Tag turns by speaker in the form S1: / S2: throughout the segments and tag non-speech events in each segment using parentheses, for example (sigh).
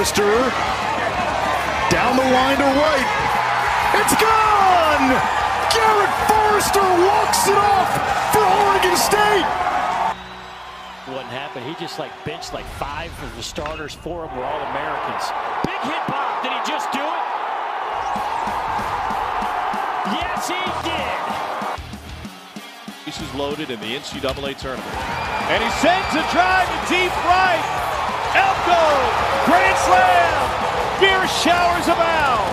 S1: Forrester down the line to right. It's gone! Garrett Forrester walks it off for Oregon State.
S2: What happened? He just like benched like five of the starters. Four of them were all Americans. Big hit pop. Did he just do it? Yes, he did.
S3: Bases loaded in the NCAA tournament. And he sends a drive to deep right. Elko, grand slam. Beer showers abound.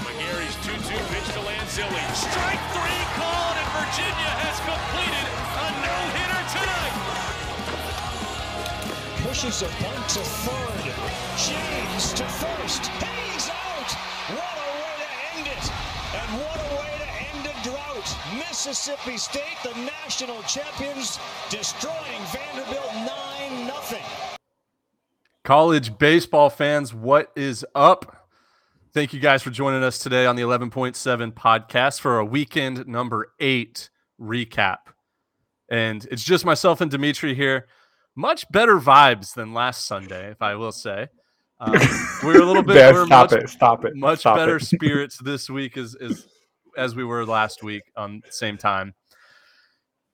S4: McGarry's 2-2 pitch to Lanzilli. Strike three called, and Virginia has completed a no-hitter tonight.
S5: Pushes a bunt to third. James to first. He's out. What a way to end it. And what a way to end a drought. Mississippi State, the national champions, destroying Vanderbilt 9 0.
S6: College baseball fans, what is up? Thank you guys for joining us today on the 11.7 podcast for a weekend number eight recap. And it's just myself and Dimitri here. Much better vibes than last Sunday, if I will say. Um, we're a little (laughs) bit
S7: Bev,
S6: we're
S7: stop
S6: much,
S7: it. Stop it.
S6: much
S7: stop
S6: better
S7: it. (laughs)
S6: spirits this week is as as we were last week on the same time.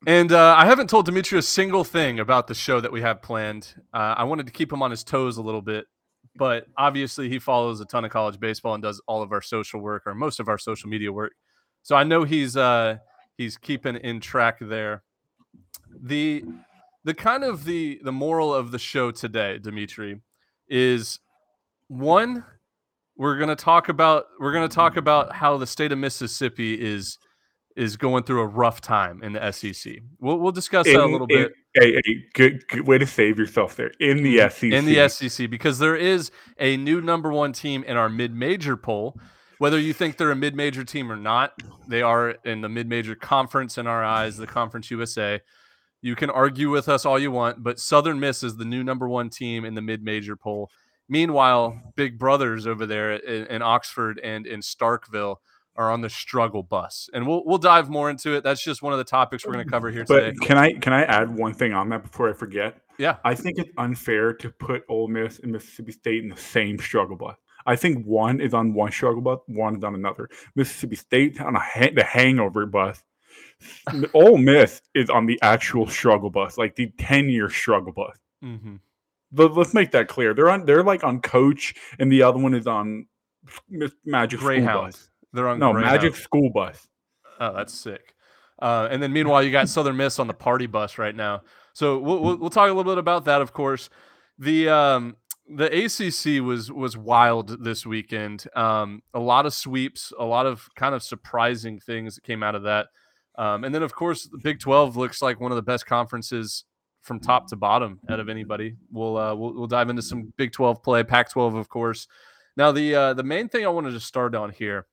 S6: And uh, I haven't told Dimitri a single thing about the show that we have planned. Uh, I wanted to keep him on his toes a little bit, but obviously he follows a ton of college baseball and does all of our social work or most of our social media work. So I know he's uh, he's keeping in track there. The the kind of the the moral of the show today, Dimitri, is one we're going to talk about we're to talk about how the state of Mississippi is is going through a rough time in the SEC. We'll we'll discuss that a little
S7: in-
S6: bit
S7: Hey, hey, good, good way to save yourself there in the mm-hmm. SEC.
S6: in the SEC because there is a new number 1 team in our mid-major poll. Whether you think they're a mid-major team or not, they are in the mid-major conference in our eyes, the Conference USA. You can argue with us all you want, but Southern Miss is the new number 1 team in the mid-major poll. Meanwhile, big brothers over there in, in Oxford and in Starkville are on the struggle bus, and we'll we'll dive more into it. That's just one of the topics we're going to cover here
S7: But
S6: today.
S7: can I can I add one thing on that before I forget?
S6: Yeah,
S7: I think it's unfair to put Ole Miss and Mississippi State in the same struggle bus. I think one is on one struggle bus, one is on another. Mississippi State on a ha- the hangover bus. (laughs) Ole Miss is on the actual struggle bus, like the ten year struggle bus.
S6: hmm
S7: Let, us make that clear. They're on. They're like on Coach, and the other one is on Magic School
S6: Greyhound.
S7: Bus.
S6: They're on
S7: No,
S6: Greyhound.
S7: Magic School Bus.
S6: Oh, that's sick. Uh, and then meanwhile, you got Southern Miss on the party bus right now. So we'll, we'll we'll talk a little bit about that, of course. The um the ACC was was wild this weekend. Um, a lot of sweeps, a lot of kind of surprising things that came out of that. Um, and then of course, the Big Twelve looks like one of the best conferences from top to bottom out of anybody. We'll uh, we'll, we'll dive into some Big Twelve play, Pac twelve, of course. Now the uh, the main thing I wanted to start on here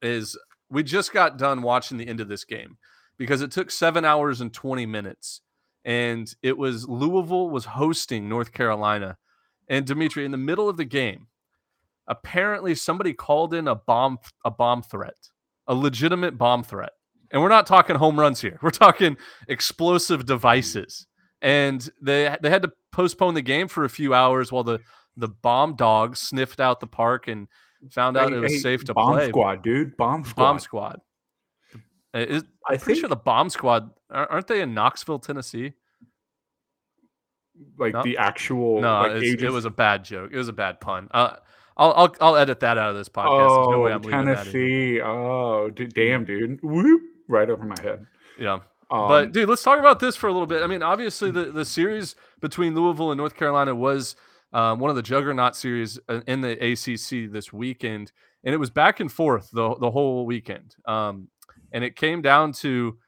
S6: is we just got done watching the end of this game because it took seven hours and 20 minutes and it was louisville was hosting north carolina and dimitri in the middle of the game apparently somebody called in a bomb a bomb threat a legitimate bomb threat and we're not talking home runs here we're talking explosive devices and they they had to postpone the game for a few hours while the the bomb dogs sniffed out the park and found out
S7: Hey,
S6: it was
S7: hey,
S6: safe to play.
S7: bomb
S6: play
S7: squad, dude. Bomb squad.
S6: Bomb Squad. Is,
S7: I
S6: I'm pretty sure the Bomb Squad aren't they in Knoxville, Tennessee?
S7: like
S6: No.
S7: the actual.
S6: No,
S7: like,
S6: it was a bad joke. It was a bad pun. Uh, I'll, I'll I'll edit that out of this podcast. No
S7: Oh,
S6: I'm leaving that.
S7: Tennessee. Oh, d- damn, dude. Whoop, right over my head.
S6: Yeah,
S7: Um,
S6: but dude, let's talk about this for a little bit. I mean, obviously the the series between Louisville and North Carolina was um, one of the juggernaut series uh, in the ACC this weekend, and it was back and forth the the whole weekend. Um, and it came down to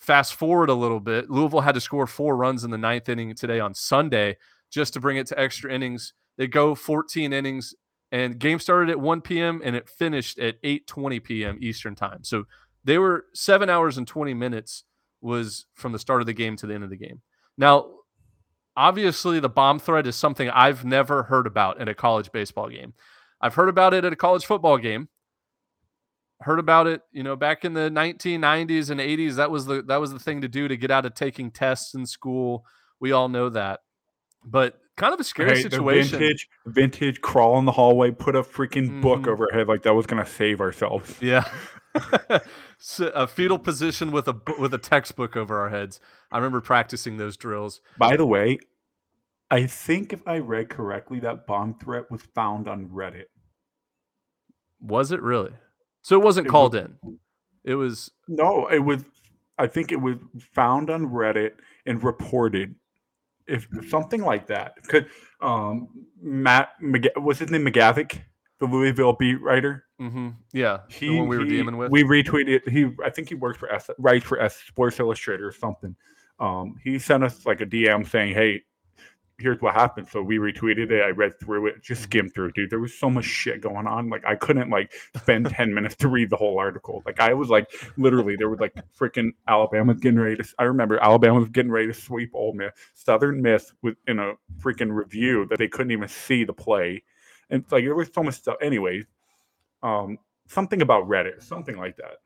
S6: fast forward a little bit. Louisville had to score four runs in the ninth inning today on Sunday just to bring it to extra innings. They go 14 innings, and game started at 1 p.m. and it finished at 8:20 p.m. Eastern time. So they were seven hours and 20 minutes was from the start of the game to the end of the game. Now, obviously, the bomb threat is something I've never heard about in a college baseball game. I've heard about it at a college football game. Heard about it, you know, back in the 1990s and 80s. That was the that was the thing to do to get out of taking tests in school. We all know that. But kind of a scary situation.
S7: vintage, vintage crawl in the hallway, put a freaking book
S6: Mhm.
S7: over our head like that was gonna save ourselves.
S6: Yeah. (laughs) so, a fetal position with a with a textbook over our heads. I remember practicing those drills.
S7: By the way, I think if I read correctly, that bomb threat was found on Reddit.
S6: Was it really? So it wasn't
S7: It
S6: called
S7: was-
S6: in. It was
S7: No, it was. I think it was found on Reddit and reported, if something like that. Could um Matt McG- what's his name McGavick, the Louisville beat writer.
S6: hmm yeah,
S7: He,
S6: the one we were
S7: he-
S6: dealing with.
S7: We retweeted. He I think he works for S, writes for S Sports Illustrated or something. Um, he sent us like a DM saying, "Hey, here's what happened." So we retweeted it. I read through it,
S6: Mm-hmm.
S7: just skimmed through. Dude, there was so much shit going on. Like I couldn't like spend ten (laughs) minutes to read the whole article. Like I was like literally there was like freaking Alabama's getting ready to. I remember Alabama was getting ready to sweep Ole Miss. Southern Miss was in a freaking review that they couldn't even see the play, and like there was so much stuff. Anyway, um, something about Reddit, something like that.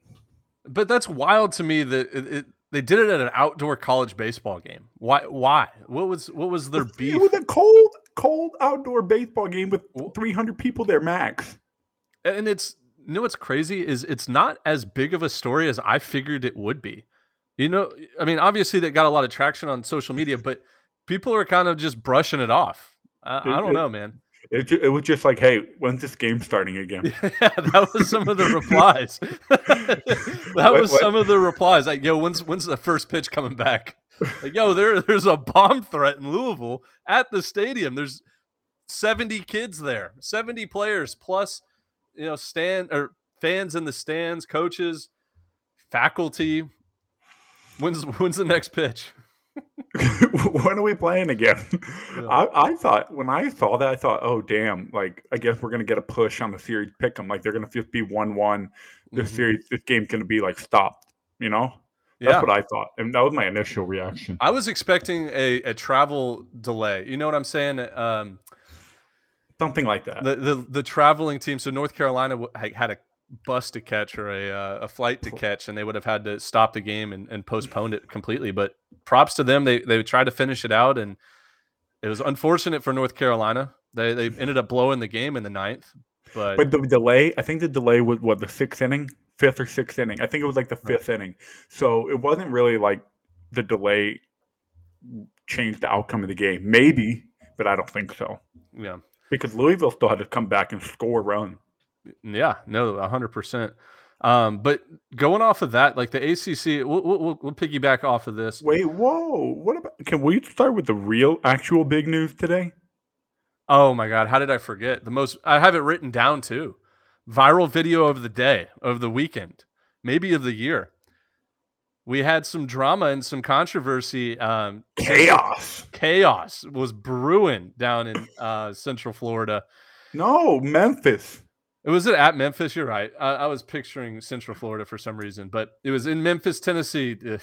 S6: but that's wild to me that it, it, they did it at an outdoor college baseball game. Why? Why? What was what was their beef?
S7: It was a cold, cold outdoor baseball game with 300 people there max.
S6: and it's you know what's crazy is it's not as big of a story as I figured it would be. You know, I mean, obviously that got a lot of traction on social media, but people are kind of just brushing it off. I, I don't know, man.
S7: It, it was just like, hey, when's this game starting again? (laughs)
S6: Yeah, that was some of the (laughs) replies. (laughs) that
S7: What-
S6: was
S7: what-
S6: some of the replies. Like, yo, when's when's the first pitch coming back? Like, yo, there there's a bomb threat in Louisville at the stadium. There's 70 kids there, 70 players plus, you know, stand or fans in the stands, coaches, faculty. When's when's the next pitch? (laughs)
S7: when are we playing again?
S6: Yeah.
S7: I, I thought when I saw that, I thought, oh damn, like I guess we're gonna get a push on the series pick them. Like they're gonna just be one one. This
S6: Mhm.
S7: series, this game's gonna be like stopped. You know, that's
S6: Yeah.
S7: what I thought, and that was my initial reaction.
S6: I was expecting a, a travel delay. You know what I'm saying? Um,
S7: Something like that.
S6: the, the the traveling team. So North Carolina had a bus to catch or a uh, a flight to catch, and they would have had to stop the game and, and postponed it completely. But props to them. They they tried to finish it out, and it was unfortunate for North Carolina. They they (laughs) ended up blowing the game in the ninth. But,
S7: But the delay, I think the delay was what the sixth inning, fifth or sixth inning. I think it was like the fifth inning. So it wasn't really like the delay changed the outcome of the game. Maybe, but I don't think so.
S6: yeah,
S7: Because Louisville still had to come back and score a run.
S6: Yeah, no, hundred percent. Um, but going off of that, like the ACC, we'll, we'll, we'll- we'll piggyback off of this.
S7: Wait, whoa! What about? Can we start with the real, actual big news today?
S6: Oh my god, how did I forget? The most I have it written down too. Viral video of the day, of the weekend, maybe of the year. We had some drama and some controversy. Um,
S7: Chaos.
S6: chaos was brewing down in uh, Central Florida.
S7: No, Memphis.
S6: It was at Memphis. You're right. I, I was picturing Central Florida for some reason, but it was in Memphis, Tennessee. Ugh.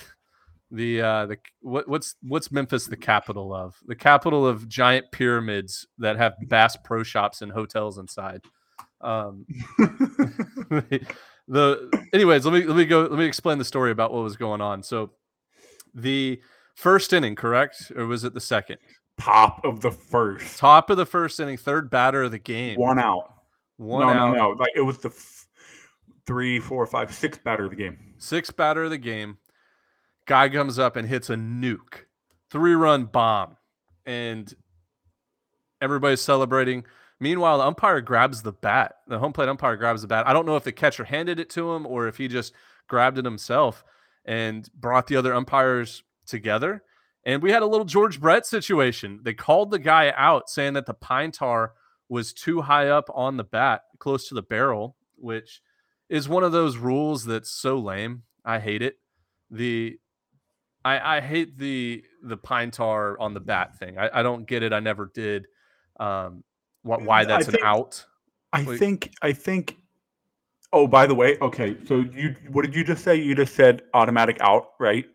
S6: The uh, the what, what's what's Memphis the capital of? The capital of giant pyramids that have Bass Pro Shops and hotels inside. Um, (laughs) the anyways, let me let me go. Let me explain the story about what was going on. So, the first inning, correct, or was it the second?
S7: Top of the first.
S6: Top of the first inning, third batter of the game.
S7: One out.
S6: One
S7: no,
S6: out.
S7: no, no. Like it was the f- three, four, five, six batter of the game.
S6: Sixth batter of the game. Guy comes up and hits a nuke, three run bomb, and everybody's celebrating. Meanwhile, the umpire grabs the bat. The home plate umpire grabs the bat. I don't know if the catcher handed it to him or if he just grabbed it himself and brought the other umpires together. And we had a little George Brett situation. They called the guy out saying that the pine tar was too high up on the bat, close to the barrel, which is one of those rules that's so lame. I hate it. The I, I hate the the pine tar on the bat thing. I, I don't get it. I never did. Um, what why
S7: I
S6: that's an out?
S7: I think. I think. Oh, by the way, okay. So you, what did you just say? You just said automatic out, right?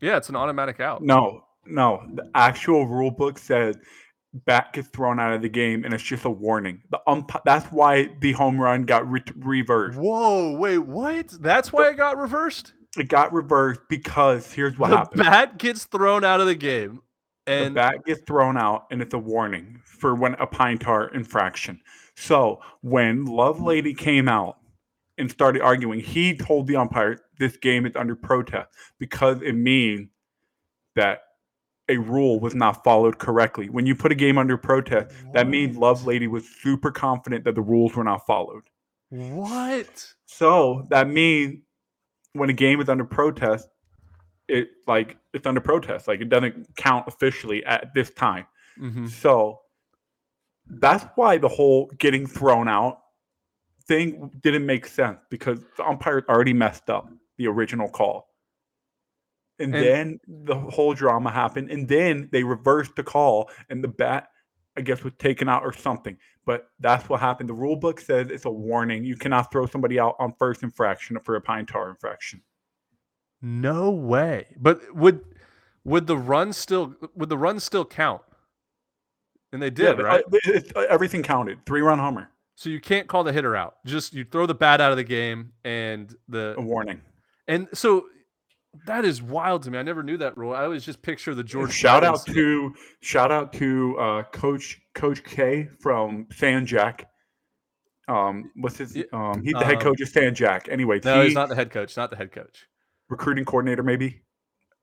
S6: Yeah, it's an automatic out.
S7: No, no. The actual rule book says bat gets thrown out of the game, and it's just a warning. The ump. That's why the home run got re- reversed.
S6: Whoa, wait, what? That's why it got reversed.
S7: It got reversed because here's what
S6: the
S7: happened.
S6: bat gets thrown out of the game.
S7: the
S6: And
S7: bat gets thrown out and it's a warning for when a pine tar infraction. So when Lovelady came out and started arguing, he told the umpire this game is under protest because it means that a rule was not followed correctly. When you put a game under protest, that means Lovelady was super confident that the rules were not followed.
S6: what?
S7: So that means when a game is under protest, it like it's under protest. Like it doesn't count officially at this time.
S6: Mhm.
S7: So that's why the whole getting thrown out thing didn't make sense because the umpire already messed up the original call. And,
S6: And-
S7: then the whole drama happened. And then they reversed the call and the bat, I guess, was taken out or something. But that's what happened. The rule book says it's a warning. You cannot throw somebody out on first infraction for a pine tar infraction.
S6: No way. But would would the run still would the run still count? And they did,
S7: but,
S6: right?
S7: uh, it- it- everything counted. Three run homer,
S6: So you can't call the hitter out. Just you throw the bat out of the game and the
S7: a warning.
S6: and so that is wild to me. I never knew that rule. I always just picture the George.
S7: shout
S6: Brett
S7: out to shout out to uh, Coach Coach K from San Jack. Um, what's his? Um, he's the head
S6: um,
S7: coach of San Jack. Anyway,
S6: No,
S7: he,
S6: he's not the head coach. Not the head coach.
S7: recruiting coordinator. Maybe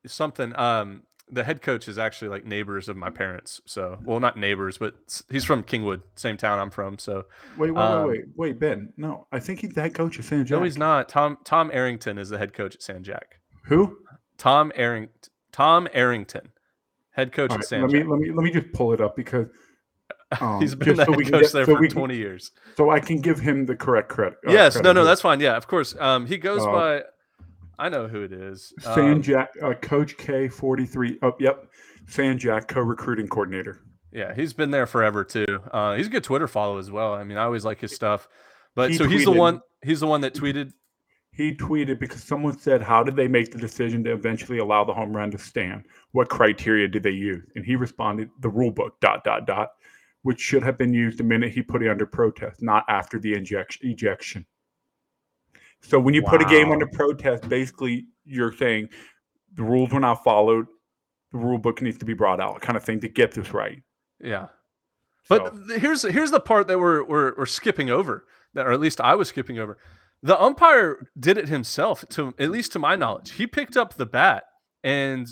S6: Something. Um, the head coach is actually like neighbors of my parents. So, well, not neighbors, but he's from Kingwood, same town I'm from. So,
S7: wait, wait,
S6: Um,
S7: wait, wait, wait, Ben. No, I think he's the head coach of San Jack.
S6: no, he's not. Tom Tom Arrington is the head coach at San Jack.
S7: Who?
S6: Tom Arrington. Tom Arrington, head coach
S7: All
S6: at San
S7: let me let me let me just pull it up because (laughs) um,
S6: He's been the
S7: so
S6: head coach
S7: get-
S6: there
S7: so
S6: for
S7: can-
S6: 20 years.
S7: so I can give him the correct credit. uh,
S6: yes, no,
S7: credit
S6: no,
S7: here.
S6: that's fine. Yeah, of course. Um, he goes
S7: Uh,
S6: by. I know who it is.
S7: San
S6: Um,
S7: Jack, uh, Coach K, forty three. Oh, yep, San Jack co-recruiting coordinator.
S6: Yeah, he's been there forever too. Uh, he's a good Twitter follow as well. I mean, I always like his stuff. But
S7: He
S6: so he's the one. He's the one that tweeted.
S7: He tweeted because someone said, "How did they make the decision to eventually allow the home run to stand? What criteria did they use?" And he responded, "The rule book. Dot dot dot, which should have been used the minute he put it under protest, not after the injection ejection." So when you put a game under protest, basically you're saying the rules were not followed. The rule book needs to be brought out, kind of thing, to get this right.
S6: Yeah. But
S7: So-
S6: here's here's the part that we're, we're we're skipping over, that or at least I was skipping over. The umpire did it himself, to at least to my knowledge. He picked up the bat and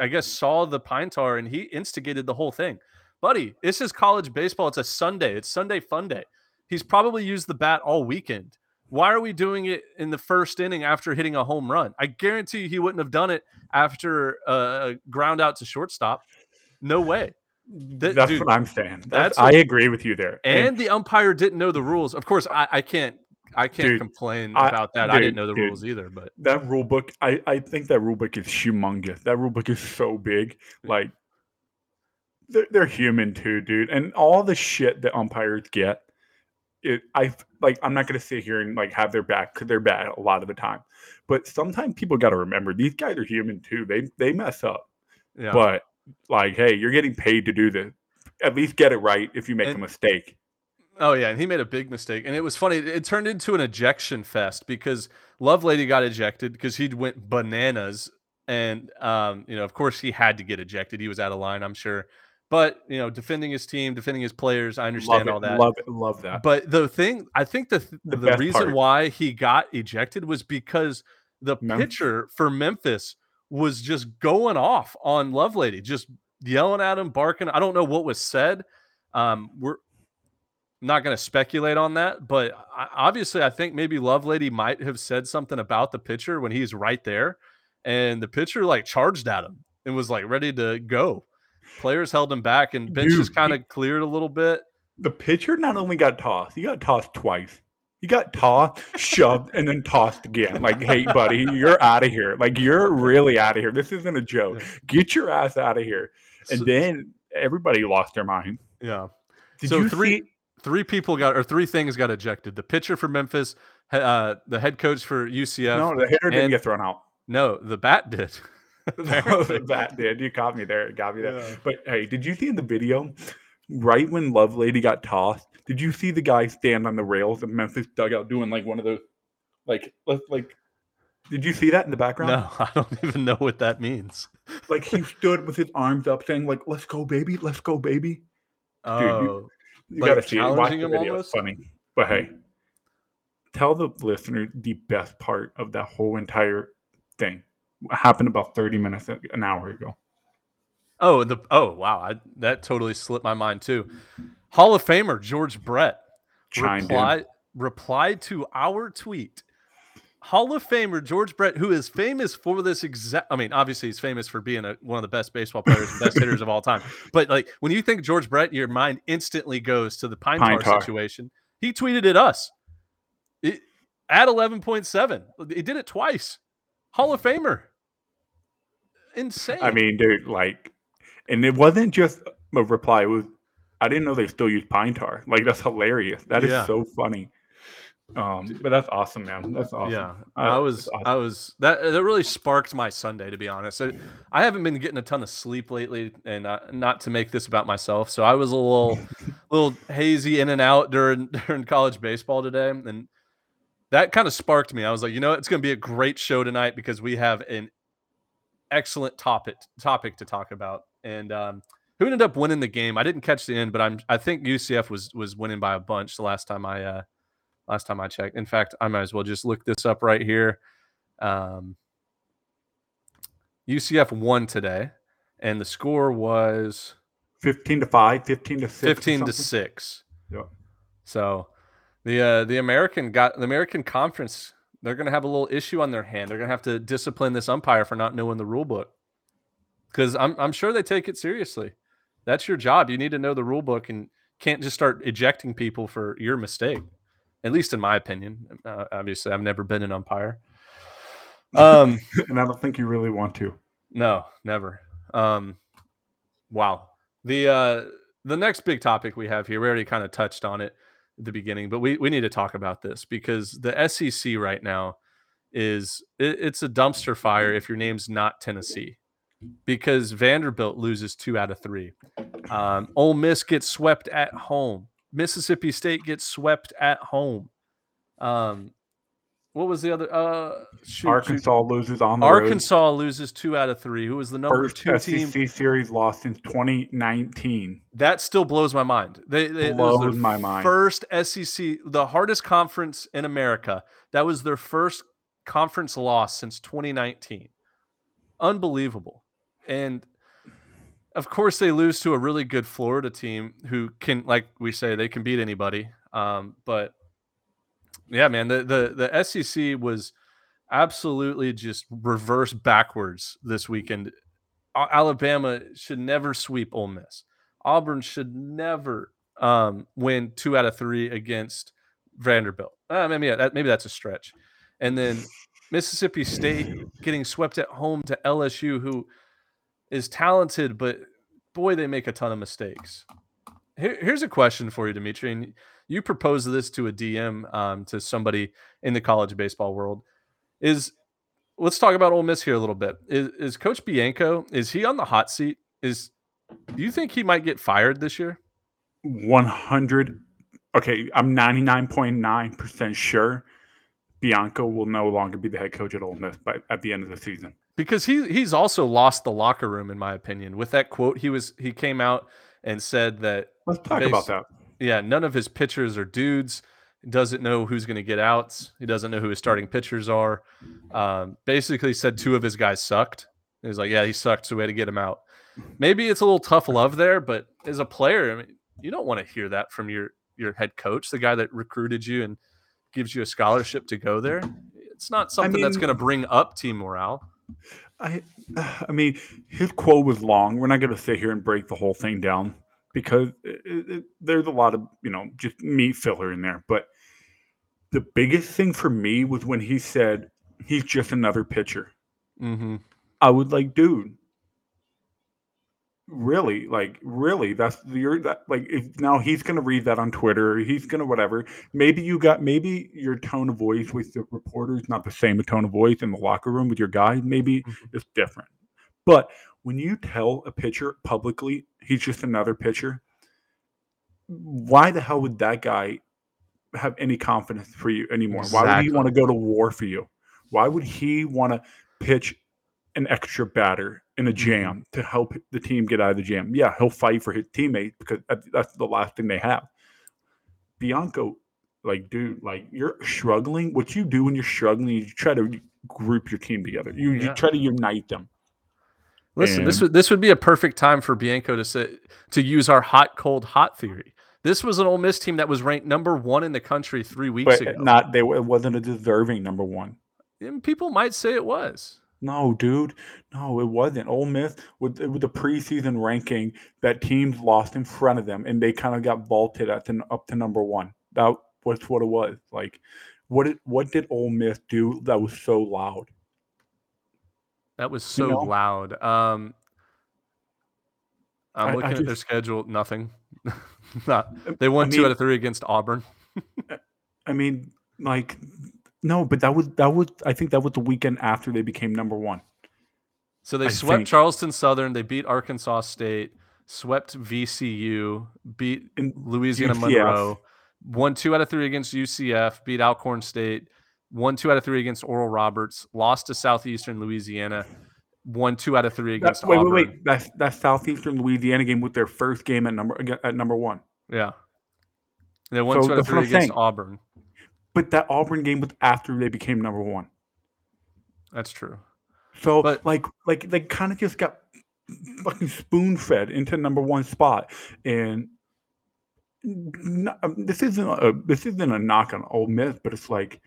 S6: I guess saw the pine tar and he instigated the whole thing. Buddy, this is college baseball. It's a Sunday. It's Sunday fun day. He's probably used the bat all weekend. Why are we doing it in the first inning after hitting a home run? I guarantee you he wouldn't have done it after a ground out to shortstop. No way. That-
S7: That's
S6: dude,
S7: what I'm saying.
S6: that's
S7: That's, I
S6: a-
S7: agree with you there.
S6: and the umpire didn't know the rules. Of course, I, I can't I can't
S7: Dude,
S6: complain
S7: I-
S6: about that. I didn't know the
S7: dude.
S6: rules either, but
S7: that rule book I, I think that rule book is humongous that rule book is so big like they're, they're human too dude and all the shit that umpires get it i like i'm not going to sit here and like have their back because they're bad a lot of the time but sometimes people got to remember these guys are human too they they mess up
S6: yeah.
S7: but like hey you're getting paid to do this at least get it right if you make a mistake
S6: Oh yeah, and he made a big mistake, and it was funny. It turned into an ejection fest because Lovelady got ejected because he went bananas, and um, you know, of course, he had to get ejected. He was out of line, I'm sure. But you know, defending his team, defending his players, I understand all that.
S7: love it love that
S6: But the thing, I think the
S7: The
S6: the, reason
S7: part.
S6: why he got ejected was because the
S7: Mem-
S6: pitcher for Memphis was just going off on Lovelady, just yelling at him, barking. I don't know what was said. Um, we're not going to speculate on that, but I, obviously, I think maybe Lovelady might have said something about the pitcher when he's right there, and the pitcher like charged at him and was like ready to go. Players held him back, and bench
S7: Dude,
S6: just kind of cleared a little bit.
S7: the pitcher not only got tossed, he got tossed twice. He got tossed, shoved, and then tossed again. Like, hey, buddy, you're out of here. Like, you're really out of here. This isn't a joke. Get your ass out of here. And
S6: So-
S7: then everybody lost their mind.
S6: Yeah.
S7: Did
S6: so
S7: you
S6: three
S7: see?
S6: Three people got or three things got ejected. The pitcher for Memphis, uh, the head coach for UCF.
S7: No, the hitter didn't get thrown out.
S6: No, the bat did. (laughs) (laughs) The
S7: bat did. You caught me there. It Got me there.
S6: Yeah.
S7: But hey, did you see in the video, right when Lovelady got tossed, did you see the guy stand on the rails of Memphis dugout doing like one of those, like, like, did you see that in the background?
S6: No, (laughs) I don't even know what that means.
S7: like he stood with his arms up, saying like, "Let's go, baby! Let's go, baby!"
S6: Oh,
S7: You
S6: Like
S7: gotta see it. Watch the video.
S6: almost?
S7: It's funny. But hey, tell the listener the best part of that whole entire thing. What happened about 30 minutes, an hour ago.
S6: oh, the oh wow, I, that totally slipped my mind too. Hall of Famer George Brett
S7: Chimed
S6: replied replied to our tweet. Hall of Famer George Brett, who is famous for this exact. I mean, obviously he's famous for being a, one of the best baseball players, and best hitters of all time. (laughs) But like when you think George Brett, your mind instantly goes to the Pine,
S7: Pine
S6: Tar
S7: Tar.
S6: situation. He tweeted at us It- at eleven point seven. He did it twice. Hall of Famer. Insane.
S7: I mean, dude, like, and it wasn't just a reply. It was, I didn't know they still use pine tar. Like, that's hilarious. That is
S6: Yeah.
S7: so funny. Um, but that's awesome, man. That's awesome.
S6: Yeah,
S7: Uh,
S6: I was,
S7: awesome.
S6: I was that that really sparked my Sunday to be honest. I, I haven't been getting a ton of sleep lately, and uh, not to make this about myself, so I was a little, (laughs) little hazy in and out during (laughs) during college baseball today, and that kind of sparked me. I was like, you know, it's going to be a great show tonight because we have an excellent topic topic to talk about, and um, who ended up winning the game? I didn't catch the end, but I'm I think UCF was was winning by a bunch the last time I uh, last time I checked. In fact, I might as well just look this up right here. Um, UCF won today, and the score was
S7: 15 to 5, 15 to 6.
S6: 15 to 6.
S7: Yeah.
S6: So the uh, the American got the American conference, they're going to have a little issue on their hand. They're going to have to discipline this umpire for not knowing the rule book. Cuz I'm I'm sure they take it seriously. That's your job. You need to know the rule book and can't just start ejecting people for your mistake. At least in my opinion. Uh, obviously, I've never been an umpire. (laughs) Um
S7: And I don't think you really want to.
S6: no, never. Um, wow. The uh, the next big topic we have here, we already kind of touched on it at the beginning, but we we need to talk about this because the SEC right now is it, it's a dumpster fire if your name's not Tennessee, because Vanderbilt loses two out of three. Um, Ole Miss gets swept at home. Mississippi State gets swept at home. Um, what was the other? Uh, shoot, shoot.
S7: Arkansas loses on the road.
S6: Arkansas loses two out of three. Who was the number
S7: First
S6: two
S7: SEC
S6: team?
S7: series lost since 2019.
S6: That still blows my mind. They, they
S7: Blows my mind.
S6: First SEC, the hardest conference in America. That was their first conference loss since 2019. Unbelievable. And of course, they lose to a really good Florida team who can, like we say, they can beat anybody. Um, but yeah, man, the, the the SEC was absolutely just reverse backwards this weekend. Alabama should never sweep Ole Miss. Auburn should never um, win two out of three against Vanderbilt. Uh, maybe that, maybe that's a stretch. And then Mississippi State getting swept at home to LSU, who is talented, but boy, they make a ton of mistakes. Here, here's a question for you, Dimitri. And you proposed this to a DM um, to somebody in the college baseball world. Is let's talk about Ole Miss here a little bit. Is, is Coach Bianco is he on the hot seat? Is do you think he might get fired this year?
S7: 100. Okay, I'm 99.9% sure Bianco will no longer be the head coach at Ole Miss by, at the end of the season.
S6: Because he he's also lost the locker room, in my opinion. With that quote, he was he came out and said that
S7: Let's talk about that.
S6: yeah, none of his pitchers are dudes. He doesn't know who's going to get outs. He doesn't know who his starting pitchers are. Um, basically, said two of his guys sucked. He was like, "Yeah, he sucked, so we had to get him out." Maybe it's a little tough love there, but as a player, I mean, you don't want to hear that from your your head coach, the guy that recruited you and gives you a scholarship to go there. It's not something that's
S7: mean-
S6: going to bring up team morale.
S7: I, (sighs) I mean, his quote was long. We're not going to sit here and break the whole thing down because it, it, there's a lot of you know just meat filler in there. But the biggest thing for me was when he said he's just another pitcher.
S6: Mm-hmm.
S7: I was like, dude, really? Like, really? That's you're that like if now he's gonna read that on Twitter, he's gonna whatever. Maybe you got maybe your tone of voice with the reporters not the same tone of voice in the locker room with your guys. Maybe
S6: Mhm.
S7: it's different. But when you tell a pitcher publicly he's just another pitcher, why the hell would that guy have any confidence for you anymore? Why would he want to go to war for you? Why would he want to pitch an extra batter in a mm-hmm. jam to help the team get out of the jam. Yeah, he'll fight for his teammates because that's the last thing they have. Bianco, like, dude, like you're struggling. What you do when you're struggling, you try to group your team together. You, you try to unite them.
S6: Listen, this would this would be a perfect time for Bianco to say, to use our hot cold hot theory. This was an Ole Miss team that was ranked number one in the country three weeks
S7: But
S6: ago.
S7: not they it wasn't a deserving number one.
S6: And people might say it was.
S7: No, dude. No, it wasn't. Ole Miss with with the preseason ranking that teams lost in front of them, and they kind of got vaulted at up to number one. That was what it was. Like, what did what did Ole Miss do that was so loud?
S6: That was so
S7: know?
S6: loud. Um, I'm
S7: I- I
S6: looking at their schedule. Nothing. (laughs) Not. They won
S7: I
S6: two out of three against Auburn. (laughs)
S7: I mean, like, no, but that would that was I think that was the weekend after they became number one.
S6: So they
S7: I
S6: swept
S7: think-
S6: Charleston Southern. They beat Arkansas State. Swept VCU. Beat
S7: In
S6: Louisiana
S7: UCF.
S6: Monroe. Won two out of three against UCF. Beat Alcorn State. Won two out of three against Oral Roberts. Lost to Southeastern Louisiana. Won two out of three
S7: That,
S6: against
S7: wait,
S6: Auburn.
S7: wait, wait. That's that Southeastern Louisiana game with their first game at number at number one.
S6: Yeah. They won
S7: So
S6: two out of three against. Auburn.
S7: But that Auburn game was after they became number one.
S6: That's true.
S7: So
S6: But-
S7: like like they kind of just got fucking spoon fed into number one spot, and n- um, this isn't a this isn't a knock on Ole Miss, but it's like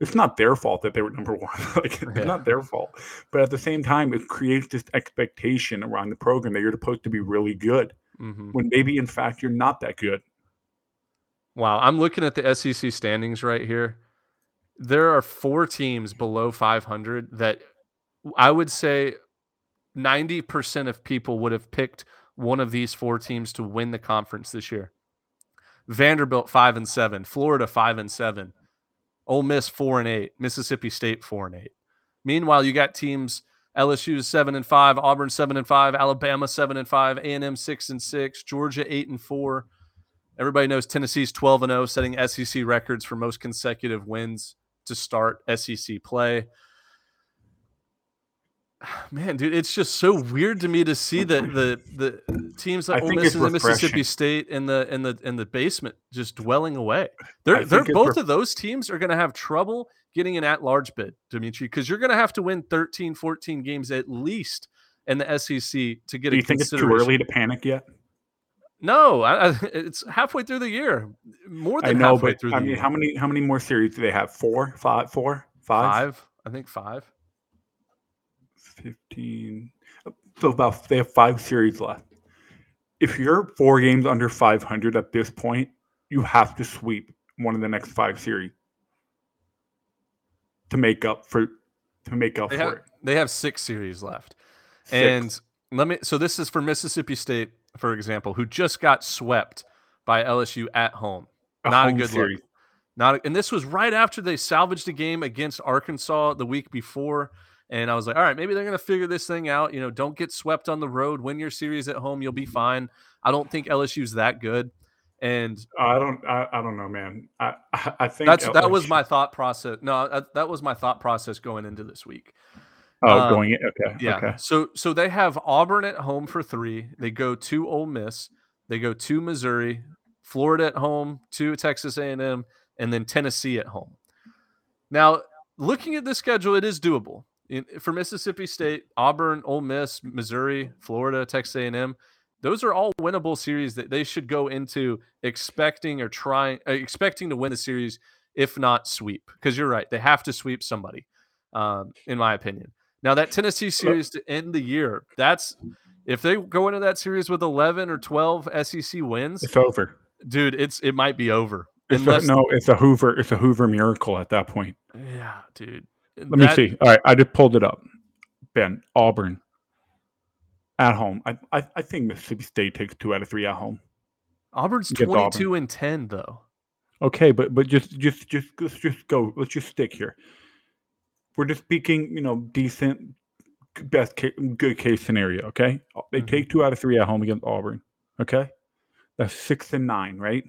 S7: it's not their fault that they were number one. (laughs) like
S6: Yeah.
S7: it's not their fault, but at the same time, it creates this expectation around the program that you're supposed to be really good
S6: hmm
S7: when maybe in fact you're not that good.
S6: Wow, I'm looking at the SEC standings right here. There are four teams below 500 that I would say 90% of people would have picked one of these four teams to win the conference this year. Vanderbilt 5 and 7, Florida 5 and 7, Ole Miss 4 and 8, Mississippi State 4 and 8. Meanwhile, you got teams LSU 7 and 5, Auburn 7 and 5, Alabama 7 and 5, A&M 6 and 6, Georgia 8 and 4. Everybody knows Tennessee's 12 and 0, setting SEC records for most consecutive wins to start SEC play. (sighs) Man, dude, it's just so weird to me to see the the the teams like Ole Miss and Mississippi. State in the in the in the basement just dwelling away. They're they're both
S7: ref-
S6: of those teams are going to have trouble getting an at-large bid, Dimitri, because you're going to have to win 13, 14 games at least in the SEC to get
S7: Do
S6: a
S7: you think it's too early to panic yet?
S6: No, I, I, (laughs) it's halfway through the year. More
S7: I
S6: than
S7: know,
S6: halfway
S7: but
S6: through
S7: I
S6: the
S7: mean,
S6: year.
S7: how many how many more series do they have? Four, five, four, five,
S6: Five, I think five.
S7: 15. So about they have five series left. If you're four games under 500 at this point, you have to sweep one of the next five series to make up for to make up
S6: They
S7: for
S6: have
S7: it.
S6: they have six series left.
S7: Six.
S6: And let me so this is for Mississippi State, for example, who just got swept by LSU at home.
S7: A
S6: Not a good
S7: series.
S6: look. Not a- and this was right after they salvaged a game against Arkansas the week before. And I was like, all right, maybe they're gonna figure this thing out. You know, don't get swept on the road. Win your series at home, you'll be fine. I don't think LSU's that good. And
S7: I don't. I, I don't know, man. I I, I think
S6: that's that was my thought process. No, that, that was my thought process going into this week.
S7: Oh
S6: um,
S7: going in. Okay.
S6: Yeah.
S7: Okay.
S6: So so they have Auburn at home for three. They go to Ole Miss. They go to Missouri, Florida at home, to Texas A&M, and then Tennessee at home. Now, looking at the schedule, it is doable. In, for Mississippi State, Auburn, Ole Miss, Missouri, Florida, Texas A&M, those are all winnable series that they should go into expecting or trying uh, expecting to win the series, if not sweep. Because you're right, they have to sweep somebody, um, in my opinion. Now that Tennessee series to end the year, that's if they go into that series with 11 or 12 SEC wins,
S7: It's over.
S6: dude, it's it might be over.
S7: It's
S6: Unless,
S7: a, no, it's a Hoover. It's a Hoover miracle at that point.
S6: yeah, dude.
S7: Let me see. All right, I just pulled it up. Ben Auburn at home. I, I I think Mississippi State takes two out of three at home.
S6: Auburn's
S7: Against Auburn.
S6: 22 and 10 though.
S7: Okay, but but just just just let's just go. Let's just stick here. We're just speaking, you know, decent, best case, good case scenario. Okay, they
S6: Mhm.
S7: take two out of three at home against Auburn. Okay, that's six and nine, right?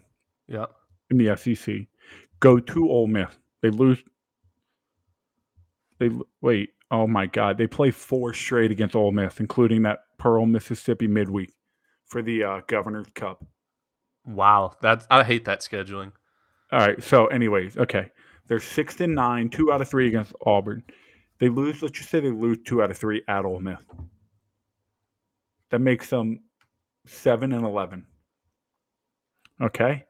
S6: Yeah.
S7: in the SEC. Go to Ole Miss. They lose. They wait. Oh my God, they play four straight against Ole Miss, including that Pearl, Mississippi midweek for the uh, Governor's Cup.
S6: Wow, that's I hate that scheduling.
S7: All right. So, anyways, okay. They're six and nine, two out of three against Auburn. They lose. Let's just say they lose two out of three at Ole Miss. That makes them seven and eleven. Okay.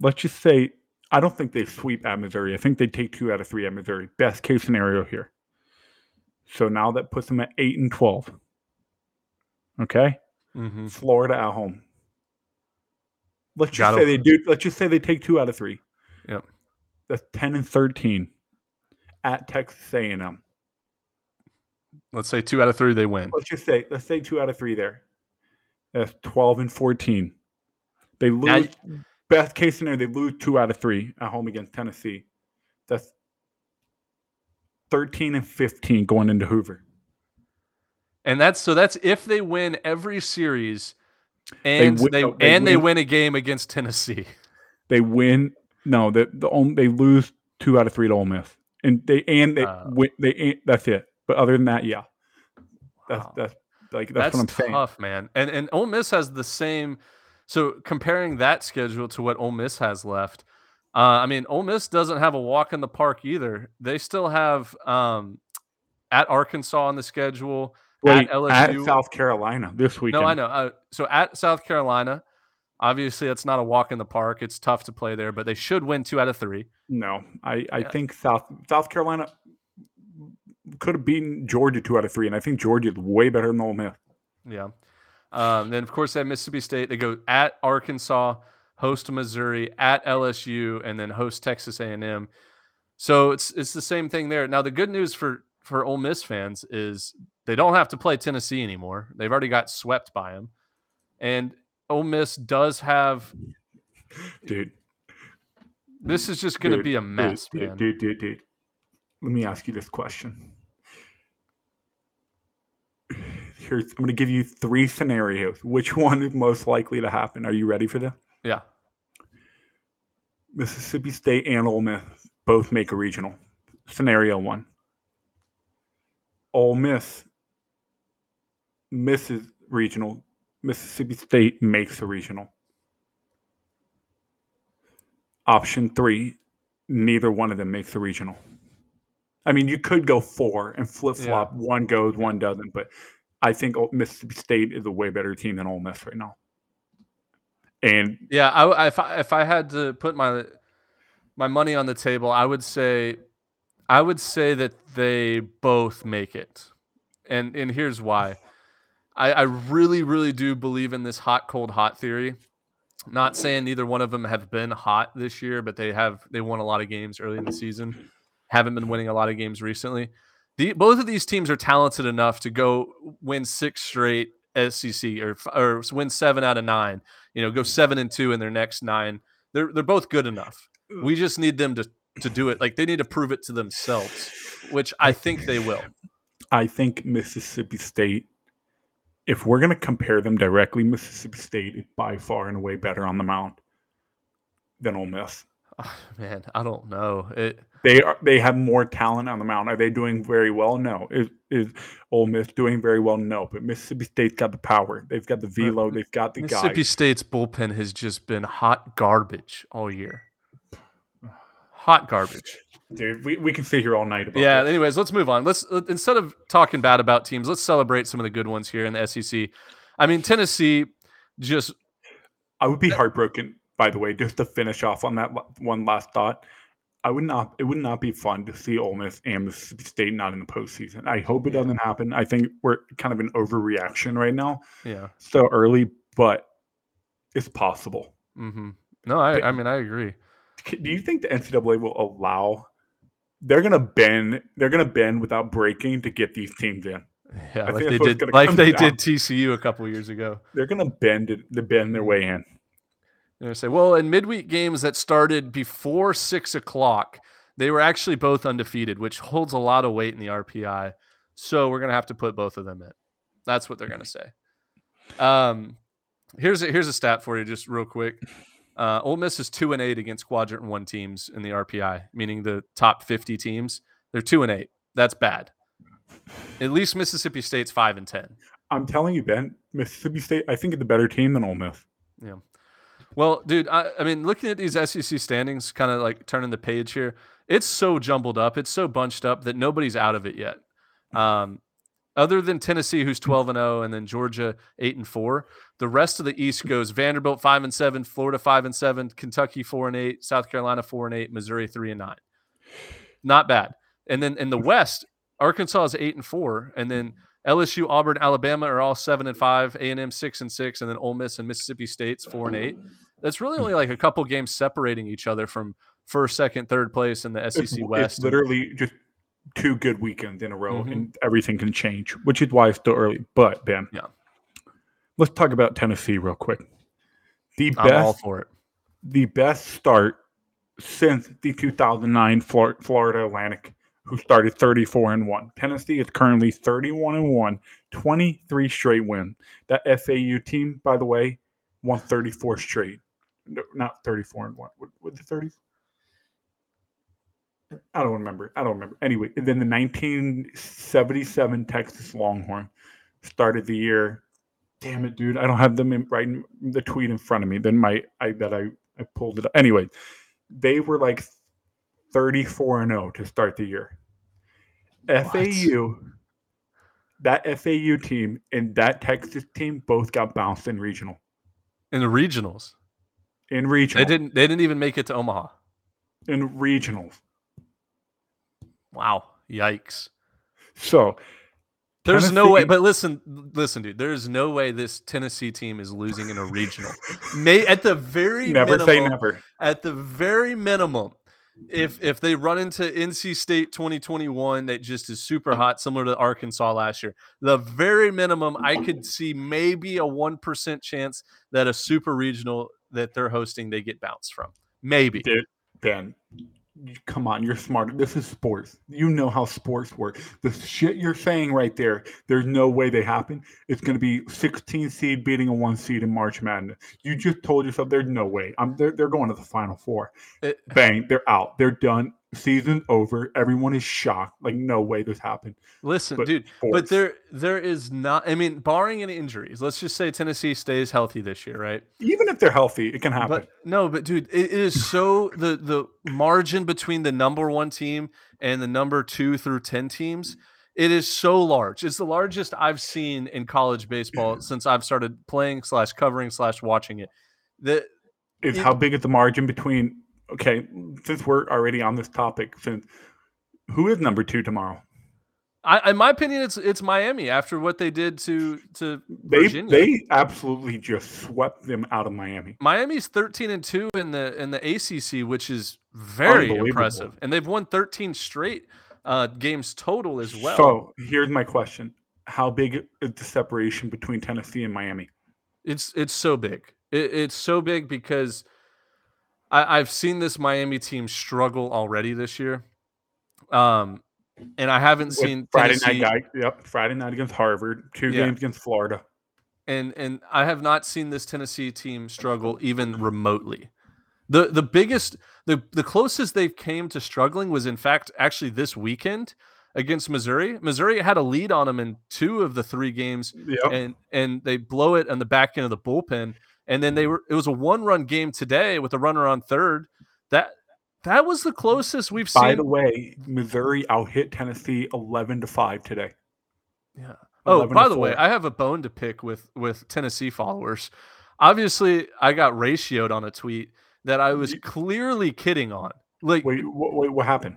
S7: Let's just say I don't think they sweep at Missouri. I think they take two out of three at Missouri. Best case scenario here. So now that puts them at eight and twelve. Okay.
S6: Mm-hmm.
S7: Florida at home. Let's just
S6: Gotta-
S7: say they do. Let's just say they take two out of three.
S6: Yep.
S7: That's ten and thirteen at Texas A&M.
S6: Let's say two out of three they win.
S7: Let's just say let's say two out of three there. That's twelve and fourteen. They lose.
S6: Now-
S7: best case scenario, they lose two out of three at home against Tennessee. That's thirteen and fifteen going into Hoover.
S6: And that's so that's if they win every series and
S7: win-
S6: they,
S7: they
S6: and they
S7: win-
S6: win a game against Tennessee.
S7: They win. No, the the only, they lose two out of three to Ole Miss, and they and they
S6: Oh.
S7: win. They. That's it. But other than that, yeah, that's
S6: Wow.
S7: that's like that's,
S6: That's,
S7: what I'm saying.
S6: tough, man. And and Ole Miss has the same. So comparing that schedule to what Ole Miss has left, uh, I mean, Ole Miss doesn't have a walk in the park either. They still have um, at Arkansas on the schedule.
S7: Wait,
S6: at LSU.
S7: at South Carolina this weekend.
S6: No, I know. Uh, so at South Carolina, obviously that's not a walk in the park. It's tough to play there, but they should win two out of three.
S7: No, I, I
S6: Yeah.
S7: think South South Carolina could have beaten Georgia two out of three, and I think Georgia is way better than Ole Miss.
S6: Yeah. Um, then of course at Mississippi State, they go at Arkansas, host Missouri, at LSU, and then host Texas A&M. So it's it's the same thing there. Now the good news for for Ole Miss fans is they don't have to play Tennessee anymore. They've already got swept by them, and Ole Miss does have.
S7: Dude,
S6: This is just going to be a mess,
S7: dude,
S6: man.
S7: Dude, dude, dude. Let me ask you this question. Here's I'm going to give you three scenarios. Which one is most likely to happen? Are you ready for this?
S6: Yeah.
S7: Mississippi State and Ole Miss both make a regional. Scenario one. Ole Miss misses regional. Mississippi State makes a regional. Option three, neither one of them makes a regional. I mean, you could go four and flip flop. One goes, one doesn't. But I think Mississippi State is a way better team than Ole Miss right now. And
S6: Yeah, I- if I if I had to put my my money on the table, I would say I would say that they both make it, and and here's why. I, I really really do believe in this hot cold hot theory. Not saying neither one of them have been hot this year, but they have they won a lot of games early in the season. Haven't been winning a lot of games recently. The, both of these teams are talented enough to go win six straight SEC or or win seven out of nine you know, go seven and two in their next nine. They're they're both good enough. We just need them to to do it. Like they need to prove it to themselves, which I think they will.
S7: I think Mississippi State, if we're going to compare them directly, Mississippi State is by far and away better on the mound than Ole Miss.
S6: Ah, man, I don't know. It
S7: They are they have more talent on the mound. Are they doing very well? No. Is is Ole Miss doing very well? No. But Mississippi State's got the power. They've got the velo. They've got the
S6: Mississippi
S7: guys.
S6: State's bullpen has just been hot garbage all year. Hot garbage.
S7: Dude, we, we can sit here all night about
S6: Yeah.
S7: this.
S6: Anyways, let's move on. Let's instead of talking bad about teams, let's celebrate some of the good ones here in the SEC. I mean, Tennessee just
S7: I would be heartbroken, by the way, just to finish off on that one last thought. I would not. It would not be fun to see Ole Miss and Mississippi State not in the postseason. I hope it doesn't happen. I think we're kind of an overreaction right now,
S6: yeah.
S7: so early, but it's possible.
S6: Mm-hmm. No, I I mean I agree.
S7: Do you think the NCAA will allow? They're gonna bend. They're gonna bend without breaking to get these teams in.
S6: Yeah,
S7: I
S6: like they did, like they
S7: down.
S6: did TCU a couple years ago.
S7: They're gonna bend it. To bend their way in.
S6: They're gonna say, well, in midweek games that started before six o'clock, they were actually both undefeated, which holds a lot of weight in the RPI. So we're gonna have to put both of them in. That's what they're gonna say. Um, here's a, here's a stat for you, just real quick. Uh, Ole Miss is two and eight against quadrant one teams in the RPI, meaning the top fifty teams. They're two and eight. That's bad. At least Mississippi State's five and ten.
S7: I'm telling you, Ben, Mississippi State, I think, is a better team than Ole Miss.
S6: Yeah. Well, dude, I, I mean, looking at these SEC standings, kind of like turning the page here, it's so jumbled up, it's so bunched up that nobody's out of it yet. Um, other than Tennessee, who's 12 and 0, and then Georgia 8 and 4, the rest of the East goes Vanderbilt 5 and 7, Florida 5 and 7, Kentucky 4 and 8, South Carolina 4 and 8, Missouri 3 and 9. Not bad. And then in the West, Arkansas is 8 and 4, and then LSU, Auburn, Alabama are all 7 and 5, A&M 6 and 6, and then Ole Miss and Mississippi State's 4 and 8. That's really only like a couple games separating each other from first, second, third place in the
S7: It's,
S6: SEC West.
S7: it's literally just two good weekends in a row,
S6: Mhm.
S7: and everything can change, which is why it's still early. But Ben,
S6: Yeah.
S7: let's talk about Tennessee real quick. The
S6: I'm all
S7: best,
S6: for it.
S7: the best start since the 2009 Flor- Florida Atlantic, who started 34 and one. Tennessee is currently 31 and one, 23 straight win. That FAU team, by the way, won 34 straight. No, not 34 and one. What, what the 30s? I don't remember. I don't remember. Anyway, then the 1977 Texas Longhorn started the year. Damn it, dude! I don't have them in, right in the tweet in front of me. Then my I that I I pulled it up. Anyway, they were like 34 and 0 to start the year. FAU, that FAU team and that Texas team both got bounced in regional.
S6: In the regionals,
S7: In regional,
S6: they didn't. They didn't even make it to Omaha.
S7: in regionals.
S6: Wow! Yikes!
S7: So
S6: There's no way. But listen, listen, dude. There's no way this Tennessee team is losing in a regional. (laughs) May at the very
S7: never
S6: minimum,
S7: say never.
S6: At the very minimum, if if they run into NC State 2021 that just is super hot, similar to Arkansas last year, the very minimum, I could see maybe a one percent chance that a super regional that they're hosting they get bounced from. Maybe.
S7: Dude, Ben, come on, you're smart. This is sports. You know how sports work. The shit you're saying right there, there's no way they happen. It's going to be 16 seed beating a one seed in March Madness. You just told yourself there's no way. I'm they're, they're going to the final four.
S6: It-
S7: Bang, they're out. They're done. Season over. Everyone is shocked. Like no way this happened.
S6: Listen,
S7: But
S6: dude, but there there is not. I mean, barring any injuries, let's just say Tennessee stays healthy this year, right?
S7: Even if they're healthy, it can happen.
S6: But no, but dude, it, it is so (laughs) the the margin between the number one team and the number two through ten teams. It is so large. It's the largest I've seen in college baseball since I've started playing slash covering slash watching it. The
S7: is
S6: it-
S7: how big is the margin between okay since we're already on this topic since who is number two tomorrow
S6: I, in my opinion, it's it's Miami after what they did to to
S7: they
S6: Virginia.
S7: they absolutely just swept them out of miami
S6: Miami's 13 and 2 in the in the ACC, which is very impressive. And they've won 13 straight uh, games total as well.
S7: so here's my question how big is the separation between tennessee and miami
S6: it's it's so big. It, it's so big because I, I've seen this Miami team struggle already this year. Um, and I haven't
S7: With
S6: seen
S7: friday
S6: Tennessee,
S7: night guy yep friday night against harvard two
S6: Yeah.
S7: games against florida
S6: and and I have not seen this Tennessee team struggle even remotely. The the biggest the the closest they came to struggling was in fact actually this weekend against Missouri. Missouri had a lead on them in two of the three games
S7: yep.
S6: and and they blow it on the back end of the bullpen and then they were it was a one run game today with a runner on third. That that was the closest we've
S7: by
S6: seen.
S7: By the way missouri out hit tennessee 11 to 5 today
S6: Yeah. Oh, by the way, I have a bone to pick with with Tennessee followers. Obviously, I got ratioed on a tweet that I was clearly kidding on. Like
S7: wait what, wait, what happened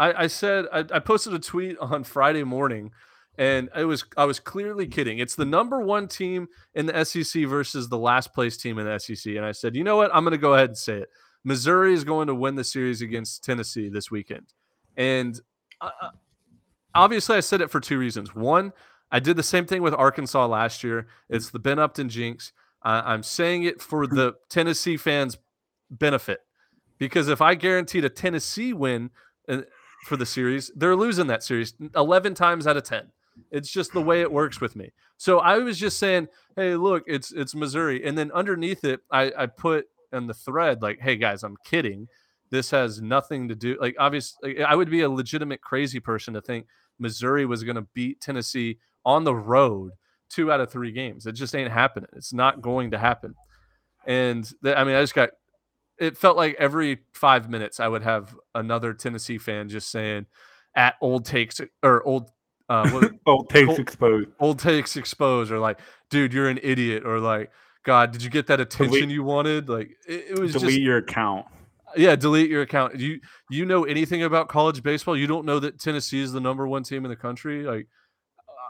S6: I, I said, I, I posted a tweet on Friday morning, and it was I was clearly kidding. It's the number one team in the SEC versus the last place team in the SEC, and I said, you know what? I'm going to go ahead and say it. Missouri is going to win the series against Tennessee this weekend, and uh, uh, obviously, I said it for two reasons. One, I did the same thing with Arkansas last year. It's the Ben Upton jinx. Uh, I'm saying it for the Tennessee fans' benefit because if I guaranteed a Tennessee win uh, for the series, they're losing that series 11 times out of 10. It's just the way it works with me. So I was just saying, hey, look, it's it's Missouri, and then underneath it, I, I put in the thread like, hey guys, I'm kidding. This has nothing to do like obviously I would be a legitimate crazy person to think Missouri was going to beat Tennessee on the road two out of three games. It just ain't happening. It's not going to happen. And I mean, I just got it felt like every five minutes I would have another Tennessee fan just saying at old takes or old uh, what, (laughs)
S7: Oh, takes
S6: Col-
S7: exposed.
S6: old takes exposed or like, dude, you're an idiot or like, God, did you get that attention
S7: Delete-
S6: you wanted? Like it, it was
S7: Delete
S6: just
S7: your account.
S6: yeah, delete your account. You you know anything about college baseball? You don't know that Tennessee is the number one team in the country? Like,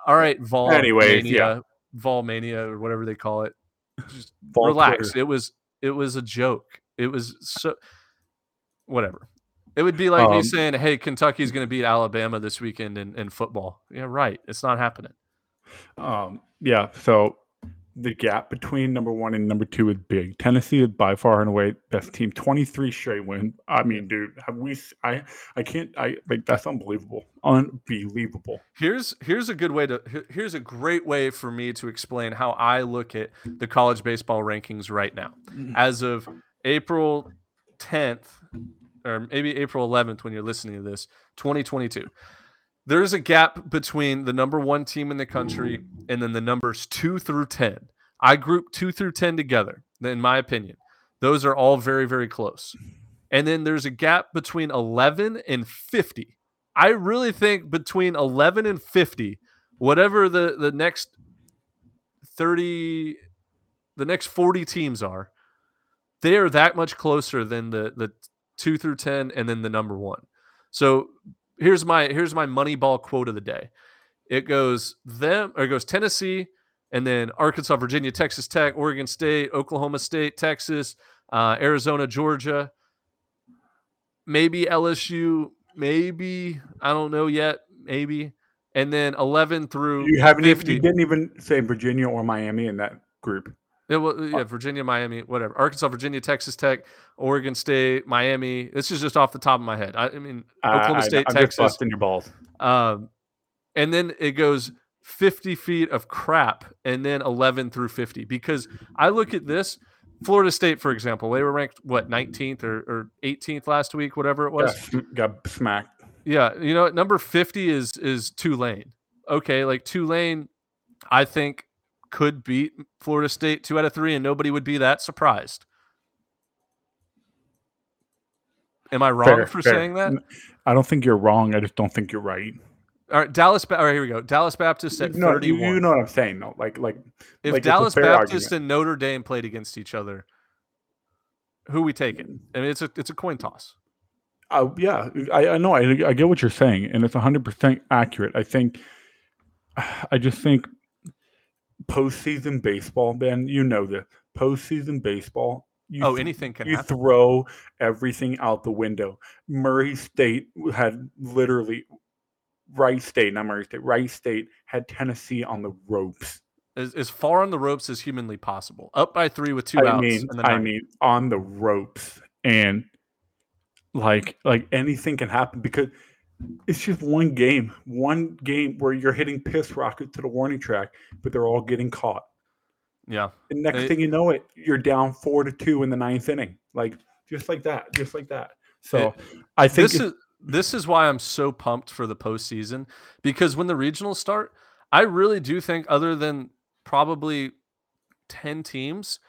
S6: all right, Vol
S7: Anyways, yeah.
S6: mania, Vol mania or whatever they call it. Just
S7: Vol
S6: relax.
S7: Twitter.
S6: It was it was a joke. It was so whatever. It would be like me
S7: Um,
S6: saying, "Hey, Kentucky's going to beat Alabama this weekend in, in football." Yeah, right. It's not happening.
S7: Um, yeah, so the gap between number one and number two is big. Tennessee is by far and away best team, twenty three straight win. I mean, dude, have we? I I can't. I like that's unbelievable, unbelievable.
S6: Here's here's a good way to here's a great way for me to explain how I look at the college baseball rankings right now. As of April 10th or maybe April 11th when you're listening to this, 2022. There's a gap between the number 1 team in the country and then the numbers 2 through 10. I group 2 through 10 together, in my opinion. Those are all very very close. And then there's a gap between 11 and 50. I really think between 11 and 50, whatever the the next 30 the next 40 teams are, they are that much closer than the the 2 through 10 and then the number 1. So here's my here's my money ball quote of the day. It goes them or it goes Tennessee and then Arkansas, Virginia, Texas Tech, Oregon State, Oklahoma State, Texas, uh, Arizona, Georgia, maybe LSU, maybe I don't know yet, maybe, and then eleven through
S7: You haven't even, you didn't even say Virginia or Miami in that group.
S6: It was, yeah, Virginia, Miami, whatever. Arkansas, Virginia, Texas Tech, Oregon State, Miami. This is just off the top of my head. I, I mean,
S7: I-
S6: Oklahoma
S7: I-
S6: State,
S7: I'm just
S6: Texas.
S7: busting your balls.
S6: Um, and then it goes 50 feet of crap and then 11 through 50. Because I look at this, Florida State, for example, they were ranked, what, 19th or, or 18th last week, whatever it was.
S7: sm- got smacked.
S6: Yeah, you know, number 50 is is Tulane. Okay, like Tulane, I think could beat Florida State two out of three, and nobody would be that surprised. Am I wrong
S7: Fair,
S6: for
S7: fair.
S6: saying that?
S7: I don't think you're wrong. I just don't think you're right.
S6: All right, Dallas. All right, here we go. Dallas Baptist at
S7: No, you,
S6: 31.
S7: you know what I'm saying, though. Like, like
S6: if
S7: like,
S6: Dallas Baptist
S7: argument.
S6: and Notre Dame played against each other, who we taking? I mean, it's a it's a coin toss.
S7: Uh, yeah, I, I know. I, I get what you're saying, and it's 100% accurate. I think, (sighs) I just think postseason baseball, Ben, you know this. Postseason baseball, you,
S6: Oh,
S7: th-
S6: anything can
S7: you
S6: happen.
S7: throw everything out the window. Murray State had literally, Wright State, not Murray State, Wright State had Tennessee on the ropes.
S6: As, as far on the ropes as humanly possible. Up by three with two
S7: I
S6: outs.
S7: mean, I mean, on the ropes, and like, like anything can happen because it's just one game, one game where you're hitting piss rockets to the warning track, but they're all getting caught.
S6: yeah.
S7: And next
S6: It-
S7: thing you know, it you're down four to two in the ninth inning, like just like that, just like that. So I think
S6: this is this is why I'm so pumped for the postseason because when the regionals start, I really do think other than probably ten teams,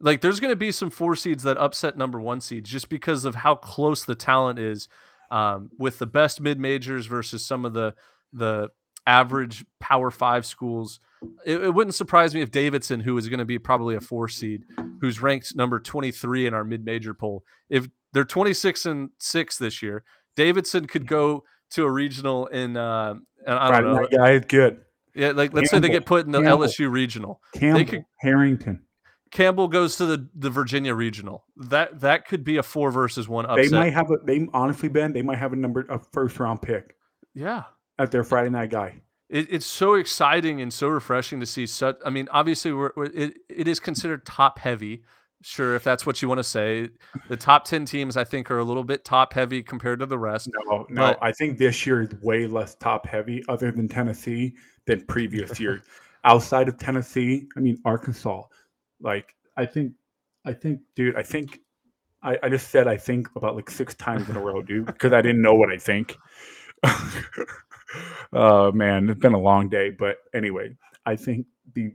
S6: like there's going to be some four seeds that upset number one seeds just because of how close the talent is um, with the best mid majors versus some of the the average Power Five schools. It, it wouldn't surprise me if Davidson, who is going to be probably a four seed, who's ranked number 23 in our mid major poll, if they're 26 and six this year, Davidson could go to a regional in, uh, and I don't know,
S7: night guy good.
S6: yeah, like let's say they get put in the
S7: Campbell.
S6: LSU regional.
S7: Campbell,
S6: could-
S7: Harrington.
S6: Campbell goes to the, the Virginia regional. That that could be a four versus one upset.
S7: They might have a. They honestly, Ben, they might have a number a first round pick
S6: yeah.
S7: at their Friday night guy.
S6: It, it's so exciting and so refreshing to see such. I mean, obviously, we're, we're, it, it is considered top heavy. Sure, if that's what you want to say, the top ten teams I think are a little bit top heavy compared to the rest.
S7: No, no,
S6: But-
S7: I think this year is way less top heavy, other than Tennessee, than previous (laughs) years. Outside of Tennessee, I mean Arkansas. Like I think, I think, dude, I think, I, I just said I think about like six times in a row, dude, because I didn't know what I think. (laughs) Oh man, it's been a long day, but anyway, I think the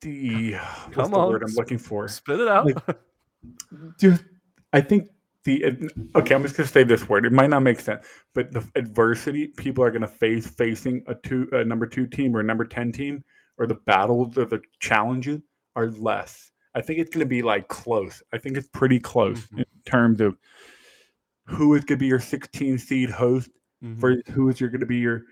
S7: the what's
S6: Come
S7: the
S6: on,
S7: word I'm looking for?
S6: Spit it out.
S7: Like, Just, I think the okay. I'm just gonna say this word. It might not make sense, but the adversity people are gonna face facing a two a number two team or a number ten team, or the battles or the challenges are less. I think it's gonna be like close. I think it's pretty close
S6: Mhm.
S7: in terms of who is gonna be your 16 seed host
S6: Mhm.
S7: versus who is your gonna be your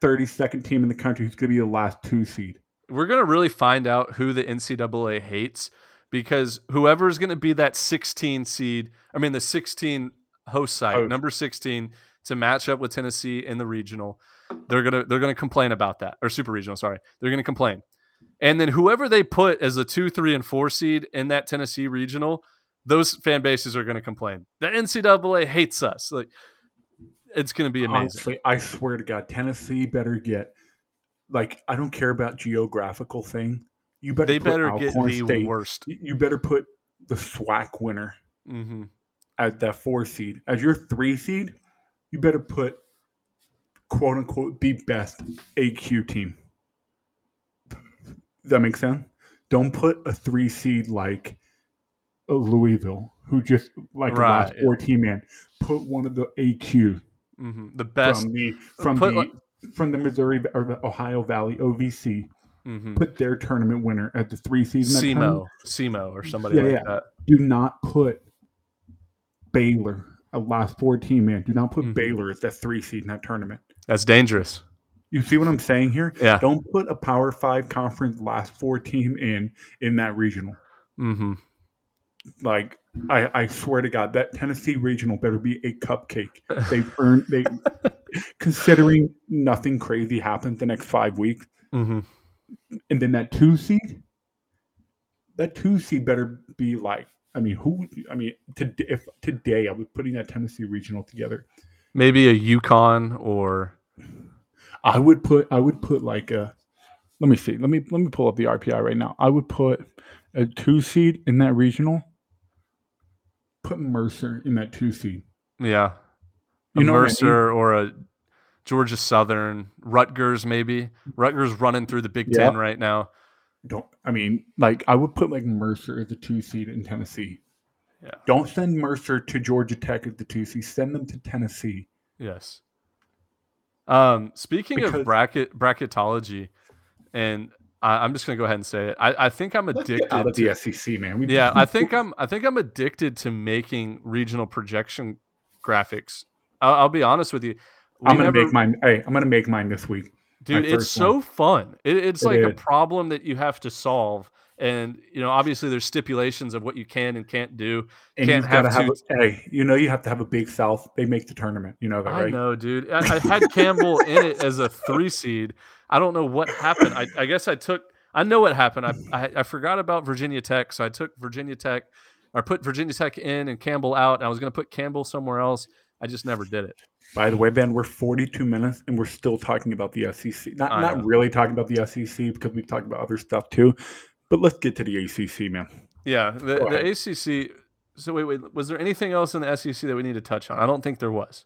S7: 32nd team in the country who's gonna be the last two seed.
S6: We're gonna really find out who the NCAA hates because whoever's gonna be that 16 seed, I mean the 16 host site,
S7: Host.
S6: number 16, to match up with Tennessee in the regional, they're gonna they're gonna complain about that or super regional. Sorry, they're gonna complain, and then whoever they put as the two, three, and four seed in that Tennessee regional, those fan bases are gonna complain. The NCAA hates us. Like it's gonna be amazing.
S7: Honestly, I swear to God, Tennessee better get like I don't care about geographical thing. You better
S6: They better get the
S7: State-
S6: worst.
S7: You better put the SWAC winner
S6: hmm
S7: at that four seed. As your three seed, you better put quote unquote the best AQ team. Does that make sense? Don't put a three seed like Louisville, who just like the last
S6: yeah.
S7: four team man. Put one of the AQ
S6: hmm The best.
S7: from the from
S6: put
S7: the
S6: like-
S7: from the Missouri or the Ohio Valley OVC.
S6: mhm.
S7: Put their tournament winner at the three seed. in.
S6: SEMO, SEMO, or somebody
S7: Yeah,
S6: like
S7: yeah.
S6: that.
S7: Do not put Baylor, a last four team man. Do not put
S6: Mhm.
S7: Baylor as that three seed in that tournament.
S6: That's dangerous.
S7: You see what I'm saying here?
S6: Yeah.
S7: Don't put a Power Five conference last four team in in that regional.
S6: hmm
S7: Like I, I swear to God, that Tennessee regional better be a cupcake. (laughs) They've earned they considering nothing crazy happens the next five weeks.
S6: hmm
S7: and then that two seed, that two seed better be like. I mean, who? I mean, to, if today I was putting that Tennessee regional together,
S6: Maybe a UConn or
S7: I would put. I would put like a. Let me see. Let me let me pull up the RPI right now. I would put a two seed in that regional. Put Mercer in that two seed.
S6: yeah, a
S7: know what I mean?
S6: Mercer or a Georgia Southern, Rutgers maybe. Rutgers running through the Big
S7: Yeah.
S6: Ten right now.
S7: Don't. I mean, like I would put like Mercer as a two seed in Tennessee.
S6: Yeah.
S7: Don't send Mercer to Georgia Tech as the two seed. Send them to Tennessee.
S6: Yes. Um, speaking
S7: Because-
S6: of bracket bracketology, and I, I'm just gonna go ahead and say it. I, I think I'm addicted
S7: out of
S6: to
S7: the SEC, man. We,
S6: yeah i think (laughs) i'm i think i'm addicted to making regional projection graphics i'll, I'll be honest with you
S7: I'm gonna
S6: never-
S7: make mine. Hey, I'm gonna make mine this week.
S6: dude it's
S7: first
S6: so
S7: one.
S6: fun it, it's
S7: It
S6: like a problem that you have to solve and you know obviously there's stipulations of what you can and can't do
S7: And
S6: Can't
S7: you've got to
S6: have
S7: have. A, hey, you know you have to have a big South. They make the tournament. You know that, right i
S6: know dude i, I had (laughs) campbell in it as a three seed i don't know what happened i, I guess i took i know what happened I, I i forgot about virginia tech so i took virginia tech or put virginia tech in and campbell out i was going to put campbell somewhere else i just never did it
S7: By the way, Ben, we're 42 minutes and we're still talking about the SEC. Not not really talking about the SEC because we've talked about other stuff too. But let's get to the ACC, man.
S6: Yeah, the, the. ACC. So wait, wait. Was there anything else in the SEC that we need to touch on? I don't think there was.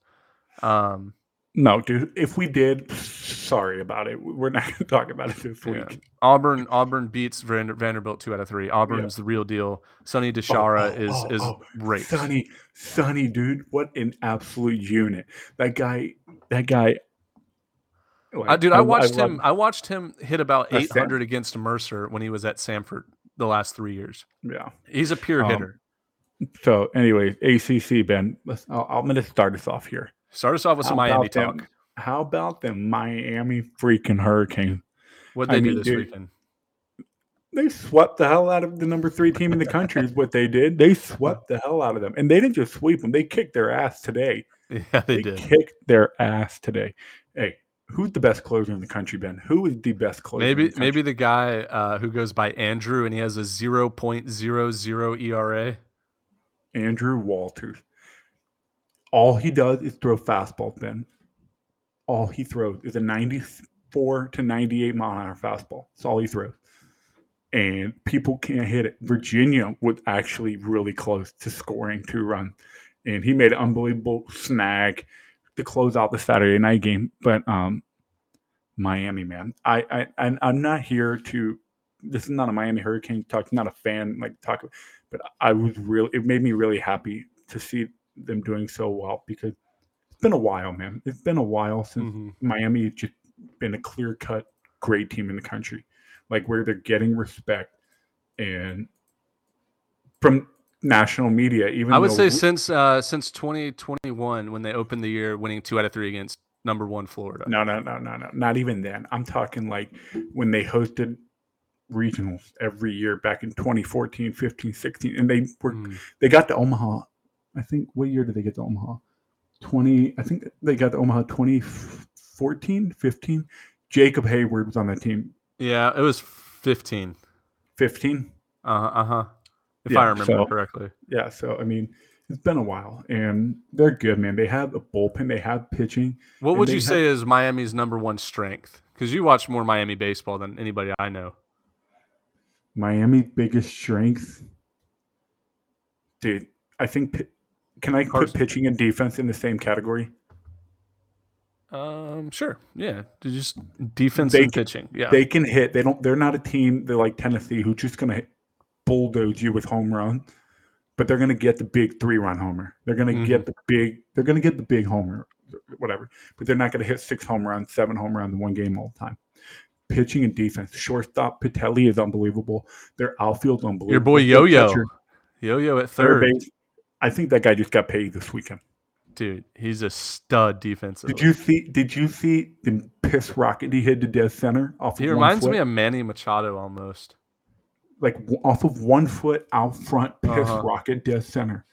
S6: Um,
S7: No, dude. If we did, sorry about it. We're not going to talk about it this
S6: yeah.
S7: week.
S6: Auburn, Auburn beats Vander, Vanderbilt two out of three. Auburn's the real deal. Sonny DiChiara
S7: oh,
S6: is
S7: oh,
S6: is
S7: oh.
S6: great.
S7: Sonny, Sonny, dude, what an absolute unit. That guy, that guy.
S6: Dude, I watched
S7: love-
S6: him. I watched him hit about
S7: That's
S6: eight
S7: Sam-
S6: against Mercer when he was at Samford the last three years.
S7: Yeah.
S6: He's a pure
S7: Um,
S6: hitter.
S7: So, anyways, ACC, Ben. I'll, I'm going to start us off here.
S6: Start us off with some Miami
S7: them-
S6: talk.
S7: How about the Miami freaking Hurricane?
S6: What
S7: I
S6: they do
S7: mean,
S6: this
S7: dude,
S6: weekend?
S7: They swept the hell out of the number three team in the country. is what they did. They swept the hell out of them, and they didn't just sweep them. They kicked their ass today. (laughs)
S6: Yeah, they did.
S7: kicked their ass today. Who's the best closer in the country, Ben? Who is the best closer?
S6: Maybe
S7: the
S6: maybe the guy uh, who goes by Andrew and he has a zero point zero zero E ERA.
S7: Andrew Walters. All he does is throw fastballs. Ben, all he throws is a ninety-four to ninety-eight mile an hour fastball. That's all he throws. And people can't hit it. Virginia was actually really close to scoring two runs. And he made an unbelievable snag. To close out the Saturday night game. But um, Miami, man, I I and I'm not here to. This is not a Miami Hurricane talk. Not a fan like talk, but I was really. It made me really happy to see them doing so well because it's been a while, man. It's been a while since
S6: Mhm.
S7: Miami has just been a clear cut great team in the country, like where they're getting respect and from national media. Even
S6: I would say
S7: we-
S6: since uh, since 2021 when they opened the year winning two out of three against number one Florida.
S7: no, no, no, no, no, not even then. I'm talking like when they hosted regionals every year back in 2014, 15, 16, and they were
S6: Mm.
S7: they got to Omaha. I think what year did they get to Omaha? 20. I think they got to Omaha 2014, 15. Jacob Heyward was on that team.
S6: Yeah, it was 15.
S7: 15.
S6: Uh uh huh. If
S7: Yeah,
S6: I remember
S7: so-
S6: correctly.
S7: Yeah, so I mean, it's been a while, and they're good, man. They have a bullpen, they have pitching.
S6: What would you
S7: have-
S6: say is Miami's number one strength? Because you watch more Miami baseball than anybody I know.
S7: Miami biggest strength, dude. I think. Can I put pitching and defense in the same category?
S6: Um, sure. Yeah. Just defense
S7: They
S6: and
S7: can-
S6: pitching. Yeah.
S7: They can hit. They don't. They're not a team. They're like Tennessee, who's just gonna hit, bulldoze you with home run, but they're gonna get the big three run homer. They're gonna
S6: Mm-hmm.
S7: get the big. They're gonna get the big homer, whatever. But they're not gonna hit six home runs, seven home runs in one game all the time. Pitching and defense. Shortstop Pitelli is unbelievable. Their outfield's unbelievable.
S6: Your boy Yo Yo. Yo Yo at
S7: third
S6: third.
S7: base. I think that guy just got paid this weekend.
S6: Dude, he's a stud defensively.
S7: Did you see? Did you see the piss rocket he hit to dead center off?
S6: He reminds me of Manny Machado almost.
S7: Like off of one foot out front, piss
S6: Uh-huh.
S7: rocket dead center.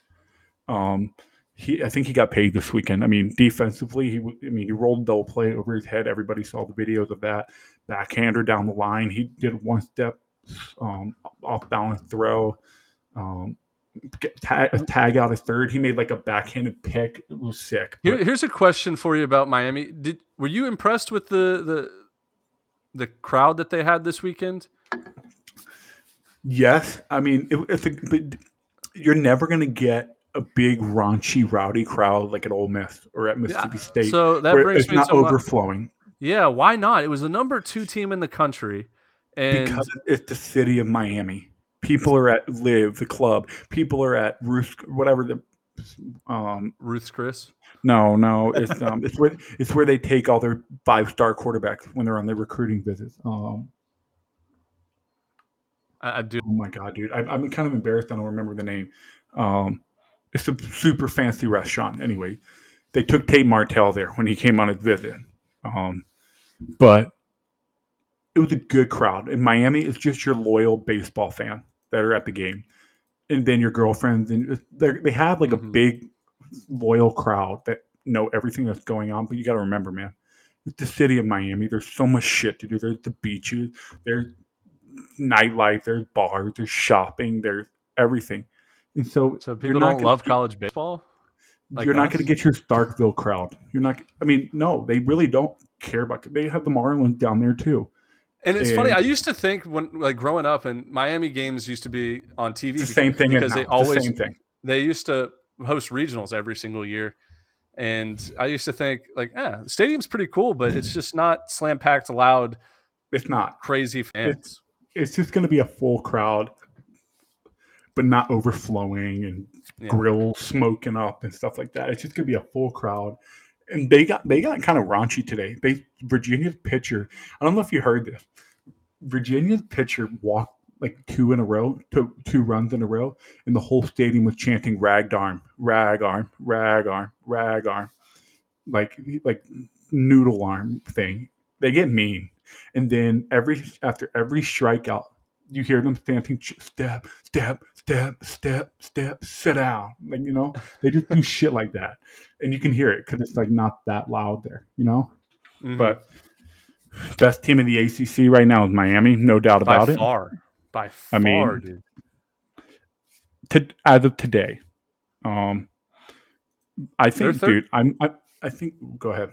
S7: Um, he I think he got paid this weekend. I mean, defensively, he I mean he rolled double play over his head. Everybody saw the videos of that. Backhander down the line. He did one step um, off balance throw. Um, tag, tag out a third. He made like a backhanded pick. It was sick.
S6: Here, here's a question for you about Miami. Did were you impressed with the the the crowd that they had this weekend?
S7: Yes, I mean it, it's a, but you're never going to get a big raunchy, rowdy crowd like at Ole Miss or at Mississippi State.
S6: So that brings
S7: it's
S6: me
S7: not
S6: to
S7: overflowing
S6: Yeah, why not? It was the number two team in the country, and
S7: because it's the city of Miami. People are at LIV, the club. People are at Ruth, whatever the. Um,
S6: Ruth's Chris.
S7: no, no, it's um, it's where it's where they take all their five star quarterbacks when they're on their recruiting visits. Um,
S6: I, I do.
S7: Oh my god, dude! I, I'm kind of embarrassed. I don't remember the name. Um, it's a super fancy restaurant. Anyway, they took Tate Martell there when he came on his visit. Um, but it was a good crowd. In Miami, it's just your loyal baseball fan that are at the game, and then your girlfriends, and they they have like a
S6: Mhm.
S7: big loyal crowd that know everything that's going on. But you got to remember, man, it's the city of Miami. There's so much shit to do. There's the beaches. There's nightlife. There's bars. There's shopping. There's everything. And so,
S6: So people don't
S7: gonna-
S6: love college baseball. like
S7: you're not going to get your Starkville crowd. You're not. I mean, no, they really don't care about. They have the Marlins down there too.
S6: And it's funny. I used to think when like growing up, and Miami games used to be on TV.
S7: It's the same thing
S6: because they
S7: now.
S6: Always
S7: the same thing.
S6: they used to host regionals every single year. And I used to think like, yeah, the stadium's pretty cool, but it's (clears throat) just not slam packed, loud,
S7: It's not.
S6: crazy fans.
S7: It's just going to be a full crowd, but not overflowing and
S6: Yeah.
S7: grill smoking up and stuff like that. It's just going to be a full crowd. And they got they got kind of raunchy today. They Virginia's pitcher. I don't know if you heard this. Virginia's pitcher walked like two in a row, two, two runs in a row, and the whole stadium was chanting "rag arm, rag arm, rag arm, rag arm," like like noodle arm thing. They get mean, and then every after every strikeout, you hear them stamping step, step, step, step, step, sit down. Like you know, they just do (laughs) shit like that, and you can hear it because it's like not that loud there. You know,
S6: Mhm.
S7: but best team in the ACC right now is Miami, no doubt
S6: by
S7: about it.
S6: far, by
S7: I mean,
S6: dude.
S7: to, as of today. Um, I think, dude, I'm. I, I think. Go ahead.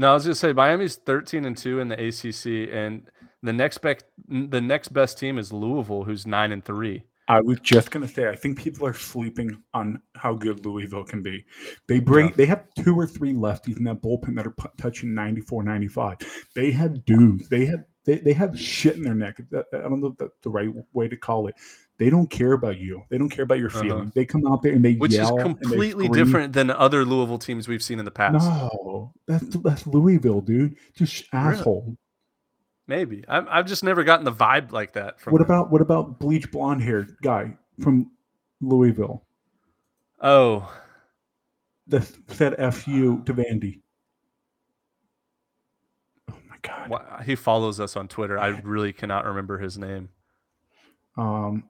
S6: No, I was gonna say Miami's thirteen and two in the ACC, and the next bec- the next best team is Louisville, who's nine and three.
S7: I was just gonna say, I think people are sleeping on how good Louisville can be. They bring,
S6: Yeah.
S7: they have two or three lefties in that bullpen that are pu- touching 94, 95. They have dudes. They have, they, they have shit in their neck. I don't know if that's the right way to call it. They don't care about you. They don't care about your
S6: Uh-huh.
S7: feelings. They come out there and they
S6: Which is
S7: yell. and they
S6: completely different than other Louisville teams we've seen in the past.
S7: No, that's that's Louisville, dude. Just asshole.
S6: Maybe I've, I've just never gotten the vibe like that. From
S7: What
S6: them.
S7: about what about bleach blonde haired guy from Louisville
S6: Oh,
S7: that said fu to Vandy? Oh my god.
S6: he follows us on Twitter. I really cannot remember his name.
S7: Um,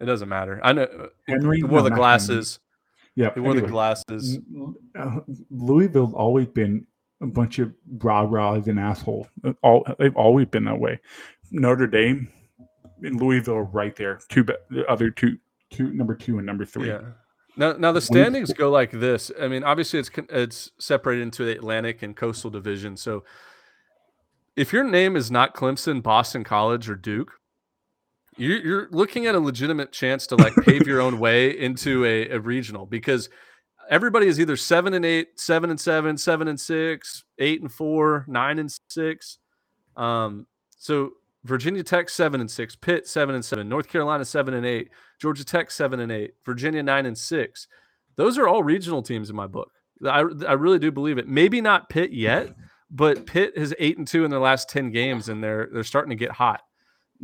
S6: It doesn't matter. I know
S7: Henry
S6: he wore
S7: No,
S6: the glasses.
S7: yeah.
S6: He wore the glasses.
S7: Uh, Louisville's always been a bunch of rah rahs and assholes. All they've always been that way. Notre Dame and Louisville are right there. Two, the other two, two, number two and number three.
S6: Yeah. Now, now the standings go like this. I mean, obviously it's it's separated into the Atlantic and Coastal Division. So, if your name is not Clemson, Boston College, or Duke, you're, looking at a legitimate chance to like pave your own way into a, a regional because everybody is either seven and eight, seven and seven, seven and six, eight and four, nine and six. Um, so Virginia Tech seven and six, Pitt seven and seven, North Carolina seven and eight, Georgia Tech seven and eight, Virginia nine and six. Those are all regional teams in my book. I, I really do believe it. Maybe not Pitt yet, but Pitt has eight and two in their last ten games, and they're they're starting to get hot.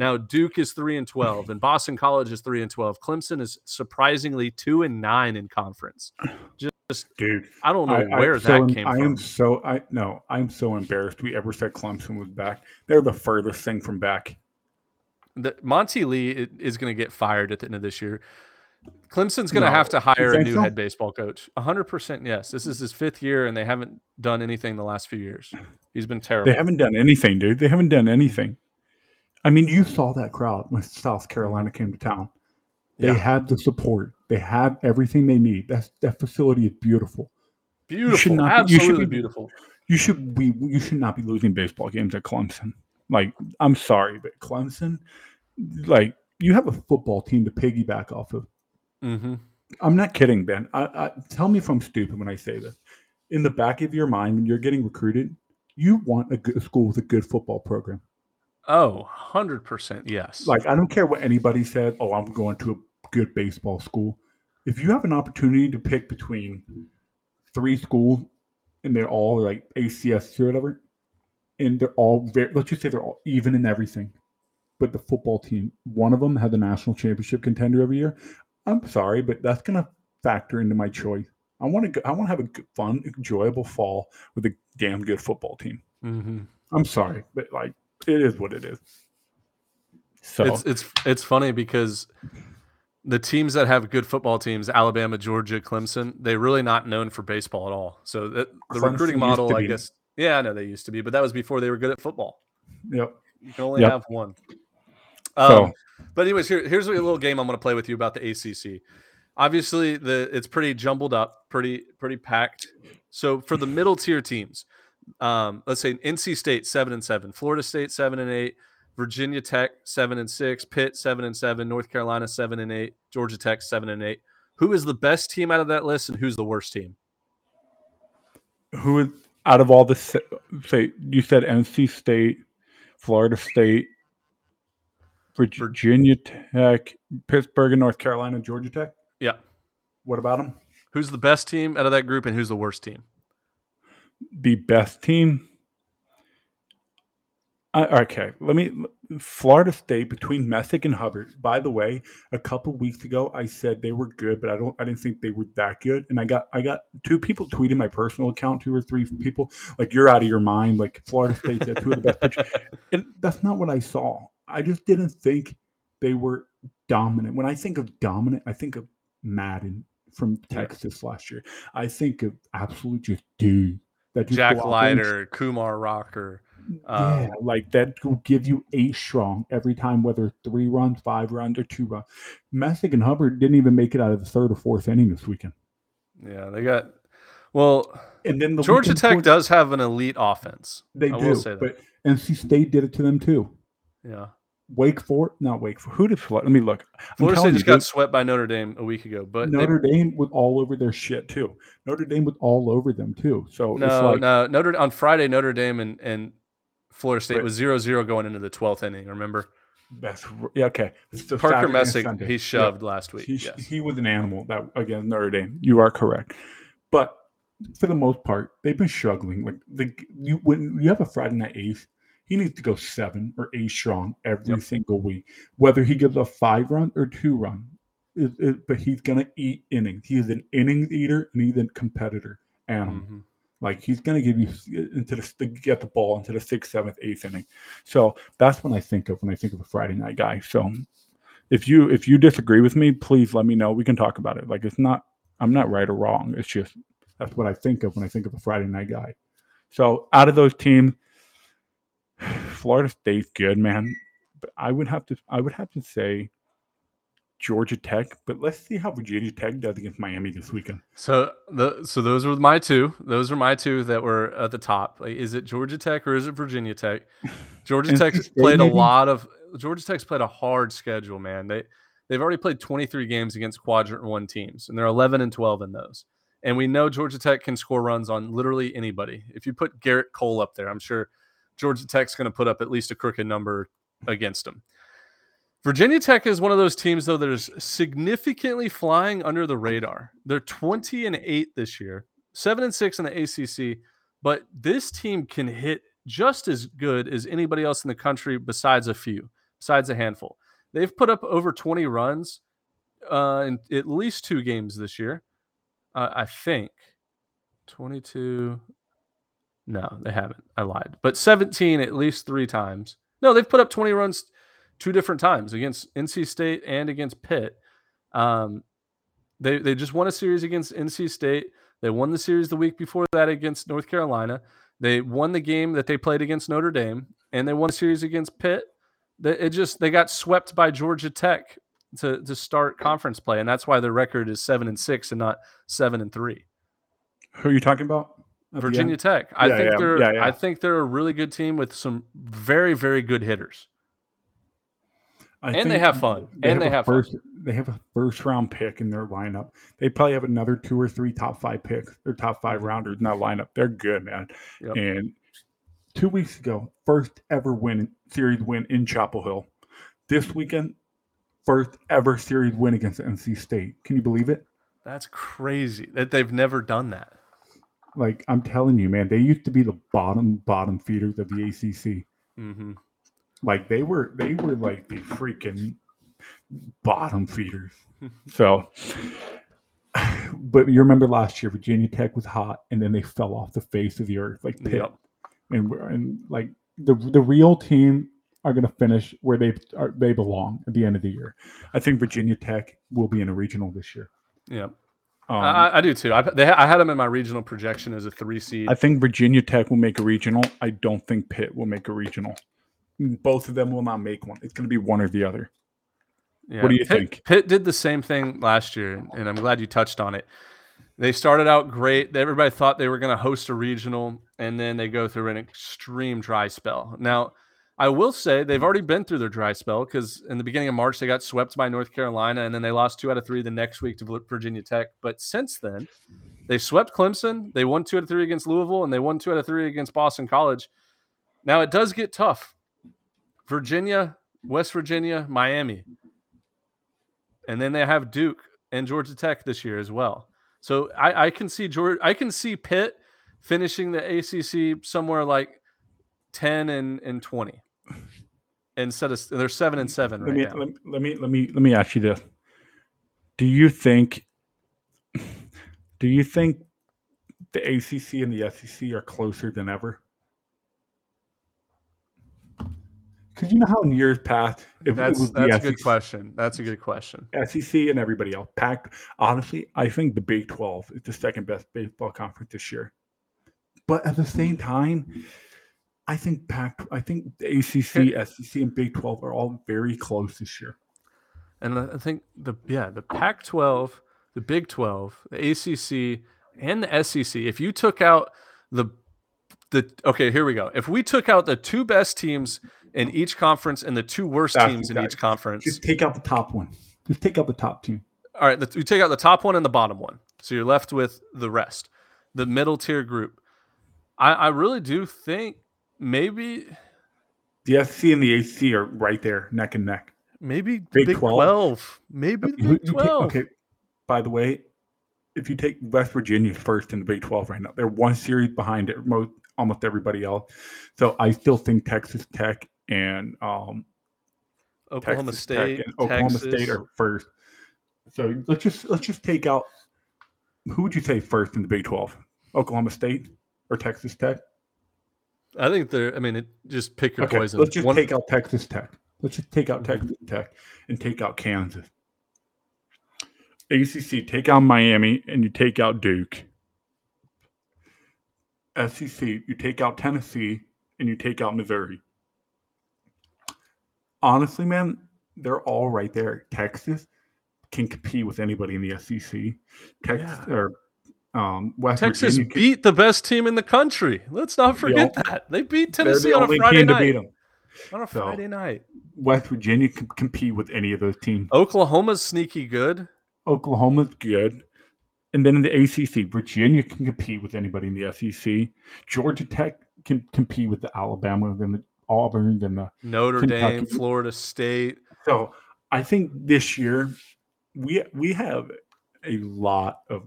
S6: Now Duke is three and twelve, and Boston College is three and twelve. Clemson is surprisingly two and nine in conference. Just
S7: Dude,
S6: I don't know
S7: I,
S6: where
S7: I'm
S6: that
S7: so,
S6: came
S7: I
S6: from.
S7: am so I no, I'm so embarrassed we ever said Clemson was back. They're the furthest thing from back.
S6: the, Monte Lee is going to get fired at the end of this year. Clemson's going to
S7: No,
S6: have to hire a new
S7: so?
S6: head baseball coach. 100% yes. This is his fifth year, and they haven't done anything the last few years. He's been terrible.
S7: They haven't done anything, dude. They haven't done anything. I mean, you saw that crowd when South Carolina came to town. They
S6: Yeah.
S7: had the support. They have everything they need. That's that facility is beautiful.
S6: beautiful.
S7: not be- you should
S6: absolutely
S7: be-
S6: beautiful.
S7: You should be you should not be losing baseball games at Clemson. Like, I'm sorry, but Clemson, like, you have a football team to piggyback off of.
S6: hmm
S7: I'm not kidding, Ben. I, I tell me if I'm stupid when I say this. In the back of your mind, when you're getting recruited, you want a good school with a good football program.
S6: Oh, 100% yes.
S7: Like, I don't care what anybody said. Oh, I'm going to a good baseball school. If you have an opportunity to pick between three schools and they're all like ACS or whatever, and they're all very, let's just say they're all even in everything, but the football team, one of them had the national championship contender every year. I'm sorry, but that's going to factor into my choice. I want to, I want to have a good, fun, enjoyable fall with a damn good football team.
S6: hmm
S7: I'm sorry, but like, it is what it is. So
S6: It's it's it's funny because the teams that have good football teams, Alabama, Georgia, Clemson, they're really not known for baseball at all. So that, the
S7: Clemson
S6: recruiting model,
S7: to
S6: I
S7: be.
S6: guess, yeah, I know they used to be, but that was before they were good at football.
S7: yep.
S6: You can only
S7: Yep.
S6: have one.
S7: So-
S6: Um, but anyways, here, here's a little game I'm going to play with you about the ACC. Obviously, the it's pretty jumbled up, pretty pretty packed. So for the middle tier teams, um, let's say NC State seven and seven, Florida State seven and eight, Virginia Tech seven and six, Pitt seven and seven, North Carolina seven and eight, Georgia Tech seven and eight. Who is the best team out of that list, and who's the worst team?
S7: who is out of all the say you said NC State, Florida State, Virginia Tech, Pittsburgh, and North Carolina, Georgia Tech.
S6: Yeah,
S7: What about them?
S6: who's the best team out of that group, and who's the worst team?
S7: The best team. Okay, let me. Florida State between Messick and Hubbard. By the way, a couple weeks ago I said they were good, but I don't. I didn't think they were that good. And I got I got two people tweeting my personal account, two or three people like you're out of your mind. Like Florida State's two of the best (laughs) and that's not what I saw. I just didn't think they were dominant. When I think of dominant, I think of Madden from Texas last year. I think of absolute just dude that
S6: Jack
S7: go out there and
S6: Leiter, Kumar Rocker.
S7: yeah,
S6: Um,
S7: like that will give you eight strong every time, whether three runs, five runs, or two runs. Messick and Hubbard didn't even make it out of the third or fourth inning this weekend.
S6: Yeah, they got. Well,
S7: And then the
S6: Georgia Tech does have an elite offense.
S7: They
S6: I
S7: do,
S6: will say that.
S7: but NC State did it to them too.
S6: Yeah.
S7: Wake Forest, not Wake Forest. Who did Florida? Let me look. I'm
S6: Florida State just got swept by Notre Dame a week ago, but
S7: they-
S6: they-
S7: Notre Dame was all over their shit too. Notre Dame was all over them too. So it's
S6: no,
S7: like,
S6: no, Notre on Friday, Notre Dame and, and Florida State
S7: Right.
S6: was 0-0 going into the twelfth inning. Remember
S7: That's yeah, okay. So
S6: Parker Messick? He
S7: Yeah.
S6: shoved last week.
S7: He,
S6: yes.
S7: he was an animal that against Notre Dame. You are correct, but for the most part, they've been struggling. Like the you when you have a Friday night ace, he needs to go seven or eight strong every
S6: Yep.
S7: single week. Whether he gives a five run or two run, it, it, but he's gonna eat innings. He is an innings eater and he's a competitor animal.
S6: Mhm.
S7: Like he's going to give you into the get the ball into the sixth, seventh, eighth inning. So that's what I think of when I think of a Friday night guy. So if you if you disagree with me, please let me know. We can talk about it. Like it's not I'm not right or wrong. It's just that's what I think of when I think of a Friday night guy. So out of those teams, Florida State's good, man. But I would have to I would have to say Georgia Tech. But let's see how Virginia Tech does against Miami this weekend.
S6: So the so those were my two. Those were my two that were at the top. Like, is it Georgia Tech or is it Virginia Tech? Georgia (laughs)
S7: NC
S6: Tech
S7: State,
S6: played a lot of Georgia Tech's played a hard schedule, man. They they've already played 23 games against quadrant one teams, and they're 11 and 12 in those. And we know Georgia Tech can score runs on literally anybody. If you put Gerrit Cole up there, I'm sure Georgia Tech's going to put up at least a crooked number against them. Virginia Tech is one of those teams, though, that is significantly flying under the radar. They're 20 and 8 this year, 7 and 6 in the ACC, but this team can hit just as good as anybody else in the country besides a few, besides a handful. They've put up over 20 runs uh, in at least two games this year, uh, I think. 22. No, they haven't. I lied. But 17 at least three times. No, they've put up 20 runs two different times against NC State and against Pitt. Um, they they just won a series against NC State. They won the series the week before that against North Carolina. They won the game that they played against Notre Dame, and they won a series against Pitt. They, it just they got swept by Georgia Tech to to start conference play, and that's why their record is seven and six and not seven and three.
S7: Who are you talking about?
S6: Virginia? Tech. I
S7: Yeah,
S6: think
S7: yeah,
S6: they're
S7: yeah.
S6: I think they're a really good team with some very very good hitters.
S7: I
S6: And they have fun. And they
S7: a
S6: have fun.
S7: first. They have a first round pick in their lineup. They probably have another two or three top five picks their top five rounders in that lineup. They're good, man.
S6: Yep.
S7: And two weeks ago, first ever win series win in Chapel Hill. This weekend, first ever series win against NC State. Can you believe it?
S6: That's crazy that they've never done that.
S7: Like I'm telling you, man, they used to be the bottom bottom feeders of the ACC.
S6: hmm
S7: Like they were they were like the freaking bottom feeders. (laughs) So but you remember last year Virginia Tech was hot and then they fell off the face of the earth like Pitt.
S6: Yep.
S7: And and like the the real team are going to finish where they are, they belong at the end of the year. I think Virginia Tech will be in a regional this year.
S6: Yep.
S7: Um,
S6: I, I- do too. I, they, I had them in my regional projection as a three seed.
S7: I think Virginia Tech will make a regional. I don't think Pitt will make a regional. Both of them will not make one. It's going to be one or the other.
S6: Yeah,
S7: What do you
S6: Pitt,
S7: think?
S6: Pitt did the same thing last year, and I'm glad you touched on it. They started out great. Everybody thought they were going to host a regional, and then they go through an extreme dry spell. Now, I will say they've already been through their dry spell because in the beginning of March they got swept by North Carolina, and then they lost two out of three the next week to Virginia Tech. But since then, they swept Clemson. They won two out of three against Louisville, and they won two out of three against Boston College. Now it does get tough. Virginia, West Virginia, Miami. And then they have Duke and Georgia Tech this year as well. So I, I can see Georgia, I can see Pitt finishing the ACC somewhere like 10 and, and 20 instead of they're seven and seven
S7: Let
S6: right
S7: me,
S6: now.
S7: let, me- let me let me let me ask you this: Do you think? Do you think the ACC and the SEC are closer than ever? Because you know how in years past, if
S6: That's that's a good question. That's a good question.
S7: SEC and everybody else. Pac, honestly, I think the Big 12 is the second best baseball conference this year. But at the same time, I think Pac, I think the ACC, SEC, and Big 12 are all very close this year.
S6: And I think the yeah, the Pac-12, the Big 12, the ACC, and the SEC. If you took out the the okay, here we go. If we took out the two best teams in each conference and the two worst
S7: That's
S6: teams in each conference.
S7: Just take out the top one. Just take out the top team.
S6: All right, the, you take out the top one and the bottom one, so you're left with the rest, the middle tier group. I, I really do think maybe
S7: The SC and the AC are right there, neck and neck.
S6: maybe
S7: Big
S6: Big
S7: 12?
S6: 12, maybe the Big 12.
S7: okay. By the way, if you take West Virginia first in the Big 12 right now, they're one series behind it, most almost everybody else. So I still think Texas Tech and um,
S6: Oklahoma
S7: Texas
S6: State,
S7: Tech and Oklahoma
S6: Texas.
S7: State are first. So let's just let's just take out who would you say first in the Big 12? Oklahoma State or Texas Tech?
S6: I think they're. I mean, it, just pick your
S7: Okay,
S6: poison.
S7: let's just
S6: One-
S7: take out Texas Tech. Let's just take out. Texas Tech and take out Kansas. ACC, take out Miami and you take out Duke. SEC, you take out Tennessee and you take out Missouri. Honestly, man, they're all right there. Texas can compete with anybody in the SEC. Texas
S6: Yeah.
S7: or um, West
S6: Texas
S7: Virginia can-
S6: beat the best team in the country. Let's not forget that they beat Tennessee
S7: the
S6: on a Friday night. On a
S7: So-
S6: Friday night,
S7: West Virginia can compete with any of those teams.
S6: Oklahoma's sneaky good.
S7: Oklahoma's good. And then in the ACC, Virginia can compete with anybody in the SEC. Georgia Tech can compete with the Alabama, then the Auburn, then the.
S6: Notre
S7: Kentucky.
S6: Dame, Florida State.
S7: So I think this year we we have a lot of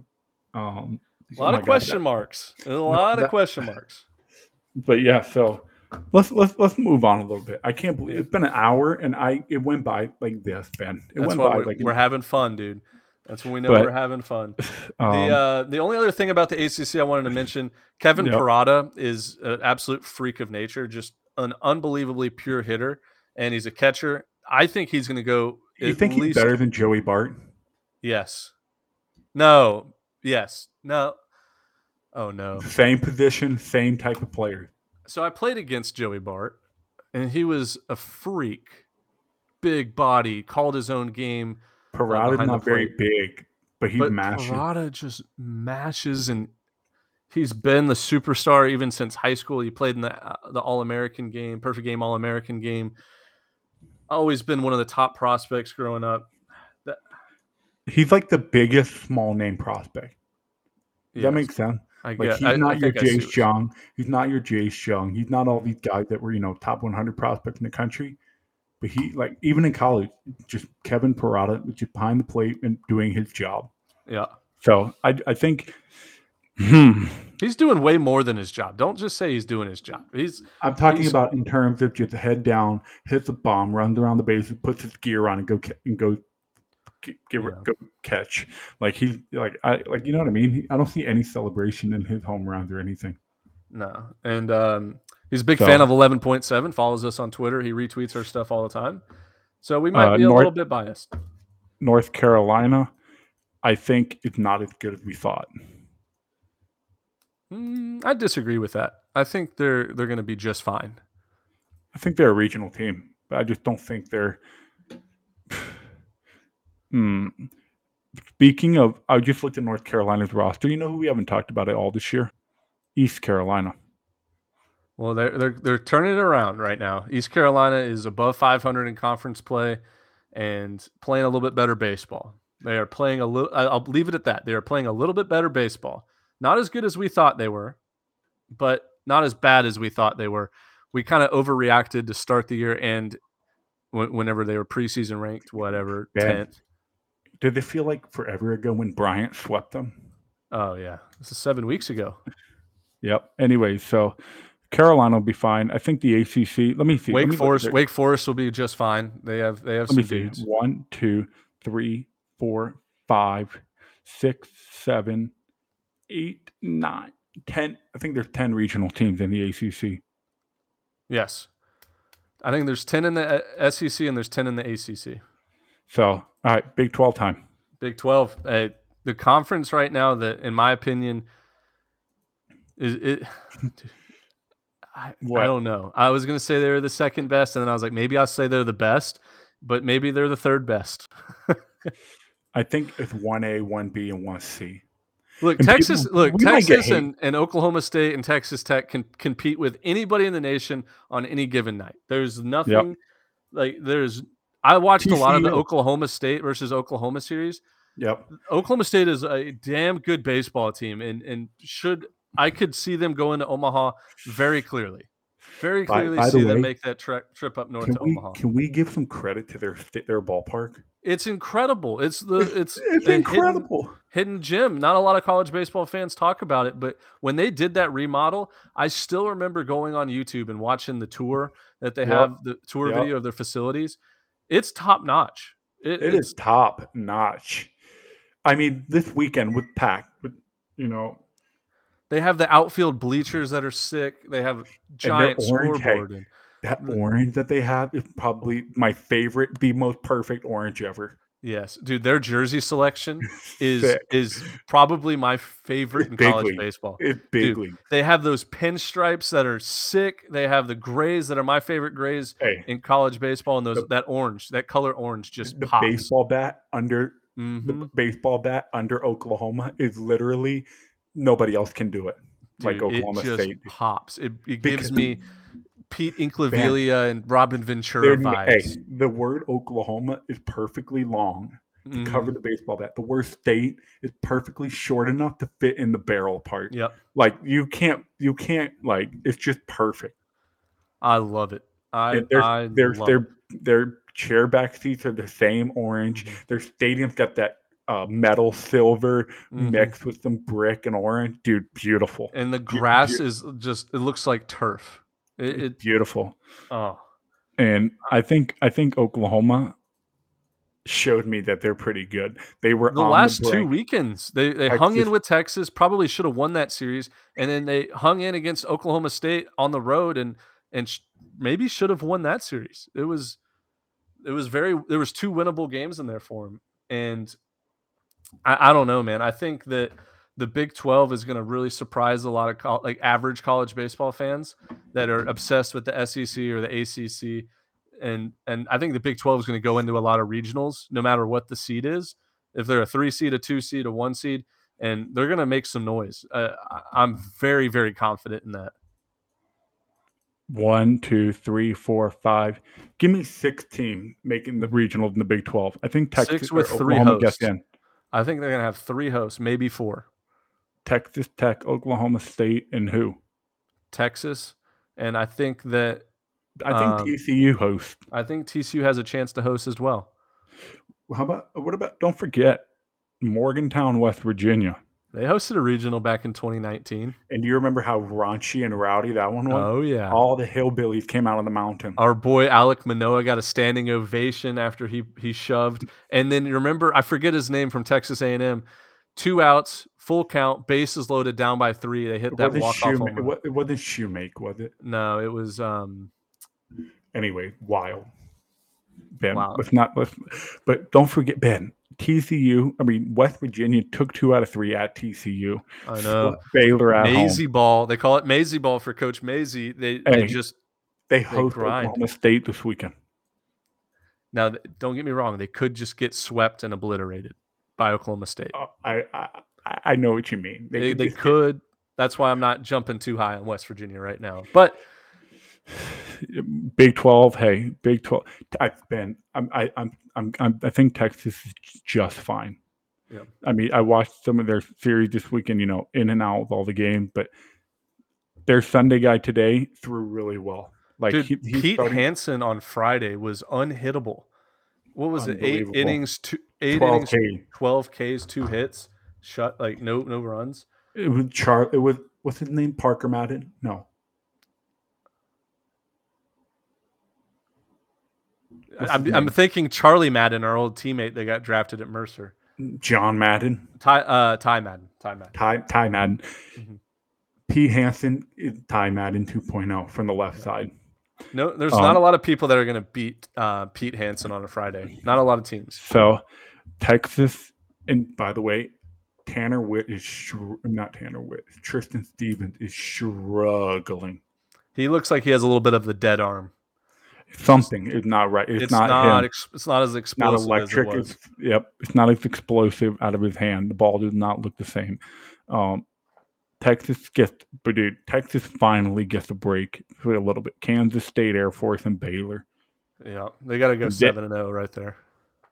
S7: um
S6: A lot
S7: oh
S6: of
S7: God,
S6: question
S7: that-
S6: marks. A lot of question marks. (laughs)
S7: But yeah, so let's let's let's move on a little bit. I can't believe it's been an hour and I it went by like this, Ben. It
S6: That's
S7: went by
S6: we're,
S7: like
S6: we're having fun, dude. That's when we know
S7: But,
S6: we're having fun. (laughs)
S7: um,
S6: the uh, the only other thing about the ACC I wanted to mention, Kevin
S7: Yep.
S6: Parada is an absolute freak of nature, just an unbelievably pure hitter, and he's a catcher. I think he's going to go.
S7: you think he's better than Joey Bart?
S6: Yes. No. Yes. No. Oh no.
S7: Same position, same type of player.
S6: So I played against Joey Bart, and he was a freak, big body, called his own game.
S7: Parada's
S6: behind
S7: not very big, but he's
S6: but
S7: mashing.
S6: Parada just mashes, and he's been the superstar even since high school. He played in the uh, the All American game, perfect game, All American game. Always been one of the top prospects growing up.
S7: He's like the biggest small name prospect.
S6: Yes,
S7: that makes sense?
S6: I
S7: Like
S6: get.
S7: he's
S6: I- I
S7: not your
S6: I
S7: Jace Jung. He's not your Jace Jung. He's not all these guys that were you know top 100 prospects in the country. But he like even in college, just Kevin Parada, just behind the plate and doing his job.
S6: Yeah,
S7: So I I think. Hmm.
S6: he's doing way more than his job. Don't just say he's doing his job. He's
S7: I'm talking
S6: He's-
S7: about in terms of just head down, hits a bomb, runs around the bases, puts his gear on, and go and go get, get
S6: Yeah.
S7: go catch. Like he, like I like you know what I mean. I don't see any celebration in his home runs or anything.
S6: No, and um, he's a big
S7: So-
S6: fan of eleven point seven. Follows us on Twitter. He retweets our stuff all the time. So we might
S7: Uh,
S6: be a
S7: North-
S6: little bit biased.
S7: North Carolina, I think is not as good as we thought.
S6: Mm, I disagree with that. I think they're they're going to be just fine.
S7: I think they're a regional team, but I just don't think they're. Hmm. Speaking of, I just looked at North Carolina's roster. You know who we haven't talked about at all this year? East Carolina.
S6: Well, they're they're they're turning it around right now. East Carolina is above 500 in conference play, and playing a little bit better baseball. They are playing a little. I'll leave it at that. They are playing a little bit better baseball. Not as good as we thought they were, but not as bad as we thought they were. We kind of overreacted to start the year, and wh- whenever they were preseason ranked, whatever tenth.
S7: Did it feel like forever ago when Bryant swept them?
S6: Oh yeah, this is seven weeks ago.
S7: Yep. Anyway, so Carolina will be fine. I think the ACC. Let me see.
S6: Wake
S7: me
S6: Forest. Wake Forest will be just fine. They have they have
S7: Let me see.
S6: dudes.
S7: One, two, three, four, five, six, seven, eight, nine, ten. I think there's ten regional teams in the ACC.
S6: Yes. I think there's 10 in the uh, SEC and there's 10 in the ACC.
S7: So, all right, Big Twelve time.
S6: Big 12. Uh, the conference right now that, in my opinion, is it. (laughs) I, I don't know. I was going to say they're the second best, and then I was like, maybe I'll say they're the best, but maybe they're the third best. (laughs)
S7: I think it's one A, one B, and one C.
S6: Look,
S7: And
S6: Texas.
S7: people-
S6: Look,
S7: we might get
S6: Texas and, and Oklahoma State and Texas Tech can compete with anybody in the nation on any given night. There's nothing like there's. I watched a lot of the Oklahoma State versus Oklahoma series.
S7: Yep.
S6: Oklahoma State is a damn good baseball team, and and should I could see them going to Omaha very clearly, very clearly
S7: by the
S6: see them
S7: way,
S6: make that trek trip up north to
S7: we
S6: Omaha.
S7: can we give some credit to their their ballpark?
S6: It's incredible. It's the it's
S7: It's
S6: a hidden-
S7: incredible.
S6: hidden gem. Not a lot of college baseball fans talk about it, but when they did that remodel, I still remember going on YouTube and watching the tour that they
S7: Yep.
S6: have the tour
S7: Yep.
S6: video of their facilities. It's top notch. It,
S7: It
S6: it's-
S7: top notch. I mean, this weekend with packed, with you know,
S6: They have the outfield bleachers that are sick. They have giant
S7: orange, hey.
S6: scoreboard. and-
S7: that orange that they have is probably my favorite, the most perfect orange ever.
S6: Yes, dude, their jersey selection (laughs) is is probably my favorite in college
S7: league.
S6: baseball.
S7: It's big
S6: Dude. They have those pinstripes that are sick. They have the grays that are my favorite grays
S7: Hey,
S6: in college baseball, and those
S7: The-
S6: that orange, that color orange, just
S7: the
S6: pops.
S7: baseball bat under the
S6: Mhm.
S7: baseball bat under Oklahoma is literally nobody else can do it. like Oklahoma
S6: it just
S7: State.
S6: pops. It, it gives me Pete Incaviglia and Robin Ventura
S7: n- Hey,
S6: vibes.
S7: the word Oklahoma is perfectly long to
S6: Mhm.
S7: cover the baseball bat. The word state is perfectly short enough to fit in the barrel part.
S6: Yep,
S7: Like you can't, you can't like. It's just perfect.
S6: I love it. I,
S7: And their
S6: I
S7: their
S6: love
S7: their
S6: it.
S7: their chair back seats are the same orange.
S6: Mhm.
S7: Their stadium's got that uh, metal silver
S6: Mhm.
S7: mixed with some brick and orange. Dude, beautiful.
S6: and the grass is just it looks like turf. It, it
S7: beautiful.
S6: oh
S7: And I think I think Oklahoma showed me that they're pretty good. They were
S6: the last two weekends they they hung in with Texas. Probably should have won that series, and then they hung in against Oklahoma State on the road, and and sh- maybe should have won that series. It was it was very there was two winnable games in there for them, and I, I don't know, man. I think that the Big Twelve is going to really surprise a lot of col- like average college baseball fans that are obsessed with the SEC or the ACC, and and I think the Big Twelve is going to go into a lot of regionals, no matter what the seed is. If they're a three seed, a two seed, a one seed, and they're going to make some noise. Uh, I'm very very confident in that.
S7: One, two, three, four, five. Give me six teams making the regional in the Big Twelve. I think Texas
S6: Six with
S7: or
S6: three
S7: Oklahoma gets
S6: hosts.
S7: in.
S6: I think they're going to have three hosts, maybe four.
S7: Texas Tech, Oklahoma State, and who?
S6: Texas, and I think that
S7: I think
S6: Um,
S7: TCU hosts.
S6: I think TCU has a chance to host as well.
S7: How about what about? Don't forget Morgantown, West Virginia.
S6: They hosted a regional back in 2019.
S7: And do you remember how raunchy and rowdy that one was?
S6: Oh yeah.
S7: All the hillbillies came out of the mountain.
S6: Our boy Alek Manoah got a standing ovation after he he shoved. And then you remember, I forget his name from Texas A&M. Two outs, full count, bases loaded, down by three. They hit
S7: It
S6: that walk off
S7: shoe,
S6: home.
S7: it,
S6: run.
S7: wa- it wasn't shoemake, was it?
S6: No, it was um
S7: Anyway, wild. Ben,
S6: Wow.
S7: let's not let's but don't forget Ben. TCU, I mean West Virginia took two out of three at TCU.
S6: I know.
S7: Baylor at home.
S6: Mazey ball. They call it Mazey ball for Coach Mazey. They they
S7: Hey.
S6: just
S7: They host
S6: grind.
S7: Oklahoma State this weekend.
S6: now don't get me wrong, they could just get swept and obliterated by Oklahoma State.
S7: I, I I- I know what you mean.
S6: They,
S7: could
S6: they could. That's why I'm not jumping too high on West Virginia right now. But (sighs)
S7: Big Twelve. Hey, Big Twelve. I've been. I'm. I, I'm. I'm. I'm. I think Texas is just fine.
S6: Yeah.
S7: I mean, I watched some of their series this weekend. You know, in and out with all the games, but their Sunday guy today threw really well. Like
S6: dude,
S7: he,
S6: Pete
S7: starting-
S6: Hansen on Friday was unhittable. What was it? Eight innings, two eight
S7: 12
S6: innings, twelve Ks, two hits, shut like no no runs.
S7: It was Char. It was what's his name? Parker Madden? No. What's
S6: I'm, I'm thinking Charlie Madden, our old teammate that got drafted at Mercer.
S7: John Madden.
S6: Ty uh Ty Madden, Ty Madden.
S7: Ty Ty Madden.
S6: Mhm.
S7: P. Hansen Ty Madden 2.0 from the left side.
S6: No, there's
S7: Um,
S6: not a lot of people that are going to beat uh, Pete Hansen on a Friday. Not a lot of teams.
S7: So Texas, and by the way, Tanner Witt is shr- not Tanner Witt. Tristan Stevens is struggling.
S6: He looks like he has a little bit of the dead arm.
S7: Something is not right. It's,
S6: It's,
S7: not,
S6: not.
S7: him.
S6: ex- it's not as explosive.
S7: Not electric.
S6: as it was.
S7: It's, yep. It's not as explosive out of his hand. The ball does not look the same. Um, Texas gets, but dude, Texas finally gets a break for a little bit. Kansas State, Air Force, and Baylor.
S6: Yeah, they got to go seven and zero right there.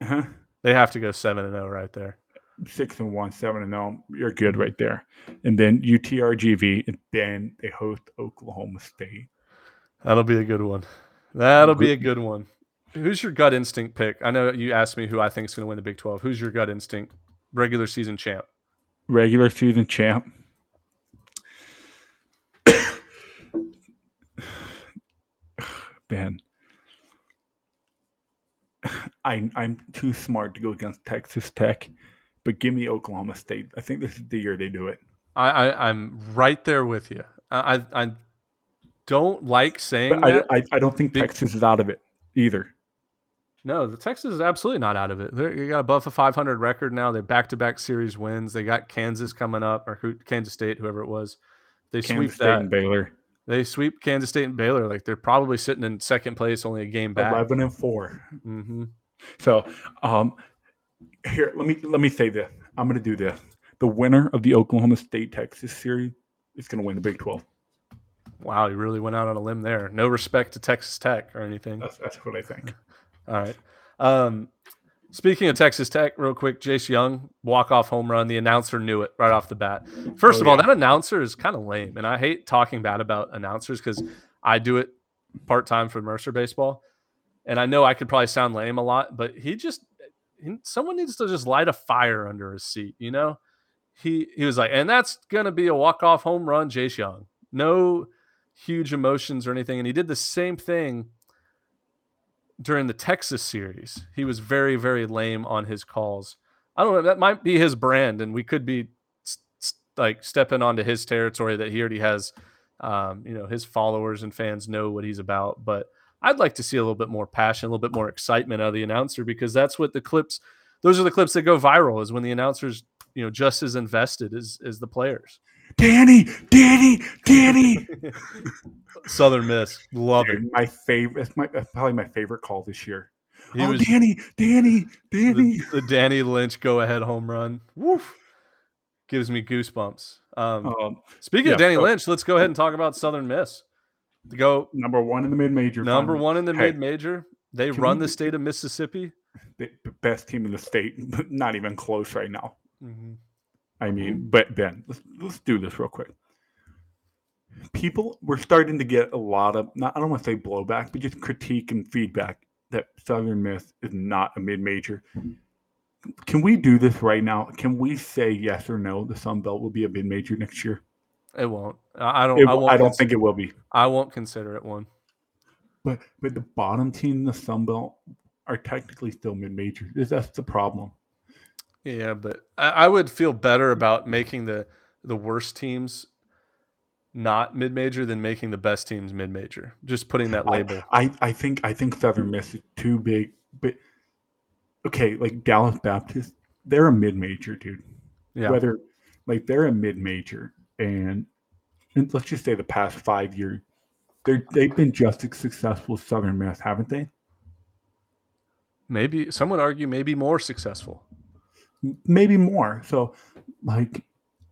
S7: Huh?
S6: They have to go seven and zero right there.
S7: Six and one, seven and zero. You're good right there. And then UTRGV, and then they host Oklahoma State.
S6: That'll be a good one. That'll be a good one. Who's your gut instinct pick? I know you asked me who I think is going to win the Big Twelve. Who's your gut instinct regular season champ?
S7: Regular season champ. (coughs) Man, I, I'm too smart to go against Texas Tech, but give me Oklahoma State. I think this is the year they do it.
S6: I, I I'm right there with you. I I, I don't like saying
S7: I,
S6: that.
S7: I, I don't think Texas is out of it either.
S6: No, the Texas is absolutely not out of it. They're, they got above a 500 record now. They back to back series wins. They got Kansas coming up or who, Kansas State, whoever it was. They
S7: Kansas
S6: sweep
S7: State
S6: that.
S7: and Baylor,
S6: They sweep Kansas State and Baylor. Like they're probably sitting in second place, only a game back.
S7: eleven and four.
S6: mm-hmm.
S7: So, um, here let me let me say this. I'm going to do this. The winner of the Oklahoma State Texas series is going to win the Big Twelve.
S6: Wow, you really went out on a limb there. No respect to Texas Tech or anything.
S7: That's that's what I think. (laughs)
S6: All right. Um, speaking of Texas Tech, real quick, Jace Jung walk off home run. The announcer knew it right off the bat. First
S7: Oh,
S6: of all,
S7: yeah.
S6: that announcer is kind of lame, and I hate talking bad about announcers because I do it part time for Mercer baseball, and I know I could probably sound lame a lot, but he just someone needs to just light a fire under his seat, you know. He he was like, and that's gonna be a walk off home run, Jace Jung. No huge emotions or anything, and he did the same thing during the Texas series. He was very, very lame on his calls. I don't know. That might be his brand, and we could be s- s- like stepping onto his territory that he already has. Um, you know, his followers and fans know what he's about. But I'd like to see a little bit more passion, a little bit more excitement out of the announcer because that's what the clips. Those are the clips that go viral. Is when the announcers, you know, just as invested as as the players.
S7: Danny, Danny, Danny. (laughs)
S6: Southern Miss, love it.
S7: My favorite. My probably my favorite call this year.
S6: He
S7: oh,
S6: was
S7: Danny, Danny, Danny.
S6: the, the Danny Lynch go ahead home run. Woof. Gives me goosebumps. Um,
S7: Um,
S6: speaking
S7: yeah,
S6: of Danny
S7: so-
S6: Lynch, let's go ahead and talk about Southern Miss. To go
S7: number one in the mid major.
S6: number one in the
S7: Hey,
S6: mid major. They run
S7: we-
S6: the state of Mississippi.
S7: The best team in the state, not even close right now.
S6: Mhm.
S7: I mean, but Ben, let's let's do this real quick. People, we're starting to get a lot of not I don't want to say blowback, but just critique and feedback that Southern Miss is not a mid major. Can we do this right now? Can we say yes or no? The Sun Belt will be a mid major next year.
S6: It won't. I I don't.
S7: It-
S6: I,
S7: I, don't
S6: cons-
S7: think it will be.
S6: I won't consider it one.
S7: But but the bottom team in the Sun Belt are technically still mid major. That's the problem.
S6: Yeah, but I, I would feel better about making the the worst teams not mid major than making the best teams mid major. Just putting that label.
S7: I, I think I think Southern Miss is too big. But okay, like Dallas Baptist, they're a mid major, dude.
S6: yeah.
S7: Whether like they're a mid major, and let's just say the past five years, they're they've been just as successful as Southern Miss, haven't they?
S6: maybe some would argue maybe more successful.
S7: Maybe more. So, like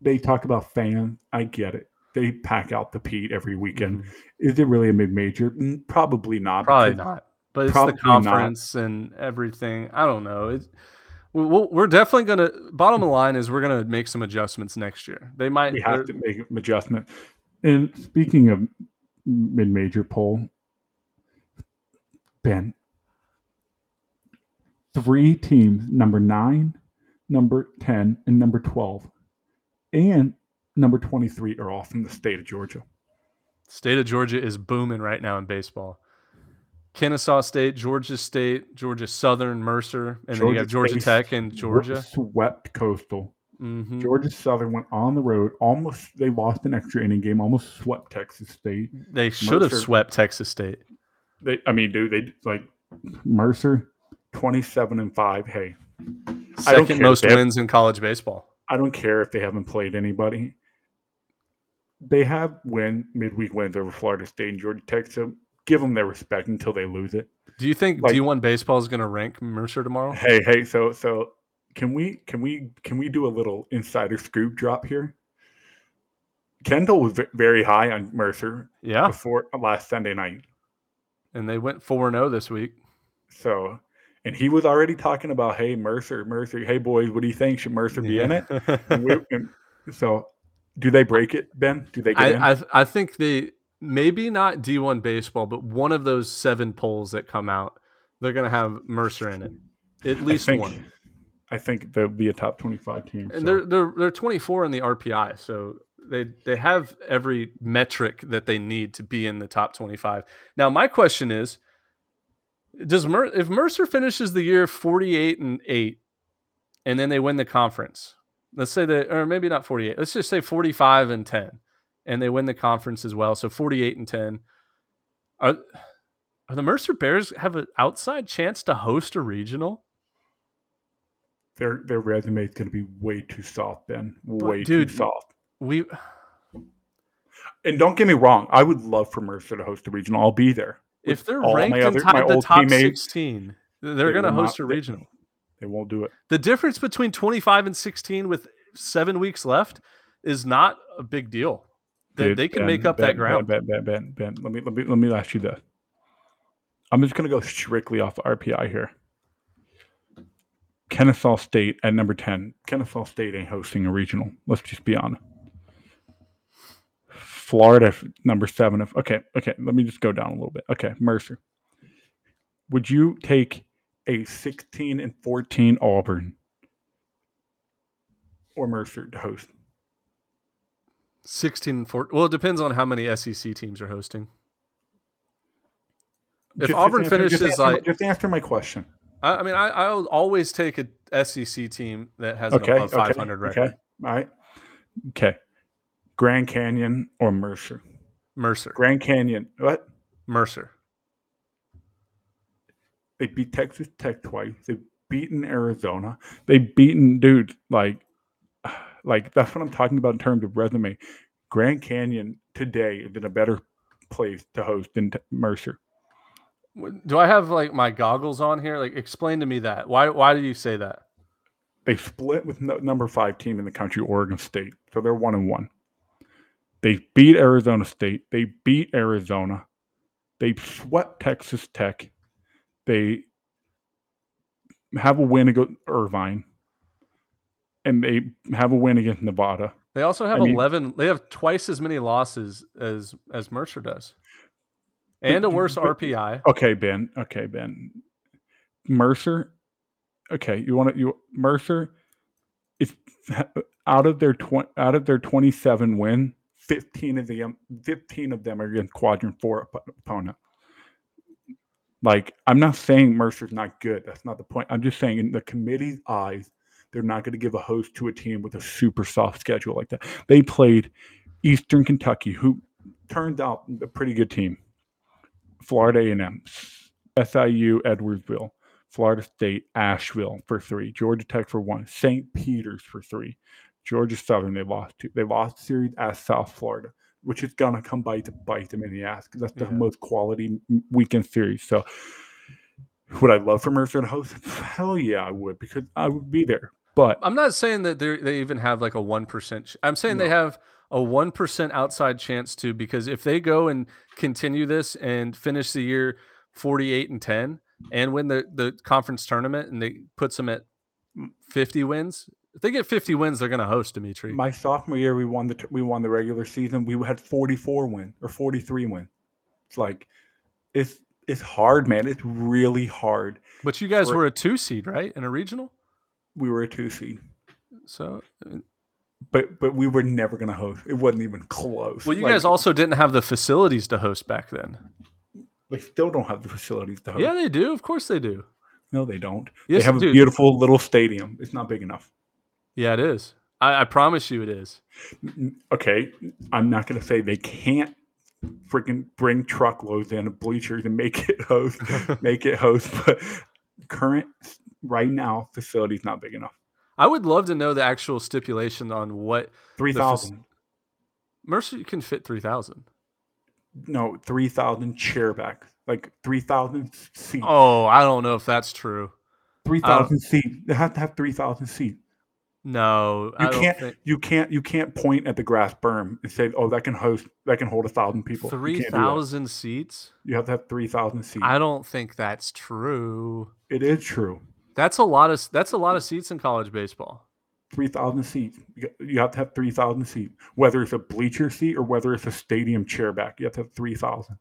S7: they talk about fan. I get it. They pack out the Pete every weekend. Mm-hmm. Is it really a mid major? Mm, probably not.
S6: Probably not. But it's the
S7: not.
S6: conference and everything. I don't know. It, we- we'll, we're definitely gonna. Bottom line is we're gonna make some adjustments next year. They might.
S7: we have to make an adjustment. And speaking of mid-major poll, Ben, three teams, number nine, number ten, and number twelve, and number twenty-three are all from the state of Georgia.
S6: State of Georgia is booming right now in baseball. Kennesaw State, Georgia State, Georgia Southern, Mercer, and then you have Georgia
S7: State
S6: Tech and Georgia.
S7: swept Coastal.
S6: hmm
S7: Georgia Southern went on the road, almost they lost an extra inning game, almost swept Texas State.
S6: They should have swept Texas State.
S7: They, I mean, dude, they like Mercer, twenty-seven and five. Hey, I don't
S6: Second most
S7: have-
S6: wins in college baseball.
S7: I don't care if they haven't played anybody. They have win midweek wins over Florida State and Georgia Tech, so give them their respect until they lose it.
S6: Do you think
S7: Like-
S6: D1 baseball is going to rank Mercer tomorrow?
S7: Hey, hey, so so can we can we can we do a little insider scoop drop here? Kendall was very high on Mercer
S6: Yeah,
S7: before uh, last Sunday night.
S6: and they went four zero oh this week.
S7: So, and he was already talking about, hey, Mercer, Mercer, hey, boys, what do you think? Should Mercer be in it? And we, and so, do they break it, Ben? Do they get in?
S6: I, I I think they maybe not D one baseball, but one of those seven polls that come out, they're gonna have Mercer in it, at least
S7: think,
S6: one.
S7: I think they'll be a top 25 team.
S6: And
S7: so.
S6: they're they're they're 24 in the RPI, so they they have every metric that they need to be in the top 25. Now, my question is, does Mer- if Mercer finishes the year 48 and eight, and then they win the conference, let's say that, or maybe not 48, let's just say 45 and 10, and they win the conference as well, so 48 and 10. Are are the Mercer Bears have an outside chance to host a regional?
S7: their their resume is going to be way too soft, Ben. Way
S6: dude,
S7: too soft.
S6: We
S7: And don't get me wrong, I would love for Mercer to host a regional. I'll be there.
S6: if they're
S7: all my
S6: ranked
S7: other-
S6: inside
S7: my
S6: the top
S7: teammates,
S6: 16, they're
S7: they
S6: going to host
S7: not-
S6: a
S7: they-
S6: regional.
S7: They won't do it.
S6: The difference between 25 and 16 with seven weeks left is not a big deal. They,
S7: Dude,
S6: they can
S7: Ben,
S6: make up
S7: Ben,
S6: that ground.
S7: Ben, Ben, Ben, Ben, Ben. Let me let me let me ask you this. I'm just going to go strictly off RPI here. Kennesaw State at number 10. Kennesaw State ain't hosting a regional. Let's just be honest. Florida number seven. Of, okay, okay. Let me just go down a little bit. Okay, Mercer. Would you take a 16 and 14 Auburn or Mercer to host?
S6: 16 and 14. Well, it depends on how many SEC teams are hosting. If
S7: Just-
S6: Auburn
S7: just just
S6: finishes
S7: answer
S6: like-
S7: just answer my question.
S6: I, I mean, I, I'll always take a SEC team that has an
S7: Okay,
S6: above
S7: okay,
S6: 500 record.
S7: Okay, all right. Okay, Grand Canyon or Mercer?
S6: Mercer.
S7: Grand Canyon. What?
S6: Mercer.
S7: They beat Texas Tech twice. They've beaten Arizona. They've beaten dude like, like that's what I'm talking about in terms of resume. Grand Canyon today is in a better place to host than Mercer.
S6: Do I have like my goggles on here? Like, explain to me that. Why? Why do you say that?
S7: They split with no, number five team in the country, Oregon State. So they're one and one. They beat Arizona State. They beat Arizona. They swept Texas Tech. They have a win against Irvine. And they have a win against Nevada.
S6: They also have
S7: I mean-
S6: 11. They have twice as many losses as as Mercer does, and a worse
S7: but-
S6: RPI.
S7: Okay, Ben. Okay, Ben. Mercer. Okay, you want to you Mercer is out of their twenty out of their twenty seven win, fifteen of them um, fifteen of them are against quadrant four op- opponent. Like I'm not saying Mercer's not good. That's not the point. I'm just saying in the committee's eyes, they're not going to give a host to a team with a super soft schedule like that. They played Eastern Kentucky, who turned out a pretty good team. Florida A&M, SIU, Edwardsville, Florida State, Asheville for three, Georgia Tech for one, St. Peter's for three, Georgia Southern they lost to. They lost series at South Florida, which is gonna come bite to bite them in the ass because that's the
S6: Yeah.
S7: most quality weekend series. So, would I love for Mercer to host? Hell yeah, I would because I would be there. But
S6: I'm not saying that they they even have like a one percent. I'm saying they have a one percent outside chance to because if they go and continue this and finish the year 48 and 10 and win the the conference tournament and they puts them at 50 wins. If they get 50 wins, they're going to host Dimitri.
S7: my sophomore year, we won the we won the regular season. We had 44 win or 43 win. It's like it's it's hard, man. It's really hard.
S6: but you guys
S7: for-
S6: were a two seed, right, in a regional.
S7: We were a two seed,
S6: So, uh,
S7: but but we were never gonna host. It wasn't even close.
S6: well, you
S7: Like,
S6: guys also didn't have the facilities to host back then.
S7: they still don't have the facilities to host.
S6: Yeah, they do. Of course, they do.
S7: No, they don't.
S6: Yes,
S7: they have
S6: they
S7: a beautiful little stadium. It's not big enough.
S6: Yeah, it is. I, I promise you, it is.
S7: Okay, I'm not gonna say they can't freaking bring truckloads in of bleachers and make it host, (laughs) make it host, but current right now facility's not big enough.
S6: I would love to know the actual stipulation on what
S7: Three thousand.
S6: Mercer can fit 3,000.
S7: no, 3,000 chairback, like 3,000 seats.
S6: Oh, I don't know if that's true.
S7: 3,000 uh, seats. They have to have 3,000 seats.
S6: No, I
S7: You
S6: don't
S7: can't
S6: think
S7: you can't you can't point at the grass berm and say, "Oh, that can host that can hold a thousand people."
S6: Three
S7: can't do that.
S6: thousand seats.
S7: You have to have three thousand seats.
S6: I don't think that's true.
S7: it is true.
S6: That's a lot of that's a lot of seats in college baseball.
S7: Three thousand seats. You have to have three thousand seats, whether it's a bleacher seat or whether it's a stadium chair back. You have to have three thousand.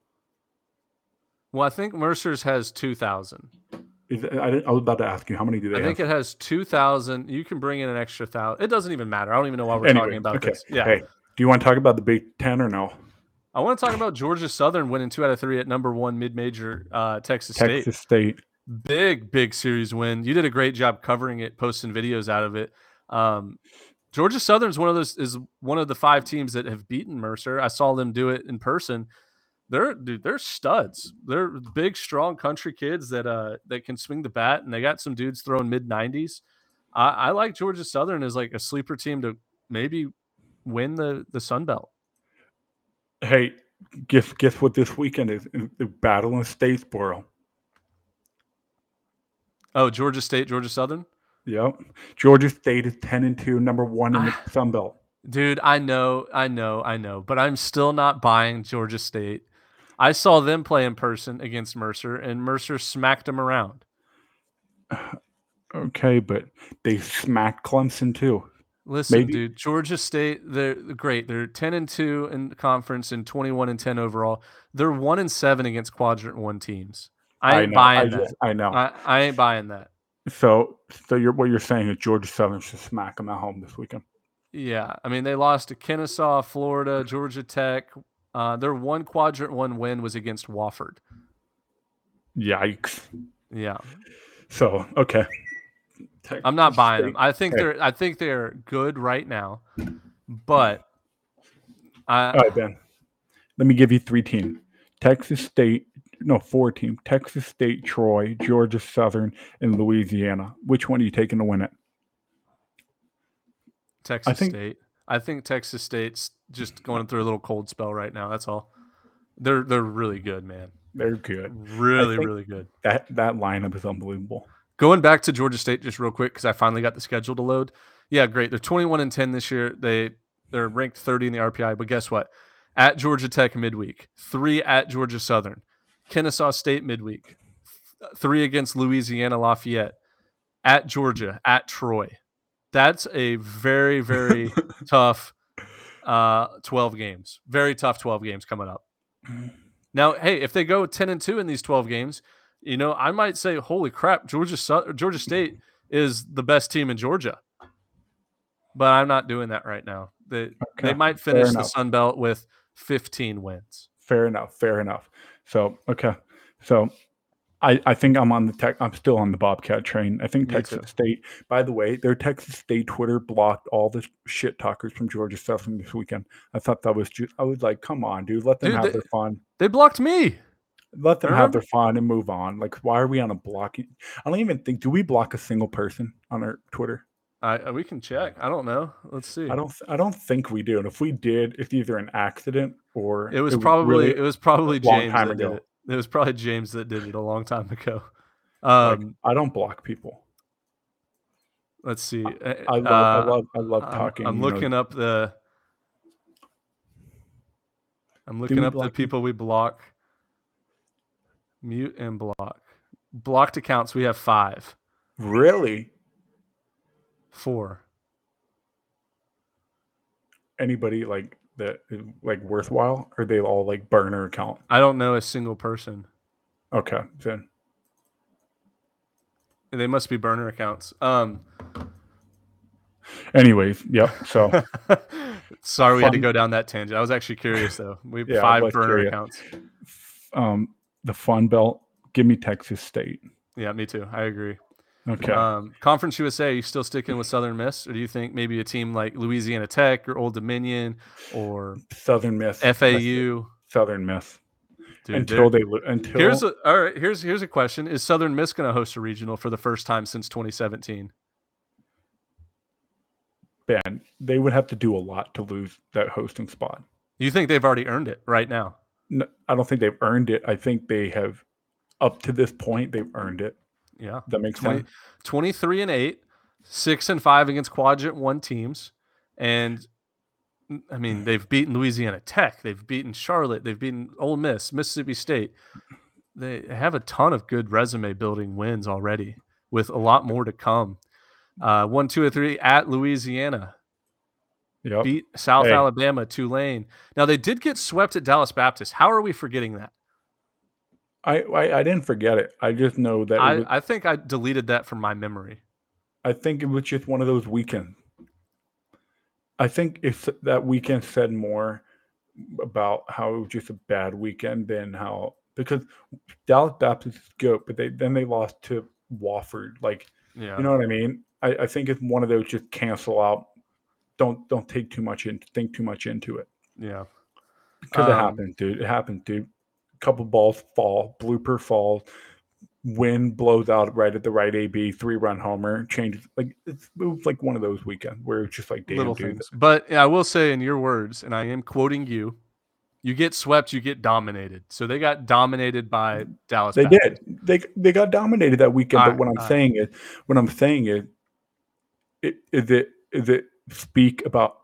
S6: Well, I think Mercer's has two thousand.
S7: I, I was about to ask you how many do they
S6: I
S7: have?
S6: think it has two thousand. You can bring in an extra thousand. It doesn't even matter. I don't even know why we're talking about
S7: okay.
S6: this. Yeah.
S7: Hey, do you want to talk about the Big Ten or no?
S6: I want to talk about Georgia Southern winning two out of three at number one mid-major uh, Texas State.
S7: Texas State.
S6: Big, big series win. You did a great job covering it, posting videos out of it. Um, Georgia Southern's one of those is one of the five teams that have beaten Mercer. I saw them do it in person. They're dude, they're studs. They're big, strong country kids that uh that can swing the bat, and they got some dudes throwing mid nineties. I, I like Georgia Southern as like a sleeper team to maybe win the the Sun Belt.
S7: Hey, guess guess what this weekend is? The battle in Statesboro.
S6: Oh, Georgia State, Georgia Southern.
S7: Yep. Georgia State is ten and two, number one in the
S6: Ah.
S7: Sun Belt.
S6: Dude, I know, I know, I know, but I'm still not buying Georgia State. I saw them play in person against Mercer, and Mercer smacked them around. (sighs)
S7: Okay, but they smacked Clemson too.
S6: Listen,
S7: Maybe-
S6: dude, Georgia State, they're great. They're 10 and 2 in conference and 21 and 10 overall. They're 1 and 7 against quadrant 1 teams. I ain't.
S7: I,
S6: buying that.
S7: just- I know.
S6: I, I ain't buying that.
S7: so, so you're what you're saying is Georgia Southern should smack them at home this weekend.
S6: Yeah, I mean they lost to Kennesaw, Florida, Georgia Tech. Uh, their one quadrant one win was against Wofford.
S7: Yikes.
S6: Yeah,
S7: So, okay.
S6: I'm not buying them. I think
S7: Hey.
S6: they're I think they're good right now, but I
S7: All right, Ben. Let me give you three teams: Texas State, no, four team Texas State, Troy, Georgia Southern, and Louisiana. Which one are you taking to win it?
S6: Texas
S7: think-
S6: State. I think Texas State's just going through a little cold spell right now. That's all. They're they're really good, man.
S7: They're good.
S6: Really, really good.
S7: That that lineup is unbelievable.
S6: Going back to Georgia State just real quick because I finally got the schedule to load. Yeah, great. They're 21 and 10 this year. They they're ranked 30 in the RPI. But guess what? At Georgia Tech midweek, three at Georgia Southern, Kennesaw State midweek, three against Louisiana Lafayette, at Georgia, at Troy. That's a very very (laughs) tough uh 12 games. Very tough 12 games coming up. Now, hey, if they go 10 and 2 in these 12 games, you know, I might say, holy crap, Georgia Georgia State is the best team in Georgia. But I'm not doing that right now. They they might finish the. Sun Belt with 15 wins.
S7: Fair enough. Fair enough. So okay. So I, I think I'm on the tech. I'm still on the Bobcat train. I think
S6: Me
S7: Texas
S6: too.
S7: State. By the way, their Texas State Twitter blocked all the shit talkers from Georgia Southern this weekend. I thought that was just. I was like, come on, dude, let them
S6: Dude,
S7: have
S6: they-
S7: their fun.
S6: They blocked me.
S7: Let them have their fun and move on. Like, why are we on a blocking? I don't even think. Do we block a single person on our Twitter?
S6: I, we can check. I don't know. Let's see.
S7: I don't. I don't think we do. And if we did, it's either an accident or
S6: It was probably
S7: really-
S6: it was probably James that did it. It was probably James that did it a long time ago.
S7: like,
S6: Um,
S7: I don't block people.
S6: let's see. Uh,
S7: I love. I love. I love
S6: I'm-
S7: talking.
S6: I'm,
S7: know,
S6: looking up the. I'm looking up the people we block. Mute and block. Blocked accounts. We have five,
S7: Really,
S6: four.
S7: anybody like that like worthwhile? Or are they all like burner account?
S6: I don't know a single person.
S7: Okay, then
S6: They must be burner accounts. Um,
S7: anyways, yep. So (laughs)
S6: sorry we had to go down that tangent. I was actually curious though. We have
S7: Yeah,
S6: five burner
S7: curious.
S6: accounts.
S7: um, the Fun Belt. Give me Texas State.
S6: Yeah, me too. I agree.
S7: Okay.
S6: Um, Conference USA, are you still sticking with Southern Miss, or do you think maybe a team like Louisiana Tech or Old Dominion or
S7: Southern Miss.
S6: FAU?
S7: Southern Miss.
S6: Dude,
S7: until they until
S6: here's a, all right. Here's here's a question: Is Southern Miss going to host a regional for the first time since 2017?
S7: Ben, they would have to do a lot to lose that hosting spot.
S6: You think they've already earned it right now?
S7: No, I don't think they've earned it. I think they have, up to this point, they've earned it.
S6: Yeah,
S7: That makes
S6: 20,
S7: sense.
S6: 23 and eight. six and five against quadrant one teams, and I mean they've beaten Louisiana Tech, they've beaten Charlotte, they've beaten Ole Miss, Mississippi State. They have a ton of good resume building wins already, with a lot more to come. Uh, one, two, or three at Louisiana,
S7: Yep.
S6: beat South
S7: Hey.
S6: Alabama, Tulane. Now they did get swept at Dallas Baptist. How are we forgetting that?
S7: I, I I didn't forget it. I just know that
S6: I,
S7: was-
S6: I think I deleted that from my memory.
S7: I think it was just one of those weekends. I think if that weekend said more about how it was just a bad weekend than how because Dallas Baptist is good, but they then they lost to Wofford. Like
S6: Yeah.
S7: you know what I mean? I, I think it's one of those just cancel out. Don't don't take too much in think too much into it.
S6: yeah.
S7: Because it
S6: Um,
S7: happens, dude. It happens, dude. Couple balls fall, blooper falls, wind blows out right at the right AB, three run homer, changes like it's, it was like one of those weekends where it's just like damn,
S6: Little
S7: dude.
S6: things. But yeah, I will say in your words, and I am quoting you, you get swept, you get dominated. So they got dominated by Dallas.
S7: They
S6: Baptist.
S7: did. They they got dominated that weekend. But what I'm
S6: alright.
S7: saying is, what I'm saying is, it is it is it speak about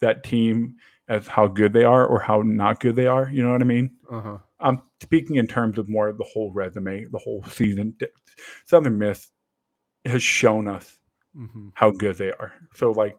S7: that team as how good they are or how not good they are. You know what I mean?
S6: Uh-huh.
S7: I'm speaking in terms of more of the whole resume, the whole season. Southern Miss has shown us
S6: hmm
S7: how good they are. So like,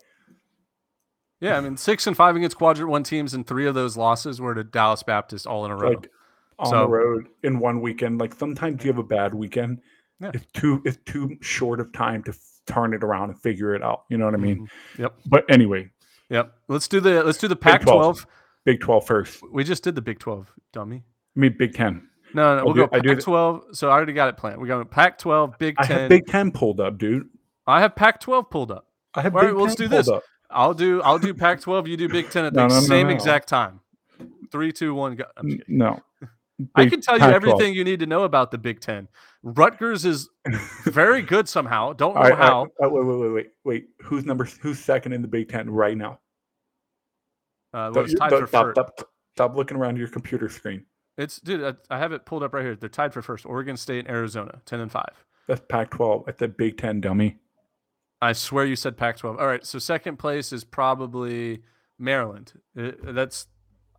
S6: Yeah, I mean six and five against quadrant one teams, and three of those losses were to Dallas Baptist all in a row.
S7: like on
S6: So-
S7: the road in one weekend. Like sometimes you have a bad weekend.
S6: Yeah.
S7: It's too it's too short of time to f- turn it around and figure it out. You know what I mean?
S6: Mhm. Yep.
S7: But anyway,
S6: Yep. Let's do the let's do the
S7: Big
S6: Pac
S7: 12.
S6: twelve.
S7: Big 12 first.
S6: We just did the Big Twelve, dummy.
S7: I mean Big 10.
S6: No, no, we'll
S7: do-
S6: go
S7: I
S6: Pac
S7: the-
S6: twelve. So I already got it planned. We got Pac twelve, Big
S7: I
S6: Ten.
S7: have Big 10 pulled up, dude.
S6: I have Pac twelve pulled up.
S7: I have
S6: All right,
S7: Big
S6: well, let's
S7: 10
S6: do this.
S7: up.
S6: I'll do I'll do Pac twelve. You do Big Ten at the
S7: No, no,
S6: same exact time. Three, two, one, go. I'm just
S7: N-
S6: kidding.
S7: No.
S6: I can tell you
S7: Pac-12.
S6: everything you need to know about the Big Ten. Rutgers is very good somehow. Don't know
S7: right,
S6: how.
S7: right. Uh, wait, wait, wait, wait, wait. Who's number? Who's second in the Big Ten right now?
S6: Uh, well,
S7: Don't
S6: it's
S7: don't-
S6: for
S7: stop,
S6: first.
S7: stop, stop looking around your computer screen.
S6: It's dude. I, I have it pulled up right here. They're tied for first. Oregon State and Arizona, ten and five.
S7: That's Pac-12. That's the Big Ten, dummy.
S6: I swear you said Pac-12. All right, so second place is probably Maryland. Uh, That's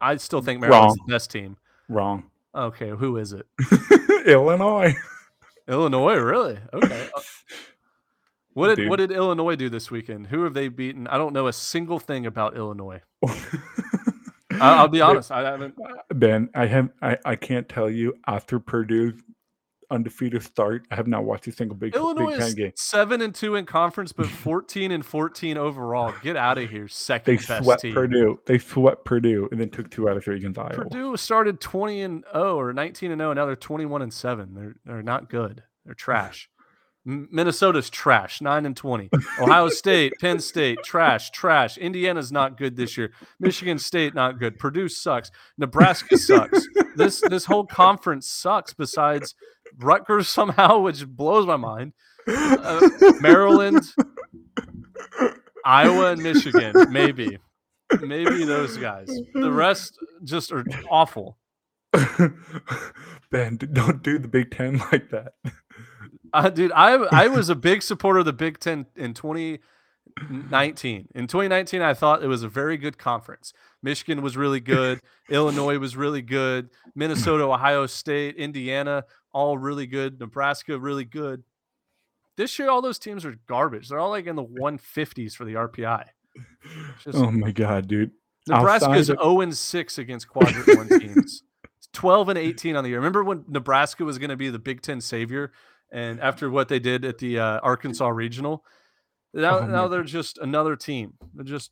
S6: I still think Maryland's
S7: Wrong.
S6: the best team.
S7: Wrong.
S6: Okay, who is it? (laughs)
S7: Illinois.
S6: Illinois, really? Okay. (laughs) What did
S7: Dude.
S6: what did Illinois do this weekend? Who have they beaten? I don't know a single thing about Illinois. (laughs) I, I'll be honest. I haven't.
S7: Ben, I have I, I can't tell you after Purdue's undefeated start, I have not watched a single Big,
S6: Illinois
S7: Big Ten game.
S6: seven and two in conference, but (laughs) fourteen and fourteen overall. Get out of here, second
S7: They
S6: best
S7: swept
S6: team.
S7: Purdue. They swept Purdue and then took two out of three against Iowa.
S6: Purdue started 20 and 0 or 19 and 0 and now they're 21 and 7. They're they're not good. They're trash. Minnesota's trash, 9 and 20. Ohio State, Penn State, trash, trash. Indiana's not good this year. Michigan State not good. Purdue sucks. Nebraska sucks. This this whole conference sucks besides Rutgers somehow, which blows my mind. Uh, Maryland, Iowa and Michigan, maybe. Maybe those guys. The rest just are awful. (laughs)
S7: ben, don't do the Big Ten like that.
S6: Uh, dude, I I was a big supporter of the Big Ten in 2019. In 2019, I thought it was a very good conference. Michigan was really good. (laughs) Illinois was really good. Minnesota, Ohio State, Indiana, all really good. Nebraska, really good. This year, all those teams are garbage. They're all like in the 150s for the RPI. Just,
S7: Oh my god, dude.
S6: Nebraska's
S7: outside
S6: 0 and 6 against quadrant one teams. (laughs) 12 and 18 on the year. Remember when Nebraska was going to be the Big Ten savior? And after what they did at the uh, Arkansas Regional, now,
S7: Oh
S6: now they're just another team. They're just,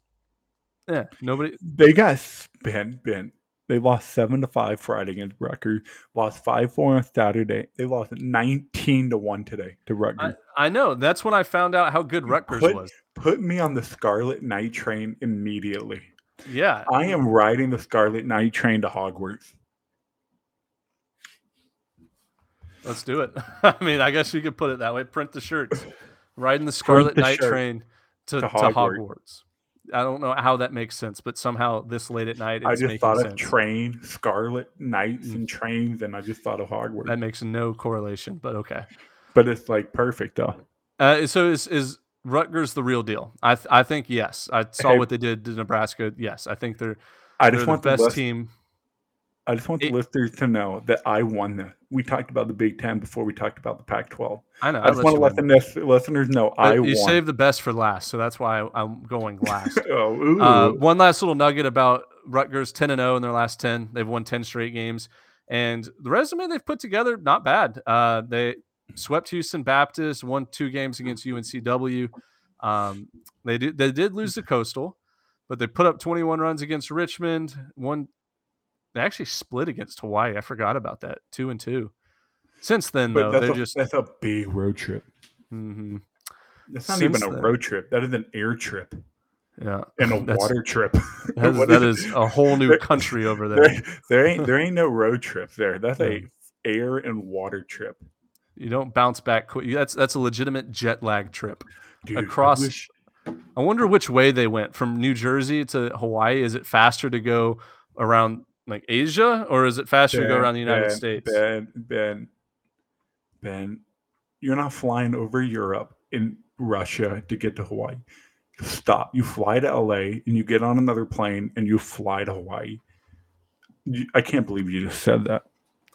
S6: yeah, nobody.
S7: They got s- Ben Ben. They lost seven to five Friday against Rutgers. Lost five four on Saturday. They lost nineteen to one today to
S6: I,
S7: Rutgers.
S6: I know. That's when I found out how good Rutgers
S7: Put-
S6: was.
S7: Put me on the Scarlet Knight train immediately.
S6: Yeah.
S7: I am riding the Scarlet Knight train to Hogwarts.
S6: Let's do it. (laughs) I mean, I guess you could put it that way. Print the shirts. Riding the Scarlet
S7: the
S6: Night train to,
S7: to
S6: to
S7: Hogwarts.
S6: Hogwarts. I don't know how that makes sense, but somehow this late at night, it's
S7: I just
S6: making
S7: thought
S6: sense.
S7: of train, Scarlet Knights,
S6: Mm.
S7: and trains, and I just thought of Hogwarts.
S6: That makes no correlation, but okay.
S7: but it's like perfect though.
S6: Uh, so is is Rutgers the real deal. I th- I think yes. I saw
S7: Hey.
S6: what they did to Nebraska. Yes, I think they're
S7: I
S6: they're
S7: just
S6: the
S7: want the
S6: best
S7: list-
S6: team.
S7: I just want the
S6: It-
S7: listeners to know that I won the. We talked about the Big Ten before we talked about the Pac-12.
S6: I know.
S7: I just want to let the listeners know I won.
S6: you
S7: won.
S6: saved the best for last, so that's why I, am going last. (laughs)
S7: oh,
S6: uh, one last little nugget about Rutgers: ten and zero in their last ten. They've won ten straight games, and the resume they've put together not bad. Uh, they swept Houston Baptist, won two games against UNCW. Um, they did they did lose the Coastal, but they put up 21 runs against Richmond. One, they actually split against Hawaii. I forgot about that. Two and two. Since then,
S7: but
S6: though,
S7: that's
S6: they're
S7: a,
S6: just
S7: that's a big road trip.
S6: mhm,
S7: That's not
S6: Since
S7: even a
S6: then-
S7: road trip. That is an air trip
S6: yeah.
S7: and a (laughs)
S6: That's-
S7: water trip. (laughs)
S6: That, is, that
S7: is,
S6: a whole new
S7: There-
S6: country over there.
S7: there, (laughs) there ain't there ain't no road trip there. That's a air and water trip.
S6: You don't bounce back quick. That's that's a legitimate jet lag trip.
S7: Dude, I
S6: Across-
S7: wish-
S6: I wonder which way they went from New Jersey to Hawaii. Is it faster to go around like Asia, or is it faster to go around the United
S7: Ben,
S6: States?
S7: Ben, Ben, Ben, you're not flying over Europe in Russia to get to Hawaii. Stop. You fly to LA and you get on another plane and you fly to Hawaii. You- I can't believe you just said that.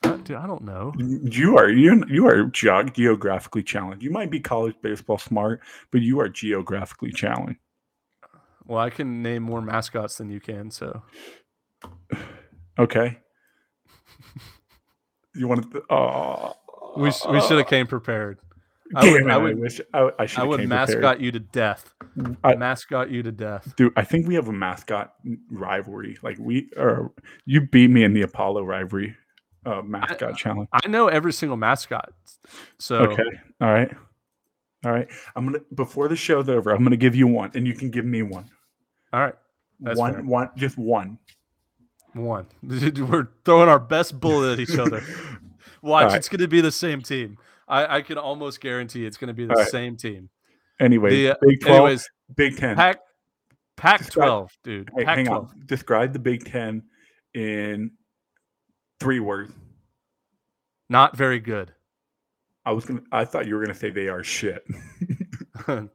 S6: Uh, Dude, I don't know.
S7: You are you you are geog- geographically challenged. You might be college baseball smart, but you are geographically challenged.
S6: Well, I can name more mascots than you can. So (laughs)
S7: Okay. You want to? Oh,
S6: we we should have came prepared. I would! I
S7: I,
S6: would,
S7: wish I, I should.
S6: I would mascot you to death.
S7: I-
S6: mascot you to death.
S7: Dude, I think we have a mascot rivalry. Like we are, you beat me in the Apollo rivalry uh, mascot challenge.
S6: I know every single mascot. So
S7: Okay, all right, all right. I'm gonna before the show's over, I'm gonna give you one, and you can give me one.
S6: all right, That's
S7: one,
S6: fair.
S7: one, just one.
S6: One. (laughs) We're throwing our best bullet at each other. (laughs) Watch,
S7: right.
S6: it's going to be the same team. I, I can almost guarantee it's going to be the
S7: right.
S6: same team.
S7: Anyway,
S6: The, uh,
S7: Big Twelve,
S6: anyways,
S7: Big Ten.
S6: Pac Pac
S7: Describe-
S6: twelve, dude.
S7: Hey,
S6: Pac
S7: hang
S6: twelve.
S7: on. Describe the Big Ten in three words.
S6: Not very good.
S7: I was gonna. I thought you were gonna say they are shit. (laughs)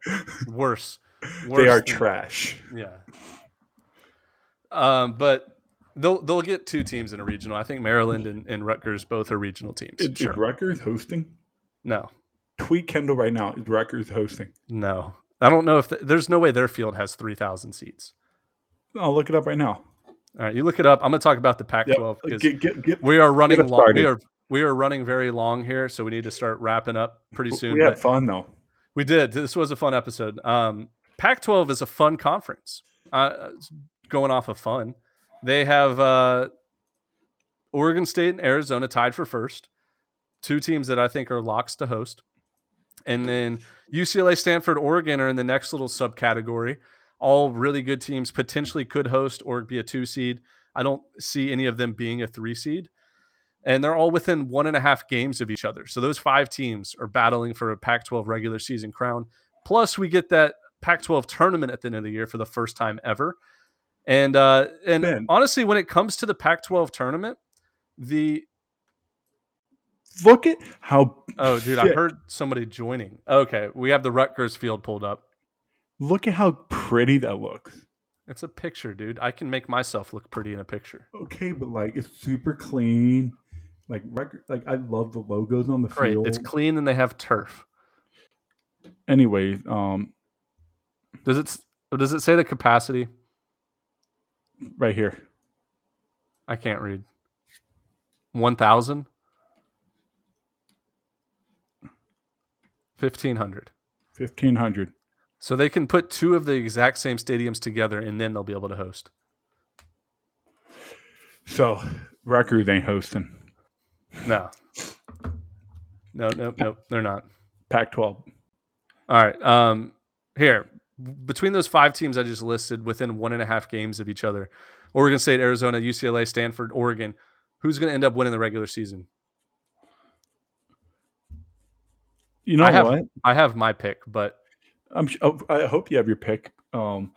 S6: Worse.
S7: they are
S6: than-
S7: trash.
S6: Yeah. Um, but they'll they'll get two teams in a regional. I think Maryland and, and Rutgers both are regional teams.
S7: Is,
S6: Sure.
S7: is Rutgers hosting?
S6: No,
S7: Tweet Kendall right now. Is Rutgers hosting?
S6: no. I don't know if th- there's no way their field has three thousand seats.
S7: I'll look it up right now.
S6: All right, you look it up. I'm going to talk about the
S7: Yep.
S6: Pac-12 because
S7: Get, get, get,
S6: we are running
S7: us
S6: long. We are we are running very long here, so we need to start wrapping up pretty soon.
S7: we had
S6: but
S7: fun though.
S6: we did. This was a fun episode. Um, Pac-12 is a fun conference. Uh, going off of fun, they have uh, Oregon State and Arizona tied for first. Two teams that I think are locks to host, and then UCLA, Stanford, Oregon are in the next little subcategory. All really good teams potentially could host or be a two seed. I don't see any of them being a three seed. And they're all within one and a half games of each other. So those five teams are battling for a Pac 12 regular season crown. Plus, we get that Pac 12 tournament at the end of the year for the first time ever. And uh, and
S7: Ben.
S6: honestly, when it comes to the Pac 12 tournament, the
S7: Look at how.
S6: oh, dude, I heard somebody joining. Okay, we have the Rutgers field pulled up.
S7: Look at how pretty that looks.
S6: It's a picture, dude. I can make myself look pretty in a picture.
S7: Okay, but like it's super clean. Like record, like I love the logos on the
S6: Great.
S7: field.
S6: It's clean and they have turf.
S7: Anyway, um,
S6: Does it s- does it say the capacity?
S7: Right here.
S6: I can't read. 1000 1500.
S7: Fifteen hundred.
S6: So they can put two of the exact same stadiums together and then they'll be able to host.
S7: So Rutgers ain't hosting.
S6: No. No, no, no, they're not.
S7: Pac-12.
S6: All right. Um, here, between those five teams I just listed, within one and a half games of each other, Oregon State, Arizona, UCLA, Stanford, Oregon, who's going to end up winning the regular season?
S7: You know
S6: I have-
S7: what?
S6: I have my pick, but
S7: I'm. oh, I hope you have your pick. Um,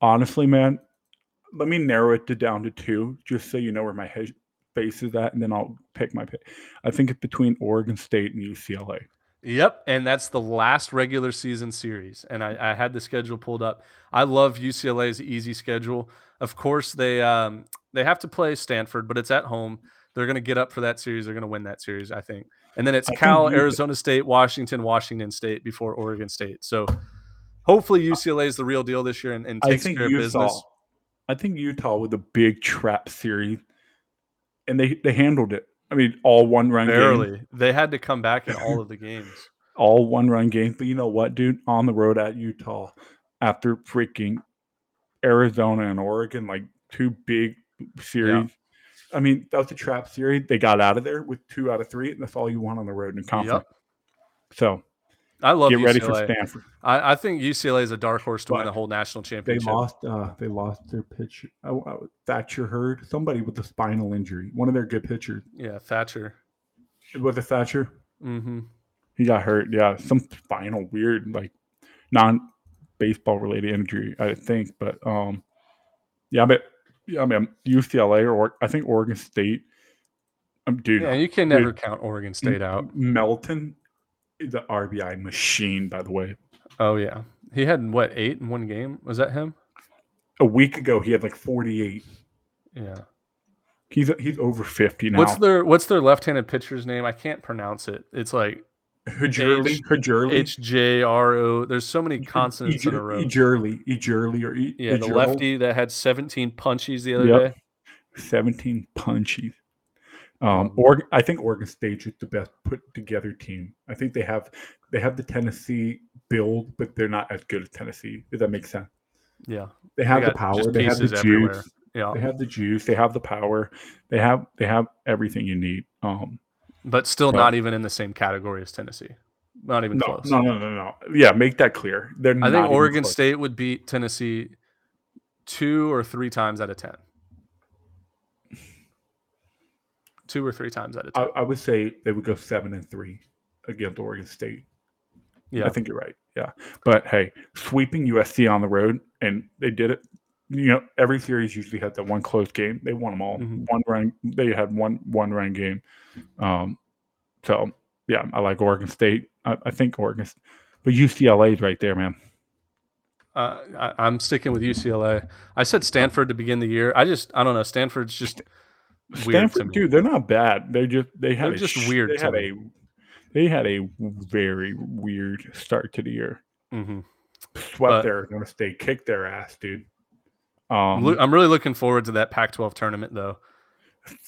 S7: honestly, man, let me narrow it to down to two, just so you know where my head base is at, and then I'll pick my pick. I think it's between Oregon State and UCLA.
S6: Yep, and that's the last regular season series. And I, I had the schedule pulled up. I love UCLA's easy schedule. Of course, they um, they have to play Stanford, but it's at home. They're going to get up for that series. They're going to win that series, I think. And then it's
S7: I
S6: Cal, Arizona State, Washington, Washington State before Oregon State. So hopefully UCLA is the real deal this year and, and takes care of
S7: Utah.
S6: business.
S7: I think Utah with a big trap series, and they they handled it. I mean, all one run game,
S6: Barely. They had to come back in all of the games. (laughs)
S7: all one run games. But you know what, dude? On the road at Utah, after freaking Arizona and Oregon, like two big series. I mean, that was a trap series. They got out of there with two out of three, and that's all you want on the road in a conference. So
S6: I love
S7: get
S6: UCLA.
S7: ready for Stanford.
S6: I, I think UCLA is a dark horse to win the whole national championship.
S7: They
S6: championship.
S7: lost. Uh, they lost their pitcher. Oh, oh, Thatcher Hurd, somebody with a spinal injury. One of their good pitchers.
S6: Yeah, Thatcher.
S7: Was it Thatcher?
S6: Mm-hmm.
S7: He got hurt. Yeah, some spinal weird, like non baseball related injury, I think. But um, yeah, but yeah, I mean UCLA or I think Oregon State. Um, dude,
S6: Yeah, you can
S7: dude,
S6: never count Oregon State out.
S7: Melton an RBI machine, by the way.
S6: Oh yeah, he had what eight in one game? Was that him?
S7: A week ago, he had like forty eight.
S6: Yeah.
S7: He's he's over fifty now.
S6: What's their What's their left-handed pitcher's name? I can't pronounce it. It's like
S7: Hajurley?
S6: H- H J R O. There's so many consonants in a row.
S7: Ejurley, Ejurley, or e-
S6: Yeah, the lefty that had 17 punchies the other day.
S7: 17 punchies. Um, Oregon, I think Oregon State is the best put together team. I think they have they have the Tennessee build, but they're not as good as Tennessee. Does that make sense?
S6: Yeah,
S7: They have the power. They have the
S6: everywhere.
S7: juice.
S6: yeah.
S7: They have the juice. They have the power. They have they have everything you need. Um,
S6: But still
S7: So-
S6: not even in the same category as Tennessee. Not even
S7: no,
S6: close.
S7: no, no, no, no. Yeah, make that clear. They're
S6: I think Oregon. State would beat Tennessee two or three times out of 10. Two or three times out of 10.
S7: I, I would say they would go seven and three against Oregon State.
S6: yeah.
S7: I think you're right. Yeah. But hey, sweeping USC on the road, and they did it. You know, every series usually had that one close game. They won them all.
S6: Mhm.
S7: One run. They had one one run game. Um, so yeah, I like Oregon State. I, I think Oregon, but UCLA is right there, man.
S6: Uh, I, I'm sticking with UCLA. I said Stanford to begin the year. I just, I don't know. Stanford's just
S7: Stanford, dude, they're not bad. They're just they had
S6: just
S7: sh-
S6: weird
S7: They had
S6: me.
S7: a they had a very weird start to the year.
S6: Mm-hmm.
S7: Swept
S6: But-
S7: their Arizona State, kicked their ass, dude. Um,
S6: I'm really looking forward to that Pac-12 tournament, though.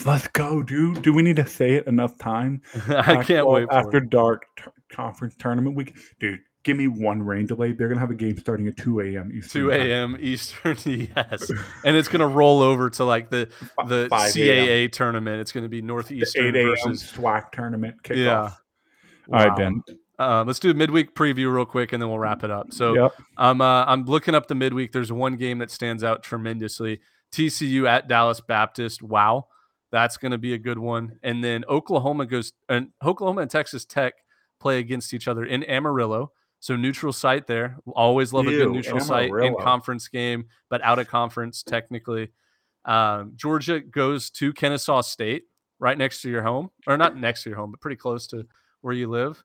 S7: Let's go, dude. Do we need to say it enough time? (laughs)
S6: I can't
S7: Pac-12
S6: wait for
S7: after
S6: it.
S7: dark t- conference tournament week, dude. Give me one rain delay. They're gonna have a game starting at two a.m. Eastern
S6: 2 a.m. Eastern, (laughs) yes, and it's gonna roll over to like the the CAA tournament. It's gonna be
S7: The
S6: Northeastern
S7: eight a.m.
S6: versus
S7: SWAC tournament kickoff.
S6: yeah.
S7: All right,
S6: Wow.
S7: Ben.
S6: Uh, let's do a midweek preview real quick, and then we'll wrap it up. So
S7: Yep.
S6: I'm uh, I'm looking up the midweek. There's one game that stands out tremendously. TCU at Dallas Baptist. Wow, that's going to be a good one. And then Oklahoma goes and Oklahoma and Texas Tech play against each other in Amarillo. So neutral site there. Always love a good
S7: Ew,
S6: neutral site in conference game, but out of conference technically. Um, Georgia goes to Kennesaw State, right next to your home, or not next to your home, but pretty close to where you live.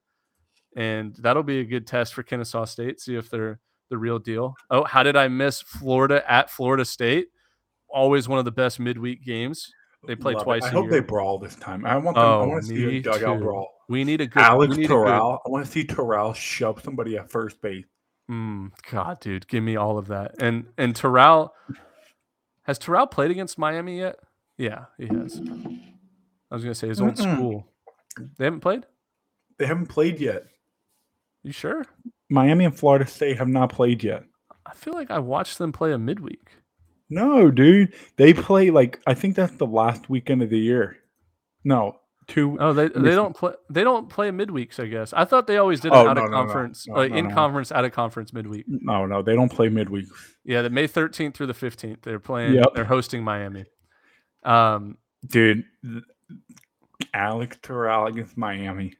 S6: And that'll be a good test for Kennesaw State. See if they're the real deal. Oh, how did I miss Florida at Florida State? Always one of the best midweek games. They play
S7: Love
S6: twice
S7: I hope
S6: year.
S7: they brawl this time. I want them. I
S6: Oh,
S7: want to see a dugout
S6: too.
S7: brawl.
S6: We need a good
S7: Alex
S6: we need a good-
S7: I want to see Toral shove somebody at first base.
S6: Mm, God, dude, give me all of that. And and Toral has Toral played against Miami yet? Yeah, he has. I was gonna say his old
S7: Mm-mm.
S6: school. They haven't played.
S7: They haven't played yet.
S6: You sure?
S7: Miami and Florida State have not played yet.
S6: I feel like I watched them play a midweek.
S7: No, dude. They play like I think that's the last weekend of the year. No, two.
S6: Oh, they they don't play. They don't play midweeks. I guess. I thought they always did
S7: Oh,
S6: out
S7: no,
S6: of
S7: no,
S6: conference,
S7: No,
S6: uh,
S7: no,
S6: in conference, out of conference midweek.
S7: No, no, they don't play midweek.
S6: Yeah, the May thirteenth through the fifteenth. They're playing.
S7: Yep.
S6: They're hosting Miami. Um.
S7: Dude, Alex Toral against Miami.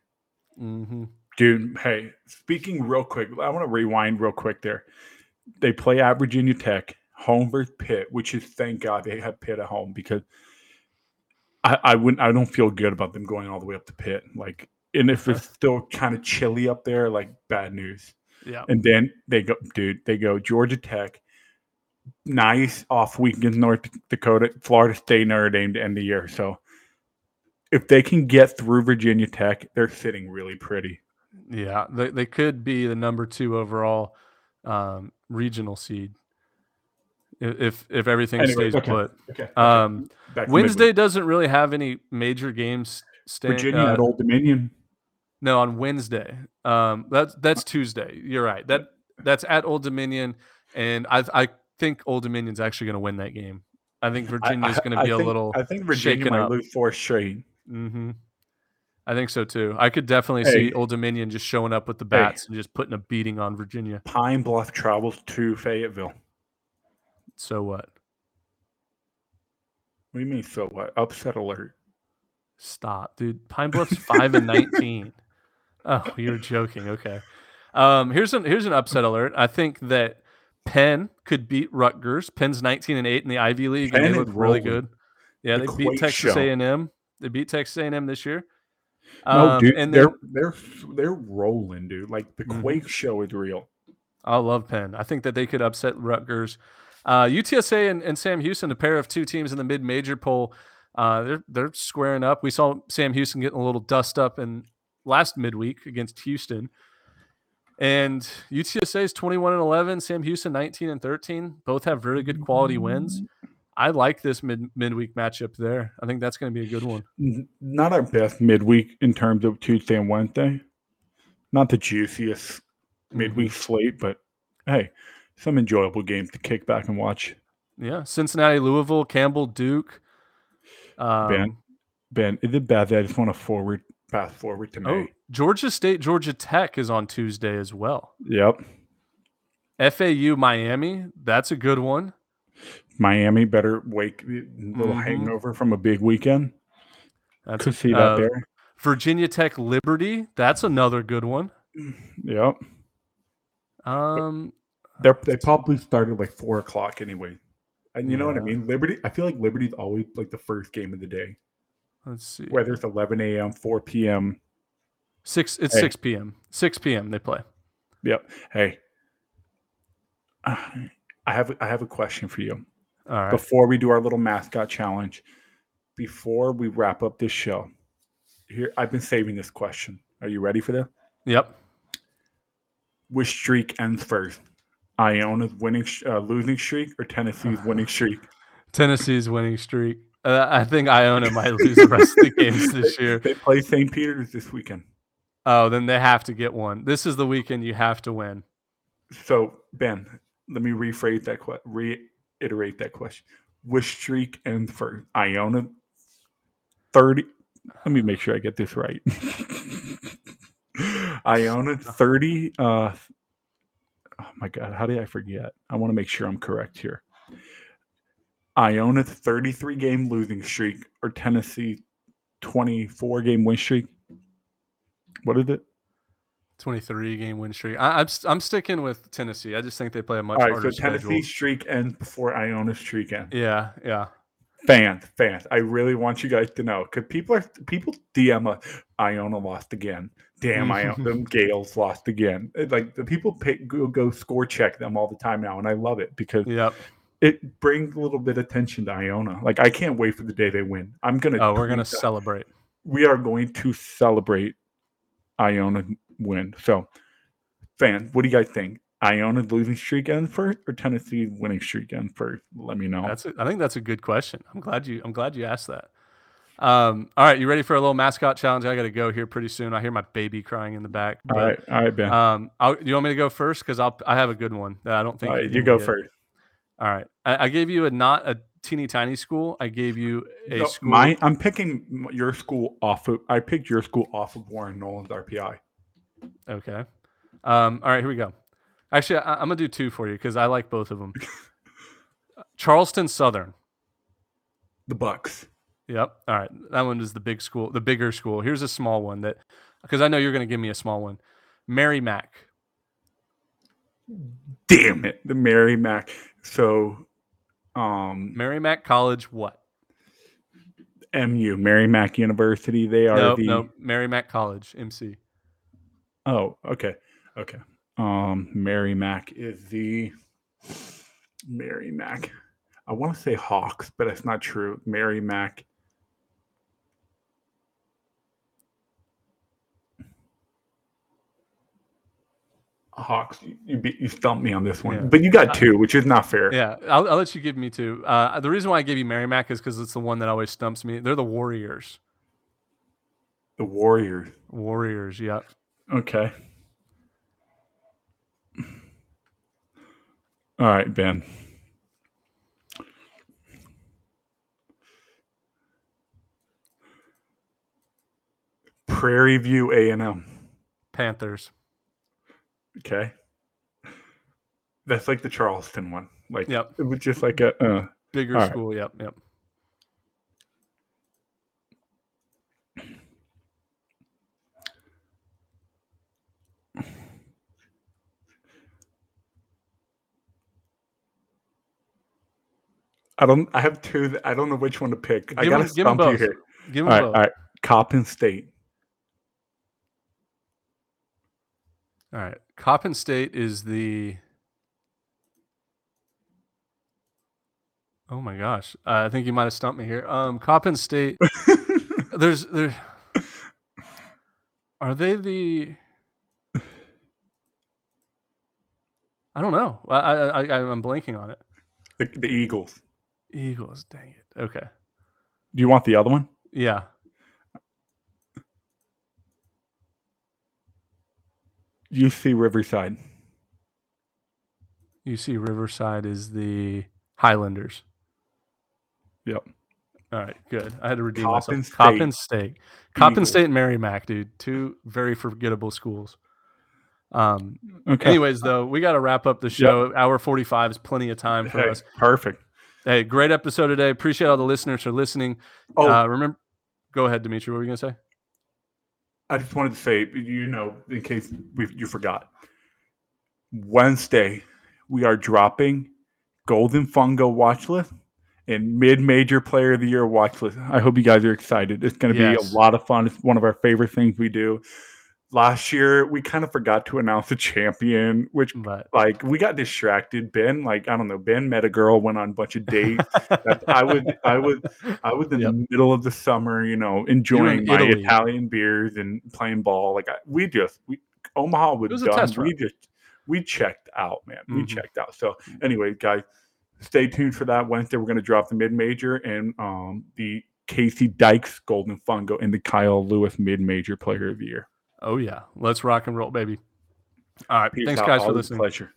S6: mhm.
S7: Dude, hey, speaking real quick, I want to rewind real quick there. They play at Virginia Tech, home versus Pitt, which is thank God they have Pitt at home because I, I wouldn't I don't feel good about them going all the way up to Pitt. Like and if it's still kind of chilly up there, like bad news.
S6: Yeah.
S7: And then they go, dude, they go Georgia Tech, nice off week against North Dakota, Florida State, Notre Dame to end the year. So if they can get through Virginia Tech, they're sitting really pretty.
S6: Yeah, they, they could be the number two overall um, regional seed if if everything
S7: Anyway,
S6: stays
S7: okay,
S6: put.
S7: Okay. okay.
S6: Um, Wednesday doesn't really have any major games. Staying,
S7: Virginia
S6: uh,
S7: at Old Dominion.
S6: no, on Wednesday. Um, that's that's Tuesday. You're right. That that's at Old Dominion, and I I think Old Dominion's actually going to win that game. I think Virginia's going to
S7: I
S6: be a
S7: think-
S6: little.
S7: I think Virginia might
S6: up.
S7: lose four straight.
S6: Mm-hmm. I think so too. I could definitely
S7: Hey.
S6: see Old Dominion just showing up with the
S7: Hey.
S6: bats and just putting a beating on Virginia.
S7: Pine Bluff travels to Fayetteville.
S6: So what?
S7: What do you mean? So what? Upset alert.
S6: Stop, dude. Pine Bluff's five and nineteen. (laughs) Oh, you're joking. Okay. Um, here's an here's an upset alert. I think that Penn could beat Rutgers. Penn's 19 and 8 in the Ivy League, and they look really good. Yeah,
S7: The
S6: they beat Texas
S7: show.
S6: A&M. They beat Texas A&M this year.
S7: No,
S6: Um,
S7: dude,
S6: and
S7: they're
S6: then
S7: they're they're rolling, dude. Like the
S6: Mhm.
S7: Quake show is real.
S6: I love Penn. I think that they could upset Rutgers. Uh, UTSA and, and Sam Houston, a pair of two teams in the mid-major poll, uh, they're they're squaring up. We saw Sam Houston getting a little dust up in last midweek against Houston, and UTSA is 21 and 11. Sam Houston 19 and 13. Both have really good quality wins. I like this mid midweek matchup there. I think that's going to be a good one.
S7: Not our best midweek in terms of Tuesday and Wednesday. Not the juiciest midweek slate, but hey, some enjoyable games to kick back and watch.
S6: Yeah, Cincinnati, Louisville, Campbell, Duke. Um,
S7: Ben, Ben, is it bad that I just want to forward path forward to?
S6: Oh, Georgia State, Georgia Tech is on Tuesday as well.
S7: Yep.
S6: FAU, Miami, that's a good one.
S7: Miami better wake a little
S6: Mhm.
S7: hangover from a big weekend.
S6: That's
S7: Could
S6: a,
S7: see that
S6: uh,
S7: there.
S6: Virginia Tech, Liberty, that's another good one.
S7: Yep.
S6: Um,
S7: They're, they probably started like four o'clock anyway. And you know what I mean? Liberty, I feel like Liberty's always like the first game of the day,
S6: let's see,
S7: whether it's 11 a.m., 4 p.m.
S6: six. It's
S7: Hey.
S6: six p.m. Six p.m. They play.
S7: Yep. Hey, I have I have a question for you
S6: All right.
S7: before we do our little mascot challenge. Before we wrap up this show, here I've been saving this question. Are you ready for this?
S6: Yep.
S7: Which streak ends first? Iona's winning, uh, losing streak, or Tennessee's winning streak?
S6: Tennessee's winning streak. Uh, I think Iona might lose the rest of the games this (laughs) year.
S7: They play St. Peter's this weekend.
S6: Oh, then they have to get one. This is the weekend you have to win.
S7: So Ben, let me rephrase that question. Reiterate that question. Which streak ends first? Iona thirty. Let me make sure I get this right. (laughs) Iona (laughs) thirty. Uh, my God, how did I forget? I want to make sure I'm correct here. Iona's 33 game losing streak or Tennessee 24 game win streak. What is it?
S6: 23 game win streak. I, I'm I'm sticking with Tennessee. I just think they play a much
S7: All right, so
S6: harder
S7: Tennessee
S6: schedule.
S7: streak ends before Iona's streak ends.
S6: Yeah, yeah.
S7: Fans, fans, I really want you guys to know because people are people DM us. Uh, Iona lost again. Damn, I (laughs) them Gaels lost again. Like the people pick, go, go score check them all the time now, and I love it because
S6: Yep.
S7: it brings a little bit of attention to Iona. Like I can't wait for the day they win. I'm gonna.
S6: Oh, we're gonna
S7: that.
S6: celebrate.
S7: We are going to celebrate Iona win. So, fan, what do you guys think? Iona losing streak ends first, or Tennessee winning streak ends first? Let me know.
S6: That's a, I think that's a good question. I'm glad you I'm glad you asked that. Um, all right, you ready for a little mascot challenge? I got to go here pretty soon. I hear my baby crying in the back.
S7: all right, all right, Ben.
S6: Um, I'll, you want me to go first? Because I'll I have a good one that I don't think
S7: all right,
S6: you're
S7: you go
S6: get.
S7: first.
S6: All right, I, I gave you a not a teeny tiny school. I gave you a
S7: No,
S6: school.
S7: mine, I'm picking your school off of. I picked your school off of Warren Nolan's RPI.
S6: Okay. Um, all right, here we go. Actually, I, I'm gonna do two for you because I like both of them. (laughs) Charleston Southern.
S7: The Bucks.
S6: Yep. All right. That one is the big school, the bigger school. Here's a small one that, because I know you're going to give me a small one. Mary Mac.
S7: Damn it, the Mary Mac. So, um,
S6: Mary Mac College. What?
S7: MU, Merrimack University. They are
S6: No,
S7: the.
S6: no, Merrimack College, MC.
S7: Oh, okay, okay. Um, Merrimack is the Merrimack. I want to say Hawks, but that's not true. Merrimack. Hawks, you you, beat, you stumped me on this one,
S6: Yeah.
S7: but you got two, which is not fair.
S6: Yeah, I'll, I'll let you give me two. Uh, the reason why I gave you Merrimack is because it's the one that always stumps me. They're the Warriors.
S7: The Warriors.
S6: Warriors, yep.
S7: Okay. All right, Ben. Prairie View A and M.
S6: Panthers.
S7: Okay. That's like the Charleston one. Like
S6: Yep.
S7: it was just like a uh,
S6: Bigger
S7: right.
S6: school, yep, yep.
S7: I don't I have two that I don't know which one to pick. I
S6: Give
S7: gotta
S6: 'em- give 'em
S7: stump you here.
S6: Give
S7: All
S6: them
S7: right,
S6: both.
S7: all right. Coppin State.
S6: All right. Coppin State is the. Oh my gosh! Uh, I think you might have stumped me here. Um, Coppin State. (laughs) there's there. Are they the? I don't know. I I, I I'm blanking on it.
S7: The, the Eagles.
S6: Eagles. Dang it. Okay.
S7: Do you want the other one?
S6: Yeah.
S7: UC Riverside.
S6: You see, Riverside is the Highlanders.
S7: Yep.
S6: All right, good. I had to redeem
S7: Coppin
S6: myself. Coppin
S7: State.
S6: Coppin. State, and Merrimack, dude. Two very forgettable schools. Um.
S7: Okay.
S6: Anyways, though, we got to wrap up the show. Hour forty-five is plenty of time for
S7: Hey,
S6: us.
S7: perfect.
S6: Hey, great episode today. Appreciate all the listeners for listening.
S7: Oh,
S6: Uh, remember, go ahead, Dimitri. What were you gonna say?
S7: I just wanted to say, you know, in case you forgot, Wednesday we are dropping Golden Fungo watch list and mid-major player of the year watch list. I hope you guys are excited. It's going to
S6: Yes.
S7: be a lot of fun. It's one of our favorite things we do. Last year we kind of forgot to announce the champion, which
S6: But
S7: like we got distracted. Ben, like I don't know, Ben met a girl, went on a bunch of dates. (laughs) I was, I was, I was in
S6: Yep.
S7: the middle of the summer, you know, enjoying my
S6: Italy.
S7: Italian beers and playing ball. Like I, we just, we Omaha was,
S6: was
S7: done. we just, we checked out, man. We
S6: Mhm.
S7: checked out. So anyway, guys, stay tuned for that Wednesday. We're going to drop the mid major and um the Casey Dykes Golden Fungo and the Kyle Lewis mid major player of the year.
S6: Oh yeah, let's rock and roll, baby. All right,
S7: Peace
S6: thanks
S7: out.
S6: guys for
S7: Always a
S6: listening.
S7: Pleasure.